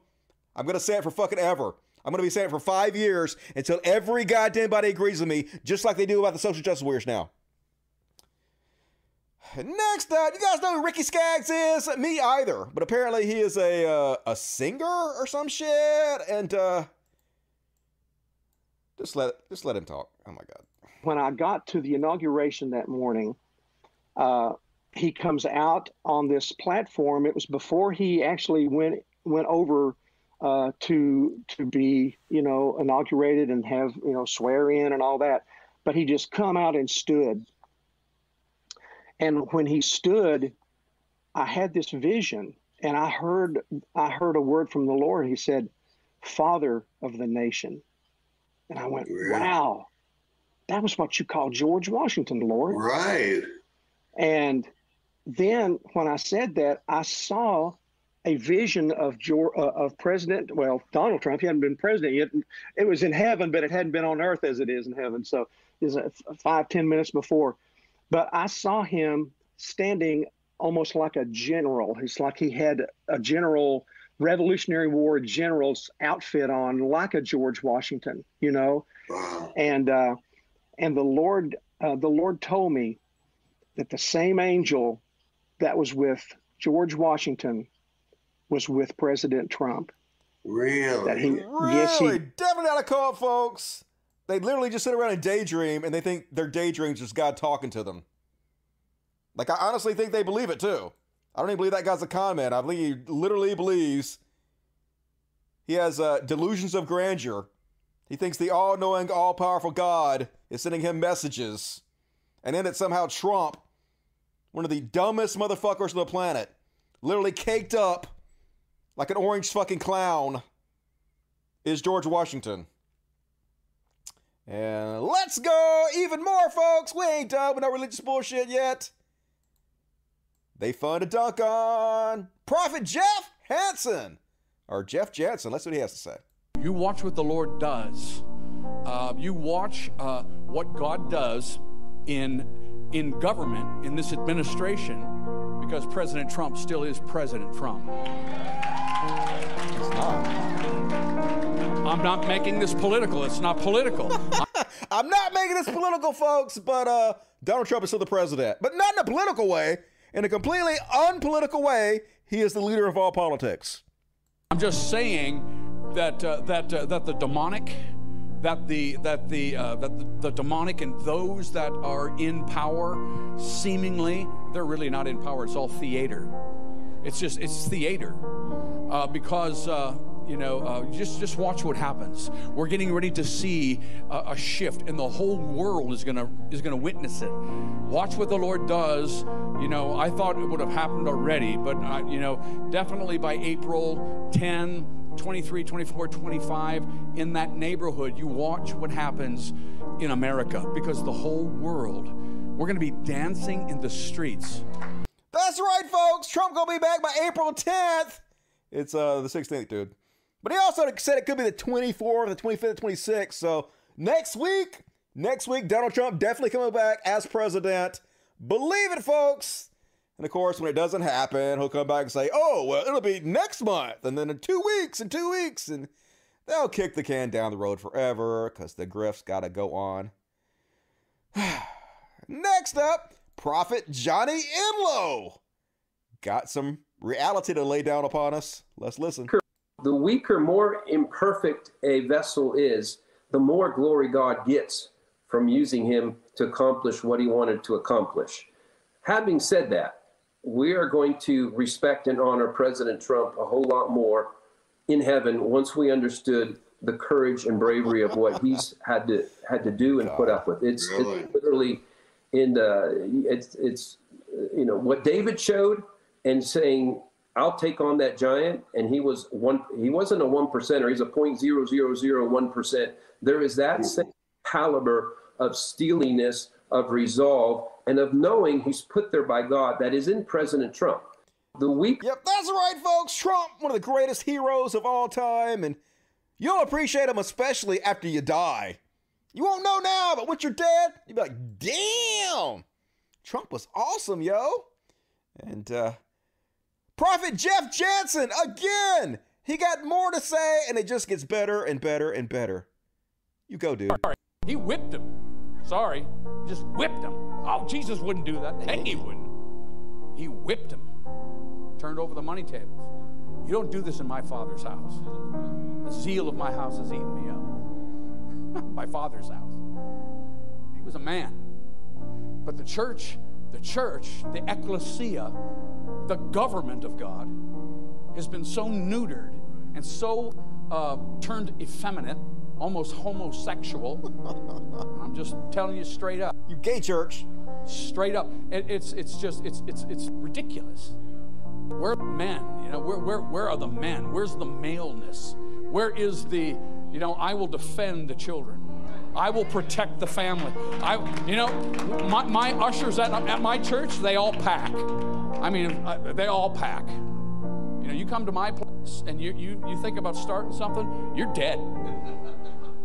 Speaker 1: I'm gonna say it for fucking ever. I'm gonna be saying it for five years until every goddamn body agrees with me, just like they do about the social justice warriors now. Next up, you guys know who Ricky Skaggs is? Me either, but apparently he is a uh, a singer or some shit, and uh, just let just let him talk. Oh my god.
Speaker 38: when I got to the inauguration that morning, uh, he comes out on this platform. It was before he actually went went over uh, to to be you know inaugurated and have you know swear in and all that. But he just come out and stood. And when he stood, I had this vision, and I heard I heard a word from the Lord. He said, "Father of the nation," and I went, "Wow." That was what you call George Washington, Lord.
Speaker 3: Right.
Speaker 38: And then when I said that, I saw a vision of George, uh, of President, well, Donald Trump. He hadn't been president yet. It was in heaven, but it hadn't been on earth as it is in heaven. So it was uh, five, ten minutes before. But I saw him standing almost like a general. It's like he had a general Revolutionary War general's outfit on, like a George Washington, you know.
Speaker 3: Wow.
Speaker 38: And uh, and the Lord, uh, the Lord told me that the same angel that was with George Washington was with President Trump.
Speaker 3: Really?
Speaker 38: That he,
Speaker 1: Really?
Speaker 38: yes, he,
Speaker 1: Definitely not a cult, folks. They literally just sit around and daydream, and they think their daydreams just God talking to them. Like I honestly think they believe it too. I don't even believe that guy's a con man. I believe he literally believes he has uh, delusions of grandeur. He thinks the all-knowing, all-powerful God is sending him messages, and then it's somehow Trump, one of the dumbest motherfuckers on the planet, literally caked up like an orange fucking clown, is George Washington. And let's go even more, folks. We ain't done with no religious bullshit yet. They fun a dunk on Prophet Jeff Hansen. Or Jeff Jansen. Let's see what he has to say.
Speaker 39: You watch what the Lord does. Uh, you watch uh, what God does in in government in this administration, because President Trump still is President Trump. I'm not making this political. It's not political.
Speaker 1: I'm not making this political, folks, but uh, Donald Trump is still the president. But not in a political way. In a completely unpolitical way, he is the leader of all politics.
Speaker 39: I'm just saying that uh, that uh, that the demonic, that the that the uh, that the, the demonic and those that are in power, seemingly they're really not in power. It's all theater. It's just it's theater, uh, because. Uh, you know, uh, just just watch what happens. We're getting ready to see a, a shift, and the whole world is gonna is gonna witness it. Watch what the Lord does. You know, I thought it would have happened already, but uh, you know, definitely by April 10, 23, 24, 25, in that neighborhood, you watch what happens in America because the whole world, we're gonna be dancing in the streets.
Speaker 1: That's right, folks. Trump gonna be back by April 10th. It's uh the 16th, dude. But he also said it could be the 24th, the 25th, the 26th. So next week, next week, Donald Trump definitely coming back as president. Believe it, folks. And of course, when it doesn't happen, he'll come back and say, "Oh, well, it'll be next month, and then in two weeks, in two weeks," and they'll kick the can down the road forever because the grift's got to go on. Next up, Prophet Johnny Enlow got some reality to lay down upon us. Let's listen.
Speaker 40: The weaker, more imperfect a vessel is, the more glory God gets from using him to accomplish what he wanted to accomplish. Having said that, we are going to respect and honor President Trump a whole lot more in heaven once we understood the courage and bravery of what he's had to had to do and put up with. It's,
Speaker 3: Really?
Speaker 40: it's literally in the it's it's you know what David showed and saying I'll take on that giant and he was one he wasn't a one percenter he's a point zero zero zero one percent there is that same caliber of steeliness of resolve and of knowing he's put there by God that is in President Trump the weak
Speaker 1: Yep, that's right, folks. Trump, one of the greatest heroes of all time, and you'll appreciate him especially after you die. You won't know now, but once you're dead, you'll be like, damn, Trump was awesome, yo. And uh Prophet Jeff Jansen, again, he got more to say, and it just gets better and better and better. You go, dude.
Speaker 39: He whipped him. Sorry, just whipped him. Oh, Jesus wouldn't do that. Heck, he wouldn't. He whipped him. Turned over the money tables. You don't do this in my father's house. The zeal of my house has eaten me up. my father's house. He was a man. But the church the church, the ecclesia, the government of God, has been so neutered and so uh, turned effeminate, almost homosexual. I'm just telling you straight up.
Speaker 1: You gay church.
Speaker 39: Straight up. It, it's it's just it's it's it's ridiculous. Where are the men? You know, where where where are the men? Where's the maleness? Where is the, you know, I will defend the children. I will protect the family. I, you know, my, my ushers at, at my church, they all pack. I mean, uh, they all pack. You know, you come to my place and you, you, you think about starting something, you're dead.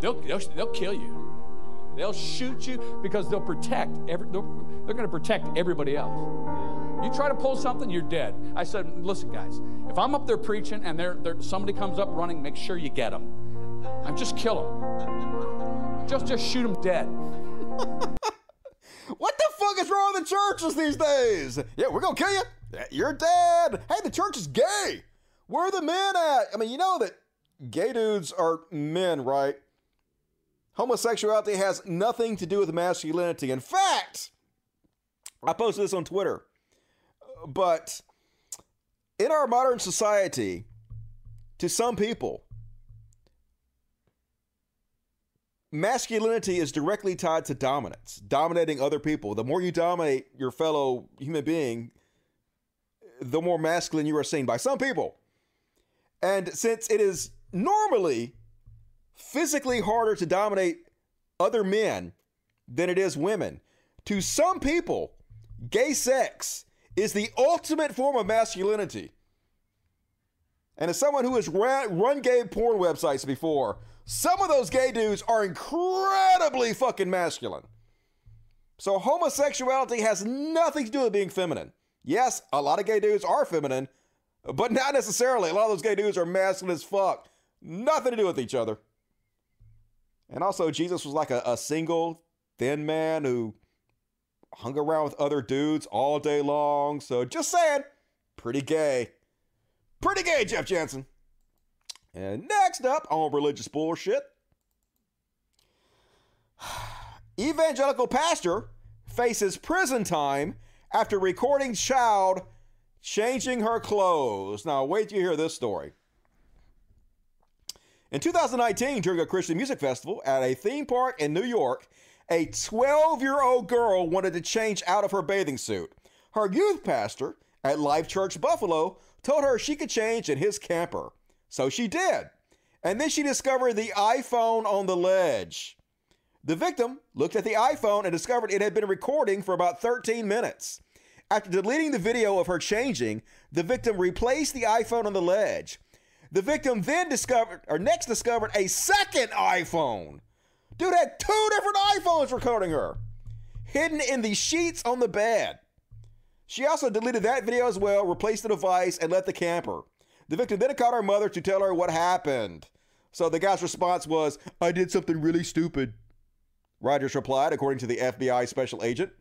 Speaker 39: They'll, they'll, they'll kill you. They'll shoot you because they'll protect every, they're, they're going to protect everybody else. You try to pull something, you're dead. I said, listen, guys, if I'm up there preaching and there, somebody comes up running, make sure you get them. I'm just kill them. Just, just shoot them dead.
Speaker 1: what the fuck is wrong with the churches these days? Yeah, we're gonna kill you. You're dead. Hey, the church is gay. Where are the men at? I mean, you know that gay dudes are men, right? Homosexuality has nothing to do with masculinity. In fact, I posted this on Twitter, but in our modern society, to some people, masculinity is directly tied to dominance, dominating other people. The more you dominate your fellow human being, the more masculine you are seen by some people. And since it is normally physically harder to dominate other men than it is women, to some people, gay sex is the ultimate form of masculinity. And as someone who has run gay porn websites before, some of those gay dudes are incredibly fucking masculine. So homosexuality has nothing to do with being feminine. Yes, a lot of gay dudes are feminine, but not necessarily. A lot of those gay dudes are masculine as fuck. Nothing to do with each other. And also, Jesus was like a, a single, thin man who hung around with other dudes all day long. So just saying, pretty gay. Pretty gay, Jeff Jansen. And next up on religious bullshit, evangelical pastor faces prison time after recording child changing her clothes. Now, wait till you hear this story. In 2019, during a Christian music festival at a theme park in New York, a 12 year old girl wanted to change out of her bathing suit. Her youth pastor at Life Church Buffalo told her she could change in his camper. So she did. And then she discovered the iPhone on the ledge. The victim looked at the iPhone and discovered it had been recording for about 13 minutes. After deleting the video of her changing, the victim replaced the iPhone on the ledge. The victim then discovered, or next discovered, a second iPhone. Dude had two different iPhones recording her, hidden in the sheets on the bed. She also deleted that video as well, replaced the device, and left the camper. The victim then called her mother to tell her what happened. So the guy's response was, I did something really stupid. Rogers replied, according to the FBI special agent.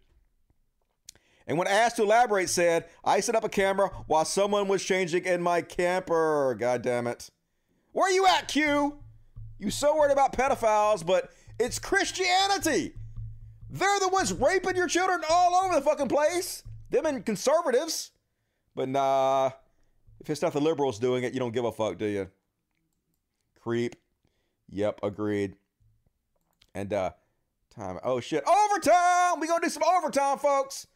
Speaker 1: And when asked to elaborate, said, I set up a camera while someone was changing in my camper. God damn it. Where you at, Q? You so worried about pedophiles, but it's Christianity. They're the ones raping your children all over the fucking place. Them and conservatives. But nah, if it's not the liberals doing it, you don't give a fuck, do you? Creep. Yep, agreed. And uh time. Oh shit. Overtime! We gonna do some overtime, folks.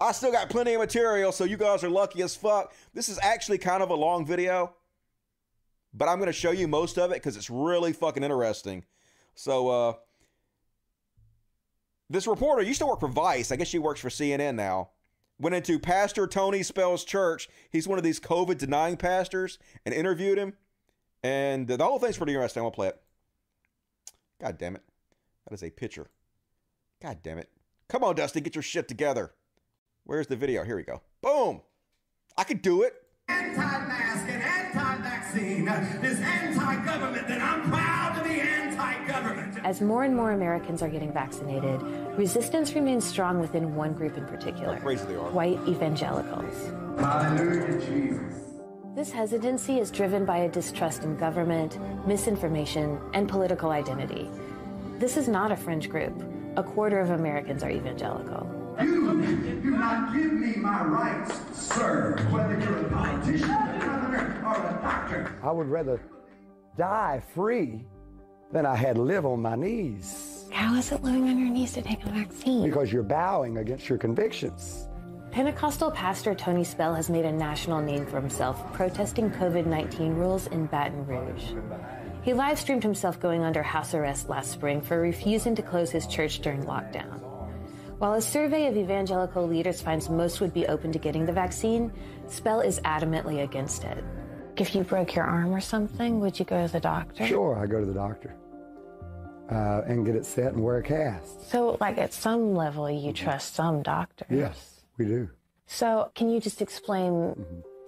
Speaker 1: I still got plenty of material, so you guys are lucky as fuck. This is actually kind of a long video, but I'm gonna show you most of it because it's really fucking interesting. So uh this reporter used to work for Vice. I guess she works for CNN now went into Pastor Tony Spell's church. He's one of these COVID denying pastors and interviewed him. And the whole thing's pretty interesting. I'll play it. God damn it. That is a picture. God damn it. Come on, Dusty, get your shit together. Where's the video? Here we go. Boom. I could do it.
Speaker 41: Anti-mask and anti-vaccine, this anti-government that I'm proud.
Speaker 42: As more and more Americans are getting vaccinated, resistance remains strong within one group in particular white evangelicals.
Speaker 41: Hallelujah, Jesus.
Speaker 42: This hesitancy is driven by a distrust in government, misinformation, and political identity. This is not a fringe group. A quarter of Americans are evangelical.
Speaker 41: You You do not give me my rights, sir, whether you're a politician, a governor, or a doctor.
Speaker 43: I would rather die free than I had to live on my knees
Speaker 42: How is it living on your knees to take a vaccine?
Speaker 43: because you're bowing against your convictions.
Speaker 42: Pentecostal pastor Tony Spell has made a national name for himself protesting COVID 19 rules in Baton Rouge. He live streamed himself going under house arrest last spring for refusing to close his church during lockdown. While a survey of evangelical leaders finds most would be open to getting the vaccine, Spell is adamantly against it. If you broke your arm or something, would you go to the doctor?
Speaker 43: Sure, I go to the doctor uh, and get it set and wear a cast.
Speaker 42: So, like, at some level, you trust some doctors.
Speaker 43: Yes, we do.
Speaker 42: So, can you just explain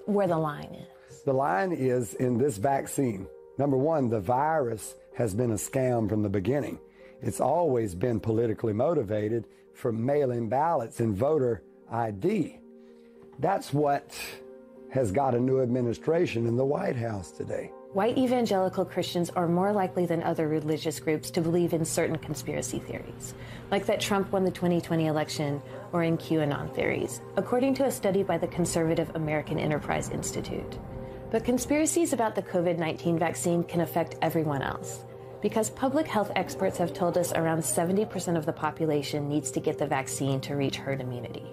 Speaker 42: where the line is?
Speaker 43: The line is in this vaccine. Number one, the virus has been a scam from the beginning. It's always been politically motivated for mail in ballots and voter ID. That's what has got a new administration in the White House today.
Speaker 42: White evangelical Christians are more likely than other religious groups to believe in certain conspiracy theories, like that Trump won the 2020 election or in QAnon theories, according to a study by the conservative American Enterprise Institute. But conspiracies about the COVID 19 vaccine can affect everyone else. Because public health experts have told us around 70% of the population needs to get the vaccine to reach herd immunity.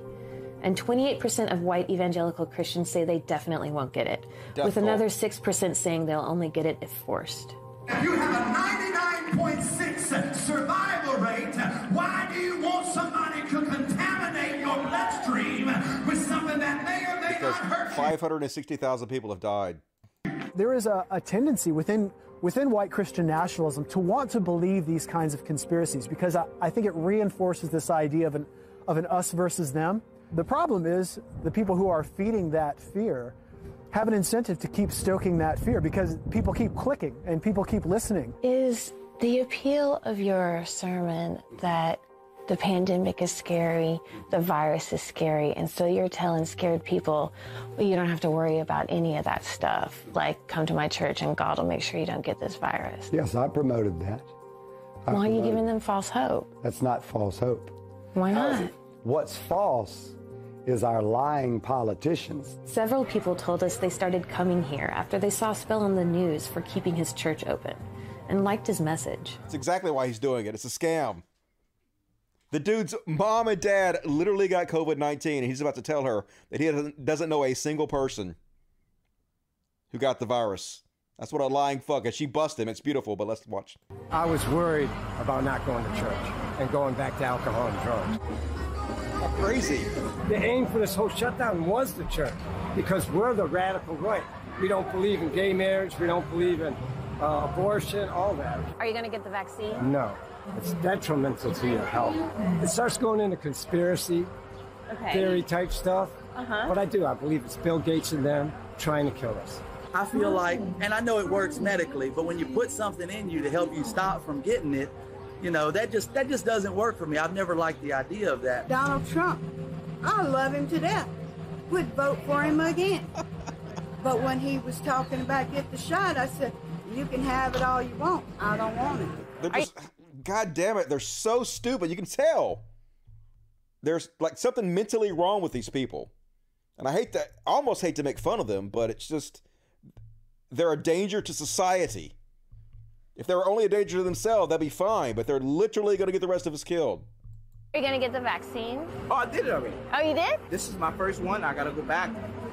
Speaker 42: And 28% of white evangelical Christians say they definitely won't get it,
Speaker 41: Death
Speaker 42: with
Speaker 41: toll.
Speaker 42: another 6% saying they'll only get it if forced.
Speaker 41: If you have a 99.6 survival rate, why do you want somebody to contaminate your bloodstream with something that may or may
Speaker 1: Because
Speaker 41: not hurt you?
Speaker 1: 560,000 people have died.
Speaker 44: there is a, a tendency within within white Christian nationalism to want to believe these kinds of conspiracies because I, I think it reinforces this idea of an of an us versus them. The problem is the people who are feeding that fear have an incentive to keep stoking that fear because people keep clicking and people keep listening.
Speaker 42: Is the appeal of your sermon that the pandemic is scary, the virus is scary, and so you're telling scared people, well, you don't have to worry about any of that stuff. Like, come to my church and God will make sure you don't get this virus.
Speaker 43: Yes, I promoted that. I
Speaker 42: Why are you giving them false hope?
Speaker 43: That's not false hope.
Speaker 42: Why not?
Speaker 43: What's false is our lying politicians.
Speaker 42: Several people told us they started coming here after they saw Spell on the news for keeping his church open and liked his message.
Speaker 1: It's exactly why he's doing it. It's a scam. The dude's mom and dad literally got COVID 19, and he's about to tell her that he doesn't- doesn't know a single person who got the virus. That's what a lying fuck. And she busted him. It's beautiful, but let's watch.
Speaker 45: I was worried about not going to church and going back to alcohol and drugs.
Speaker 1: Crazy.
Speaker 45: The aim for this whole shutdown was the church because we're the radical right. We don't believe in gay marriage. We don't believe in uh, abortion, all that.
Speaker 42: Are you going to get the vaccine?
Speaker 45: No, it's detrimental to your health. It starts going into conspiracy
Speaker 42: Okay.
Speaker 45: theory type stuff.
Speaker 42: Uh-huh.
Speaker 45: But I do. I believe it's Bill Gates and them trying to kill us.
Speaker 46: I feel like, and I know it works medically, but when you put something in you to help you stop from getting it, you know that just that just doesn't work for me. I've never liked the idea of that.
Speaker 33: Donald Trump. I love him to death. Would vote for him again. but when he was talking about get the shot, I said, you can have it all you want. I don't want it.
Speaker 1: They're just, God damn it, they're so stupid. You can tell. There's like something mentally wrong with these people. And I hate that, I almost hate to make fun of them, but it's just, they're a danger to society. If they were only a danger to themselves, that'd be fine, but they're literally going to get the rest of us killed.
Speaker 42: Are you going to get the vaccine?
Speaker 46: Oh, I did it already.
Speaker 42: Oh, you did?
Speaker 46: This is my first one. I got to go back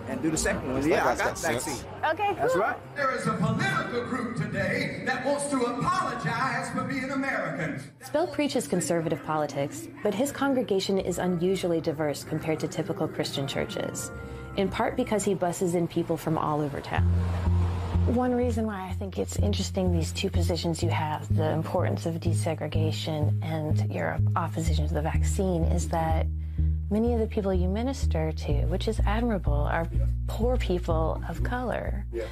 Speaker 46: and do the second one. Yeah, I got
Speaker 1: got
Speaker 46: the
Speaker 1: sense.
Speaker 46: vaccine.
Speaker 42: Okay,
Speaker 46: That's right.
Speaker 41: There is a political group today that wants to apologize for being Americans.
Speaker 42: Spell preaches conservative politics, but his congregation is unusually diverse compared to typical Christian churches, in part because he busses in people from all over town. One reason why I think it's interesting these two positions you have, the importance of desegregation and your opposition to the vaccine, is that many of the people you minister to, which is admirable, are poor people of color.
Speaker 43: Yes.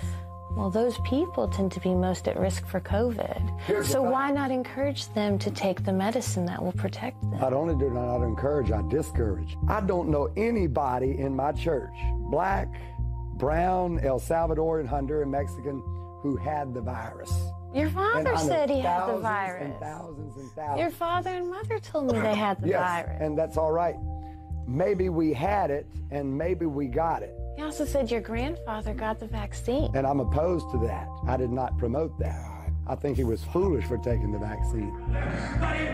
Speaker 42: Well, those people tend to be most at risk for COVID.
Speaker 43: Here's
Speaker 42: so why not encourage them to take the medicine that will protect them?
Speaker 43: Not only do I not encourage, I discourage. I don't know anybody in my church, black, brown, El Salvadorian, Honduran, Mexican, who had the virus.
Speaker 42: Your father said he had the virus.
Speaker 43: And thousands and thousands.
Speaker 42: Your father and mother told me they had the
Speaker 43: yes,
Speaker 42: virus.
Speaker 43: and that's all right. maybe we had it and maybe we got it.
Speaker 42: He also said your grandfather got the vaccine.
Speaker 43: And I'm opposed to that. I did not promote that. I think he was foolish for taking the vaccine.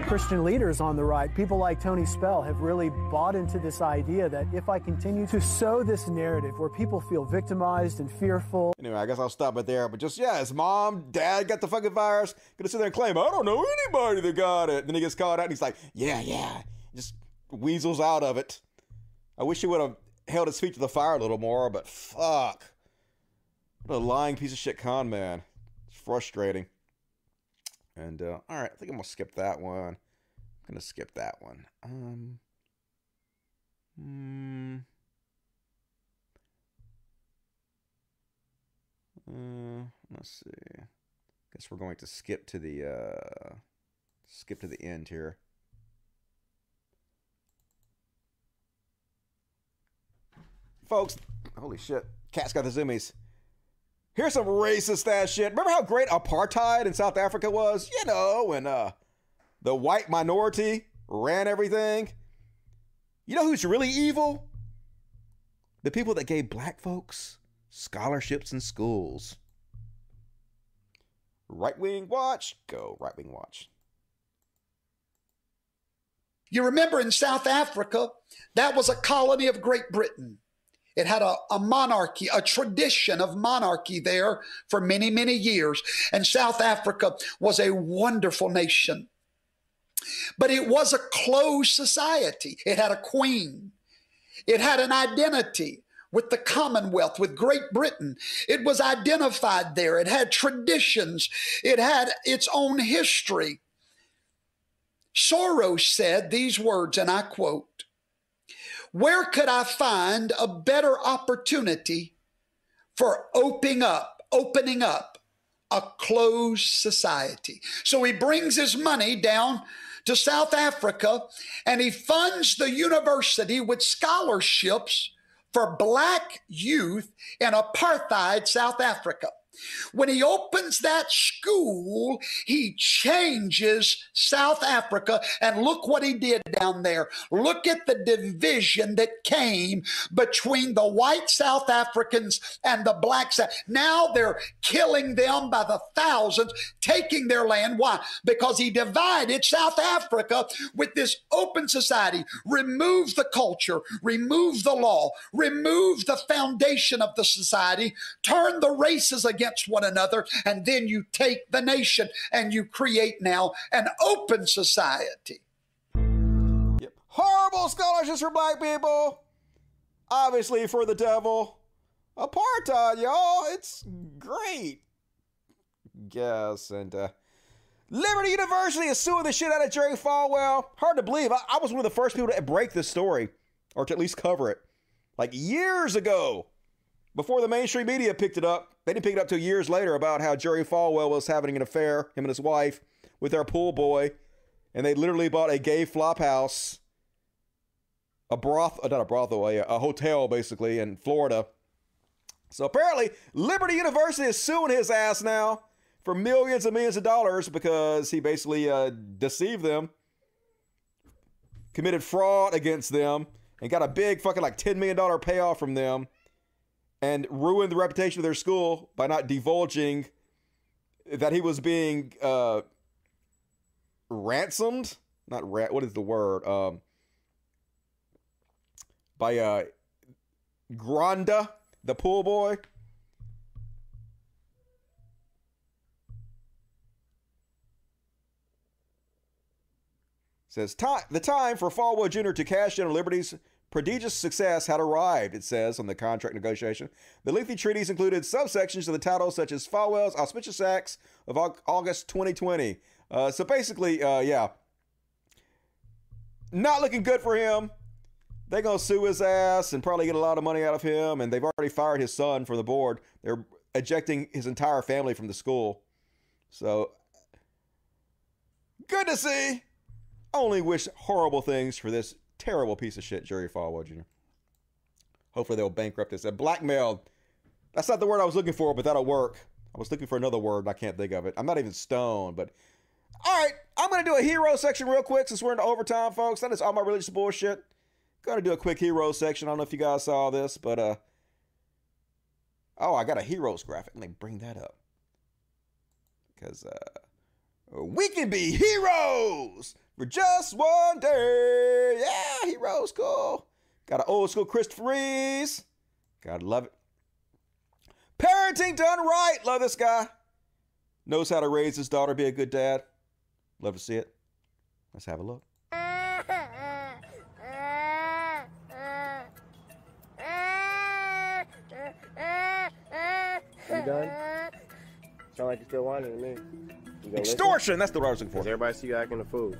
Speaker 44: Christian leaders on the right, people like Tony Spell, have really bought into this idea that if I continue to sow this narrative where people feel victimized and fearful.
Speaker 1: Anyway, I guess I'll stop it there. But just, yeah, his mom, dad got the fucking virus. Gonna sit there and claim, I don't know anybody that got it. Then he gets caught out and he's like, yeah, yeah. Just weasels out of it. I wish he would have held his feet to the fire a little more, but fuck. What a lying piece of shit con man. It's frustrating. And uh, all right, I think I'm gonna skip that one. I'm gonna skip that one. Um. Hmm. Uh, let's see. Guess we're going to skip to the uh, skip to the end here. Folks, holy shit, cat's got the zoomies. Here's some racist ass shit. Remember how great apartheid in South Africa was? You know, when uh, the white minority ran everything. You know who's really evil? The people that gave black folks scholarships in schools. Right wing watch, go right wing watch.
Speaker 47: You remember in South Africa, that was a colony of Great Britain. It had a, a, monarchy, a tradition of monarchy there for many, many years. And South Africa was a wonderful nation. But it was a closed society. It had a queen, it had an identity with the Commonwealth, with Great Britain. It was identified there. It had traditions, it had its own history. Soros said these words, and I quote, where could I find a better opportunity for opening up, opening up a closed society? So he brings his money down to South Africa and he funds the university with scholarships for black youth in apartheid South Africa. When he opens that school, he changes South Africa. And look what he did down there. Look at the division that came between the white South Africans and the black South. Now they're killing them by the thousands, taking their land. Why? Because he divided South Africa with this open society, removed the culture, removed the law, removed the foundation of the society, turned the races against against one another, and then you take the nation and you create now an open society.
Speaker 1: Yep. Horrible scholarships for black people. Obviously for the devil. Apartheid, y'all. It's great. Yes, and uh Liberty University is suing the shit out of Jerry Falwell. Hard to believe. I, I was one of the first people to break this story, or to at least cover it, like years ago before the mainstream media picked it up. They didn't pick it up till years later about how Jerry Falwell was having an affair, him and his wife, with their pool boy, and they literally bought a gay flop house, a broth, uh, not a brothel, a, a hotel basically in Florida. So apparently, Liberty University is suing his ass now for millions and millions of dollars because he basically uh, deceived them, committed fraud against them, and got a big fucking like $10 million payoff from them and ruined the reputation of their school by not divulging that he was being uh, ransomed. Not rat. What is the word? Um, by uh, Granda, the pool boy. Says the time for Falwell Jr. to cash in on Liberty's Prodigious success had arrived, it says on the contract negotiation. The lengthy treaties included subsections of the title such as Falwell's Auspicious Acts of August 2020. Uh, so basically, uh, yeah, not looking good for him. They're going to sue his ass and probably get a lot of money out of him. And they've already fired his son from the board. They're ejecting his entire family from the school. So, good to see. Only wish horrible things for this terrible piece of shit, Jerry Falwell Jr. Hopefully they'll bankrupt this. And blackmailed. That's not the word I was looking for, but that'll work. I was looking for another word, I can't think of it. I'm not even stoned, but all right, I'm gonna do a hero section real quick since we're into overtime, folks. That is all my religious bullshit. Gonna do a quick hero section. I don't know if you guys saw this, but uh oh, I got a heroes graphic. Let me bring that up because uh we can be heroes for just one day. Yeah, heroes, cool. Got an old school Christopher Reeves. Gotta love it. Parenting done right. Love this guy. Knows how to raise his daughter, be a good dad. Love to see it. Let's have a look.
Speaker 48: You done? Sound like you still whining to me.
Speaker 1: Extortion! That's the word I was looking for.
Speaker 48: Does everybody see you acting a fool?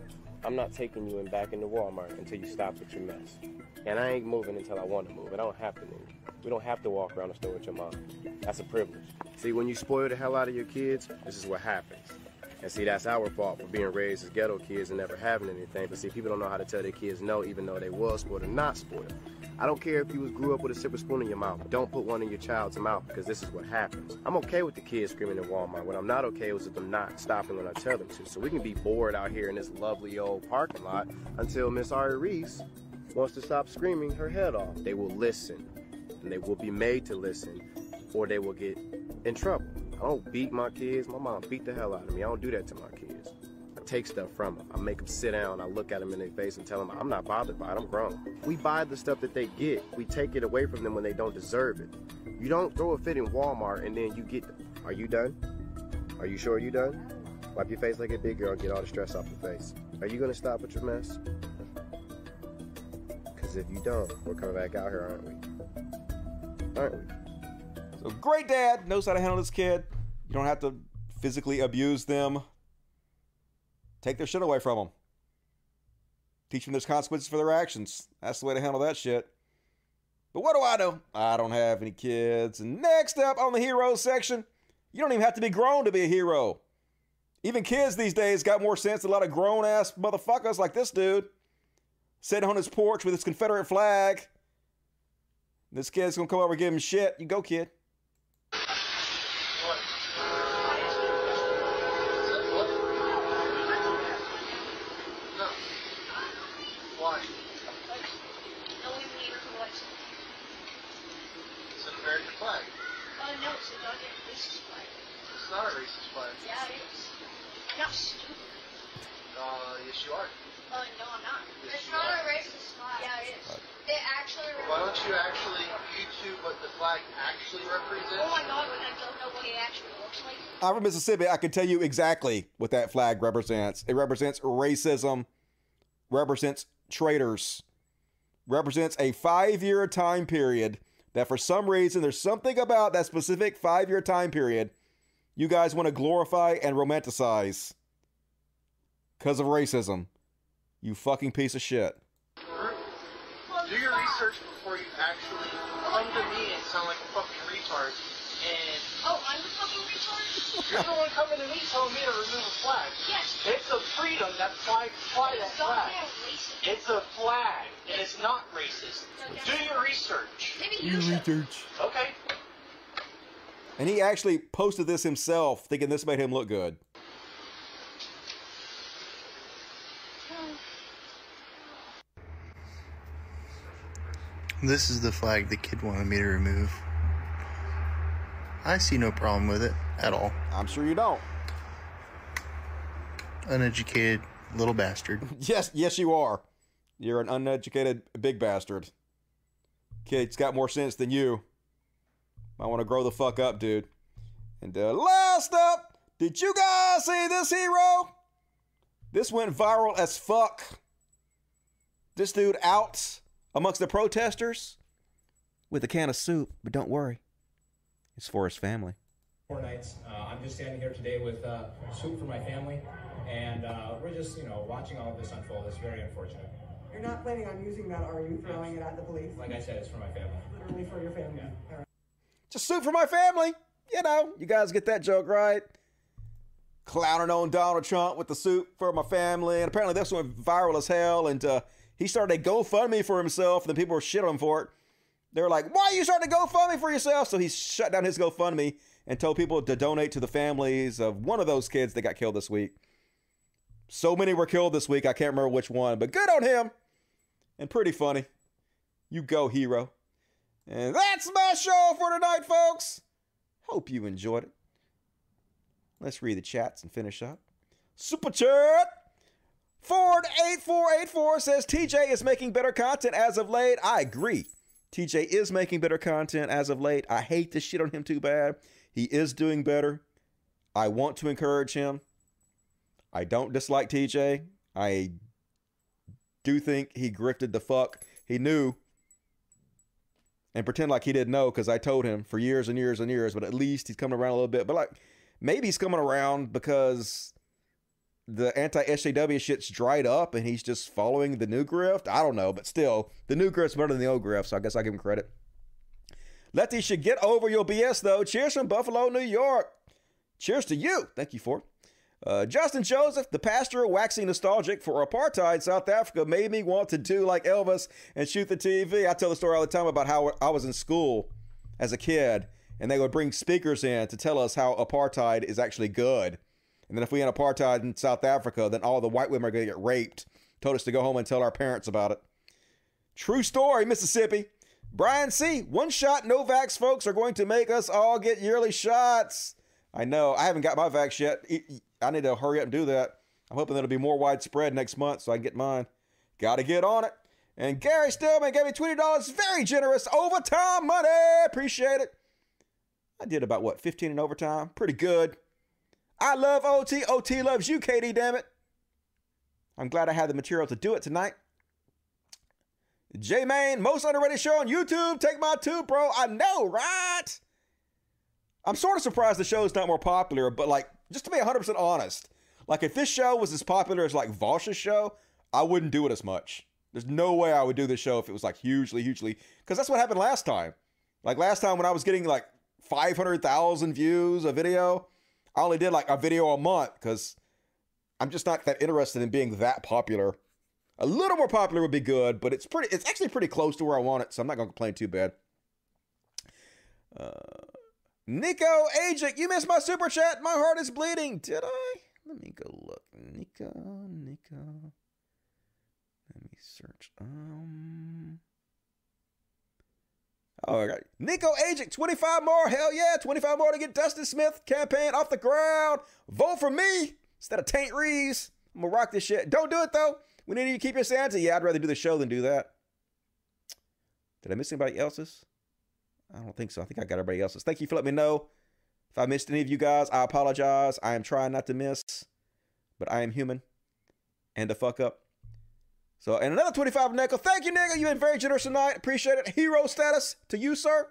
Speaker 48: I'm not taking you in back into Walmart until you stop with your mess. And I ain't moving until I want to move. And I don't have to move. We don't have to walk around the store with your mom. That's a privilege. See, when you spoil the hell out of your kids, this is what happens. And see, that's our fault for being raised as ghetto kids and never having anything. But see, people don't know how to tell their kids no, even though they was spoiled or not spoiled. I don't care if you was grew up with a silver spoon in your mouth. Don't put one in your child's mouth because this is what happens. I'm okay with the kids screaming at Walmart. What I'm not okay with is them not stopping when I tell them to. So we can be bored out here in this lovely old parking lot until Miss Ari Reese wants to stop screaming her head off. They will listen, and they will be made to listen, or they will get in trouble. I don't beat my kids. My mom beat the hell out of me. I don't do that to my kids. Take stuff from them. I make them sit down. I look at them in their face and tell them I'm not bothered by it. I'm grown. We buy the stuff that they get. We take it away from them when they don't deserve it. You don't throw a fit in Walmart and then you get. Are you done? Are you sure you done? Wipe your face like a big girl and get all the stress off your face. Are you gonna stop with your mess? Because if you don't, we're coming back out here, aren't we? Aren't we?
Speaker 1: So great dad knows how to handle his kid. You don't have to physically abuse them. Take their shit away from them. Teach them there's consequences for their actions. That's the way to handle that shit. But what do I know? I don't have any kids. And next up on the heroes section, you don't even have to be grown to be a hero. Even kids these days got more sense than a lot of grown ass motherfuckers like this dude. Sitting on his porch with his Confederate flag. This kid's gonna come over and give him shit. You go, kid.
Speaker 3: Why? It's an American flag.
Speaker 49: Oh no, it's a dog racist flag.
Speaker 3: It's not a racist flag.
Speaker 49: Yeah, it is. I'm not stupid.
Speaker 3: Uh, yes, you are.
Speaker 49: Oh no, I'm not.
Speaker 3: Yes,
Speaker 49: it's not
Speaker 3: are.
Speaker 49: a racist flag. Yeah, it is. It actually.
Speaker 3: Why don't you actually YouTube what the flag actually represents?
Speaker 49: Oh my god, when I don't know what it actually looks like.
Speaker 1: I'm from Mississippi. I can tell you exactly what that flag represents. It represents racism, represents traitors, represents a five year time period that for some reason there's something about that specific five year time period you guys want to glorify and romanticize because of racism. You fucking piece of shit.
Speaker 3: Do your research before you actually come to me and sound like a fucking retard. And
Speaker 49: Oh, I'm the fucking retard?
Speaker 3: you're the one coming to me telling me to remove a flag.
Speaker 49: Yes.
Speaker 3: It's a freedom that flag fly that
Speaker 49: It's not
Speaker 3: flag. It's a flag, and it's not racist. Do your research.
Speaker 49: Maybe
Speaker 1: You research.
Speaker 3: Okay.
Speaker 1: And he actually posted this himself, thinking this made him look good.
Speaker 50: This is the flag the kid wanted me to remove. I see no problem with it at all.
Speaker 1: I'm sure you don't.
Speaker 50: Uneducated little bastard.
Speaker 1: Yes, yes, you are. You're an uneducated big bastard. Kid's got more sense than you. I want to grow the fuck up, dude. And uh, last up, did you guys see this hero? This went viral as fuck. This dude out amongst the protesters with a can of soup, but don't worry, it's for his family.
Speaker 51: Four nights. Uh, I'm just standing here today with uh, soup for my family, and uh, we're just, you know, watching all of this unfold. It's very unfortunate.
Speaker 52: You're not planning on using that, are you? Throwing it at the police?
Speaker 51: Like I said, it's for my family.
Speaker 52: Literally for your family. All right.
Speaker 1: Just soup for my family. You know, you guys get that joke, right? Clowning on Donald Trump with the soup for my family. And apparently this went viral as hell. And uh, he started a GoFundMe for himself. And then people were shit on him for it. They were like, why are you starting a GoFundMe for yourself? So he shut down his GoFundMe and told people to donate to the families of one of those kids that got killed this week. So many were killed this week. I can't remember which one, but good on him. And pretty funny. You go, hero. And that's my show for tonight, folks. Hope you enjoyed it. Let's read the chats and finish up. Super chat. Ford8484 says TJ is making better content as of late. I agree. TJ is making better content as of late. I hate to shit on him too bad. He is doing better. I want to encourage him. I don't dislike TJ. I do think he grifted the fuck. He knew and pretend like he didn't know because I told him for years and years and years, but at least he's coming around a little bit. But like maybe he's coming around because the anti SJW shit's dried up and he's just following the new grift. I don't know, but still, the new grift's better than the old grift, so I guess I give him credit. Letty should get over your BS though. Cheers from Buffalo, New York. Cheers to you. Thank you for. Uh, Justin Joseph, the pastor, waxing nostalgic for apartheid South Africa, made me want to do like Elvis and shoot the TV. I tell the story all the time about how I was in school as a kid, and they would bring speakers in to tell us how apartheid is actually good. And then if we had apartheid in South Africa, then all the white women are going to get raped. Told us to go home and tell our parents about it. True story, Mississippi. Brian C. One shot no vax folks are going to make us all get yearly shots. I know. I haven't got my vax yet. I need to hurry up and do that. I'm hoping that'll be more widespread next month so I can get mine. Gotta get on it. And Gary Stillman gave me $20. Very generous. Overtime money. Appreciate it. I did about what, 15 in overtime? Pretty good. I love OT. OT loves you, Katie, damn it. I'm glad I had the material to do it tonight. J Main, most underrated show on YouTube. Take my two, bro. I know, right? I'm sort of surprised the show is not more popular, but like, just to be 100% honest, like if this show was as popular as like Vaush's show, I wouldn't do it as much. There's no way I would do this show if it was like hugely, hugely, because that's what happened last time. Like last time when I was getting like 500,000 views a video, I only did like a video a month because I'm just not that interested in being that popular. A little more popular would be good, but it's pretty. It's actually pretty close to where I want it, so I'm not gonna complain too bad. Uh, Nico Agent, you missed my super chat. My heart is bleeding. Did I? Let me go look. Nico, Nico. Let me search. Um. All right. Nico Agent, 25 more. Hell yeah. 25 more to get Dustin Smith campaign off the ground. Vote for me instead of Taint Reeves. I'm going to rock this shit. Don't do it, though. We need you to keep your sanity. Yeah, I'd rather do the show than do that. Did I miss anybody else's? I don't think so. I think I got everybody else's. Thank you for letting me know. If I missed any of you guys, I apologize. I am trying not to miss, but I am human and a fuck up. So, and another 25 nickel. Thank you, nigga. You've been very generous tonight. Appreciate it. Hero status to you, sir.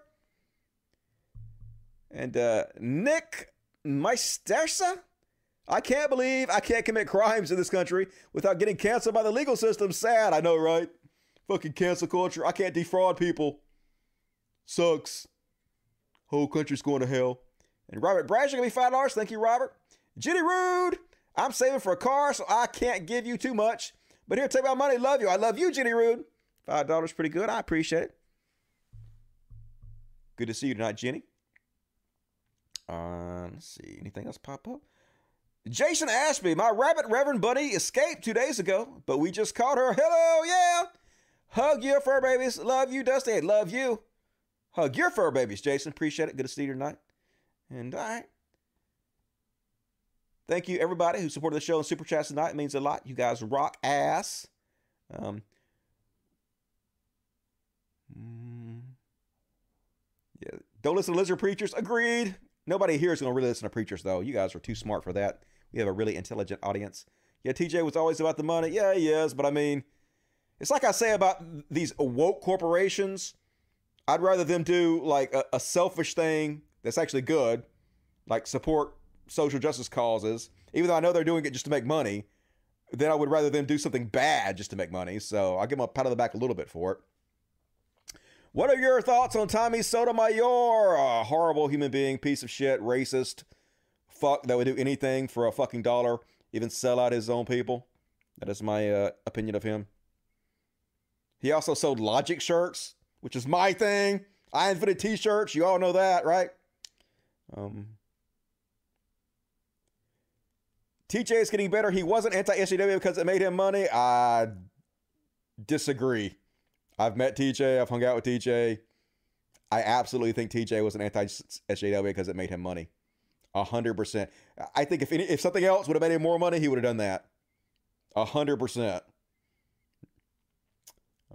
Speaker 1: And uh, Nick Meistersa. I can't believe I can't commit crimes in this country without getting canceled by the legal system. Sad, I know, right? Fucking cancel culture. I can't defraud people. Sucks. Whole country's going to hell. And Robert Bradshaw gonna be five dollars. Thank you, Robert. Jenny Rude. I'm saving for a car, so I can't give you too much. But here, take my money. Love you. I love you, Jenny Rude. Five dollars, pretty good. I appreciate it. Good to see you tonight, Jenny. Uh, let's see. Anything else pop up? Jason Ashby, my rabbit reverend buddy, escaped two days ago, but we just caught her. Hello, yeah. Hug your fur babies. Love you, Dusty. Love you. Hug your fur babies, Jason. Appreciate it. Good to see you tonight. And all right. Thank you, everybody who supported the show in Super Chats tonight. It means a lot. You guys rock ass. Um, mm, yeah. Don't listen to lizard preachers. Agreed. Nobody here is going to really listen to preachers, though. You guys are too smart for that. We have a really intelligent audience. Yeah, TJ was always about the money. Yeah, he is. But I mean, it's like I say about these woke corporations. I'd rather them do like a, a selfish thing that's actually good, like support social justice causes, even though I know they're doing it just to make money, then I would rather them do something bad just to make money. So I'll give them a pat on the back a little bit for it. What are your thoughts on Tommy Sotomayor? A horrible human being, piece of shit, racist, fuck that would do anything for a fucking dollar, even sell out his own people. That is my uh, opinion of him. He also sold Logic shirts, which is my thing. I invented t-shirts. You all know that, right? Um, TJ is getting better. He wasn't anti-SJW because it made him money. I disagree. I've met TJ. I've hung out with TJ. I absolutely think TJ was an anti SJW because it made him money. A hundred percent. I think if any, if something else would have made him more money, he would have done that. A hundred percent.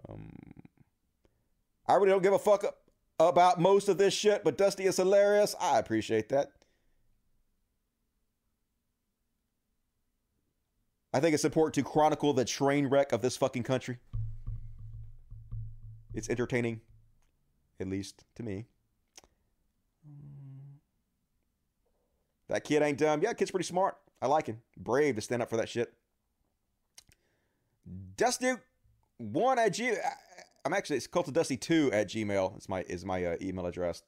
Speaker 1: Um, I really don't give a fuck about most of this shit, but Dusty is hilarious. I appreciate that. I think it's important to chronicle the train wreck of this fucking country. It's entertaining, at least to me. That kid ain't dumb. Yeah, kid's pretty smart. I like him. Brave to stand up for that shit. Dusty one at G. I'm actually it's Cult of Dusty two at Gmail. It's my is my uh, email address.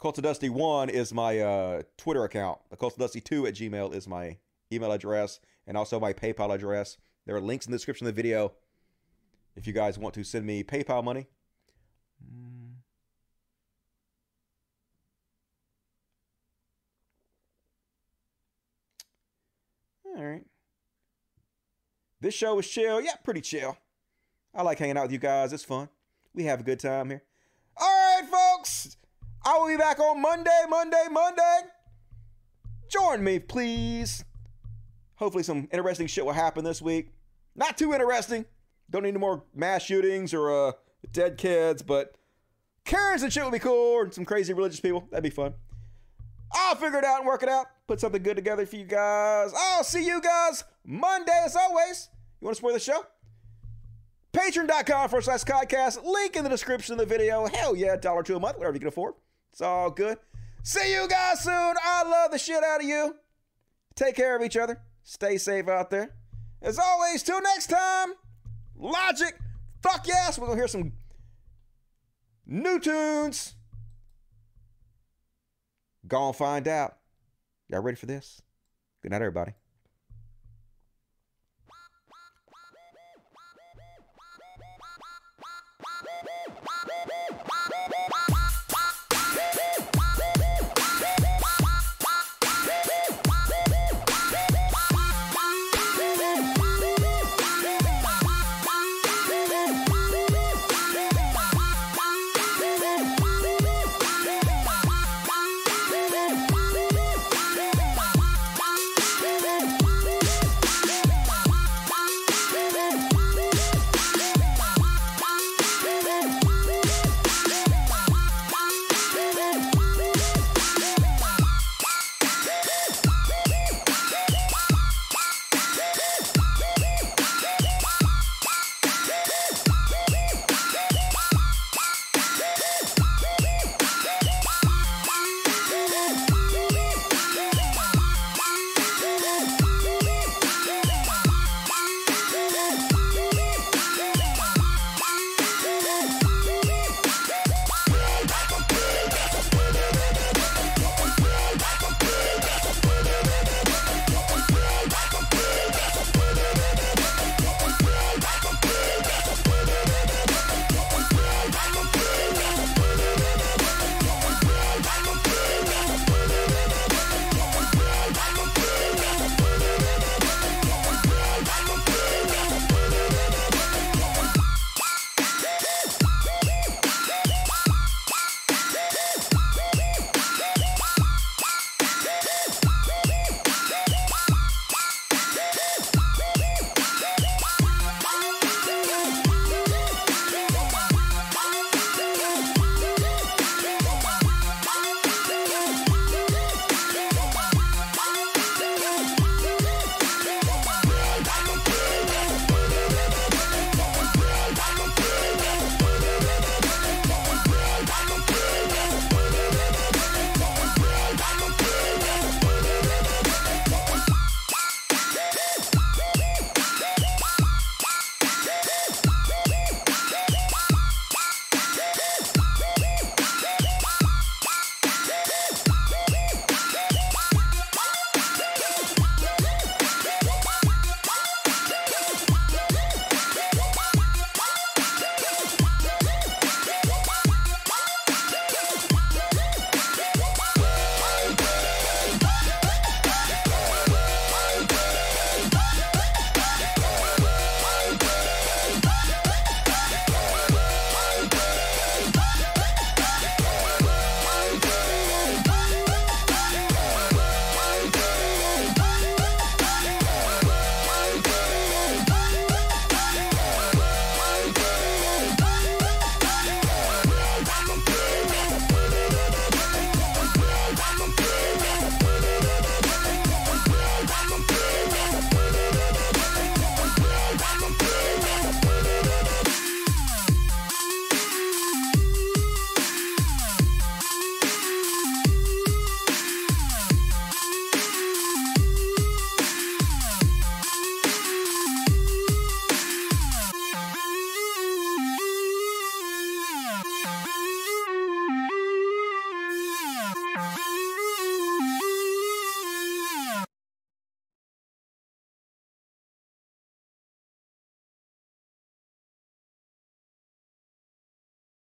Speaker 1: Cult of Dusty one is my uh, Twitter account. The Cult of Dusty two at Gmail is my email address and also my PayPal address. There are links in the description of the video if you guys want to send me PayPal money. All right. This show is chill. Yeah, pretty chill. I like hanging out with you guys. It's fun. We have a good time here. All right, folks. I will be back on Monday, Monday, Monday. Join me, please. Hopefully, some interesting shit will happen this week. Not too interesting. Don't need any more mass shootings or uh, dead kids, but Karens and shit would be cool, or some crazy religious people. That'd be fun. I'll figure it out and work it out. Put something good together for you guys. I'll see you guys Monday as always. You want to support the show? Patreon.com forward slash podcast. Link in the description of the video. Hell yeah, dollar to a month, whatever you can afford. It's all good. See you guys soon. I love the shit out of you. Take care of each other. Stay safe out there. As always, till next time, Logic. Fuck yes. We're going to hear some new tunes. Gonna find out. Y'all ready for this? Good night, everybody.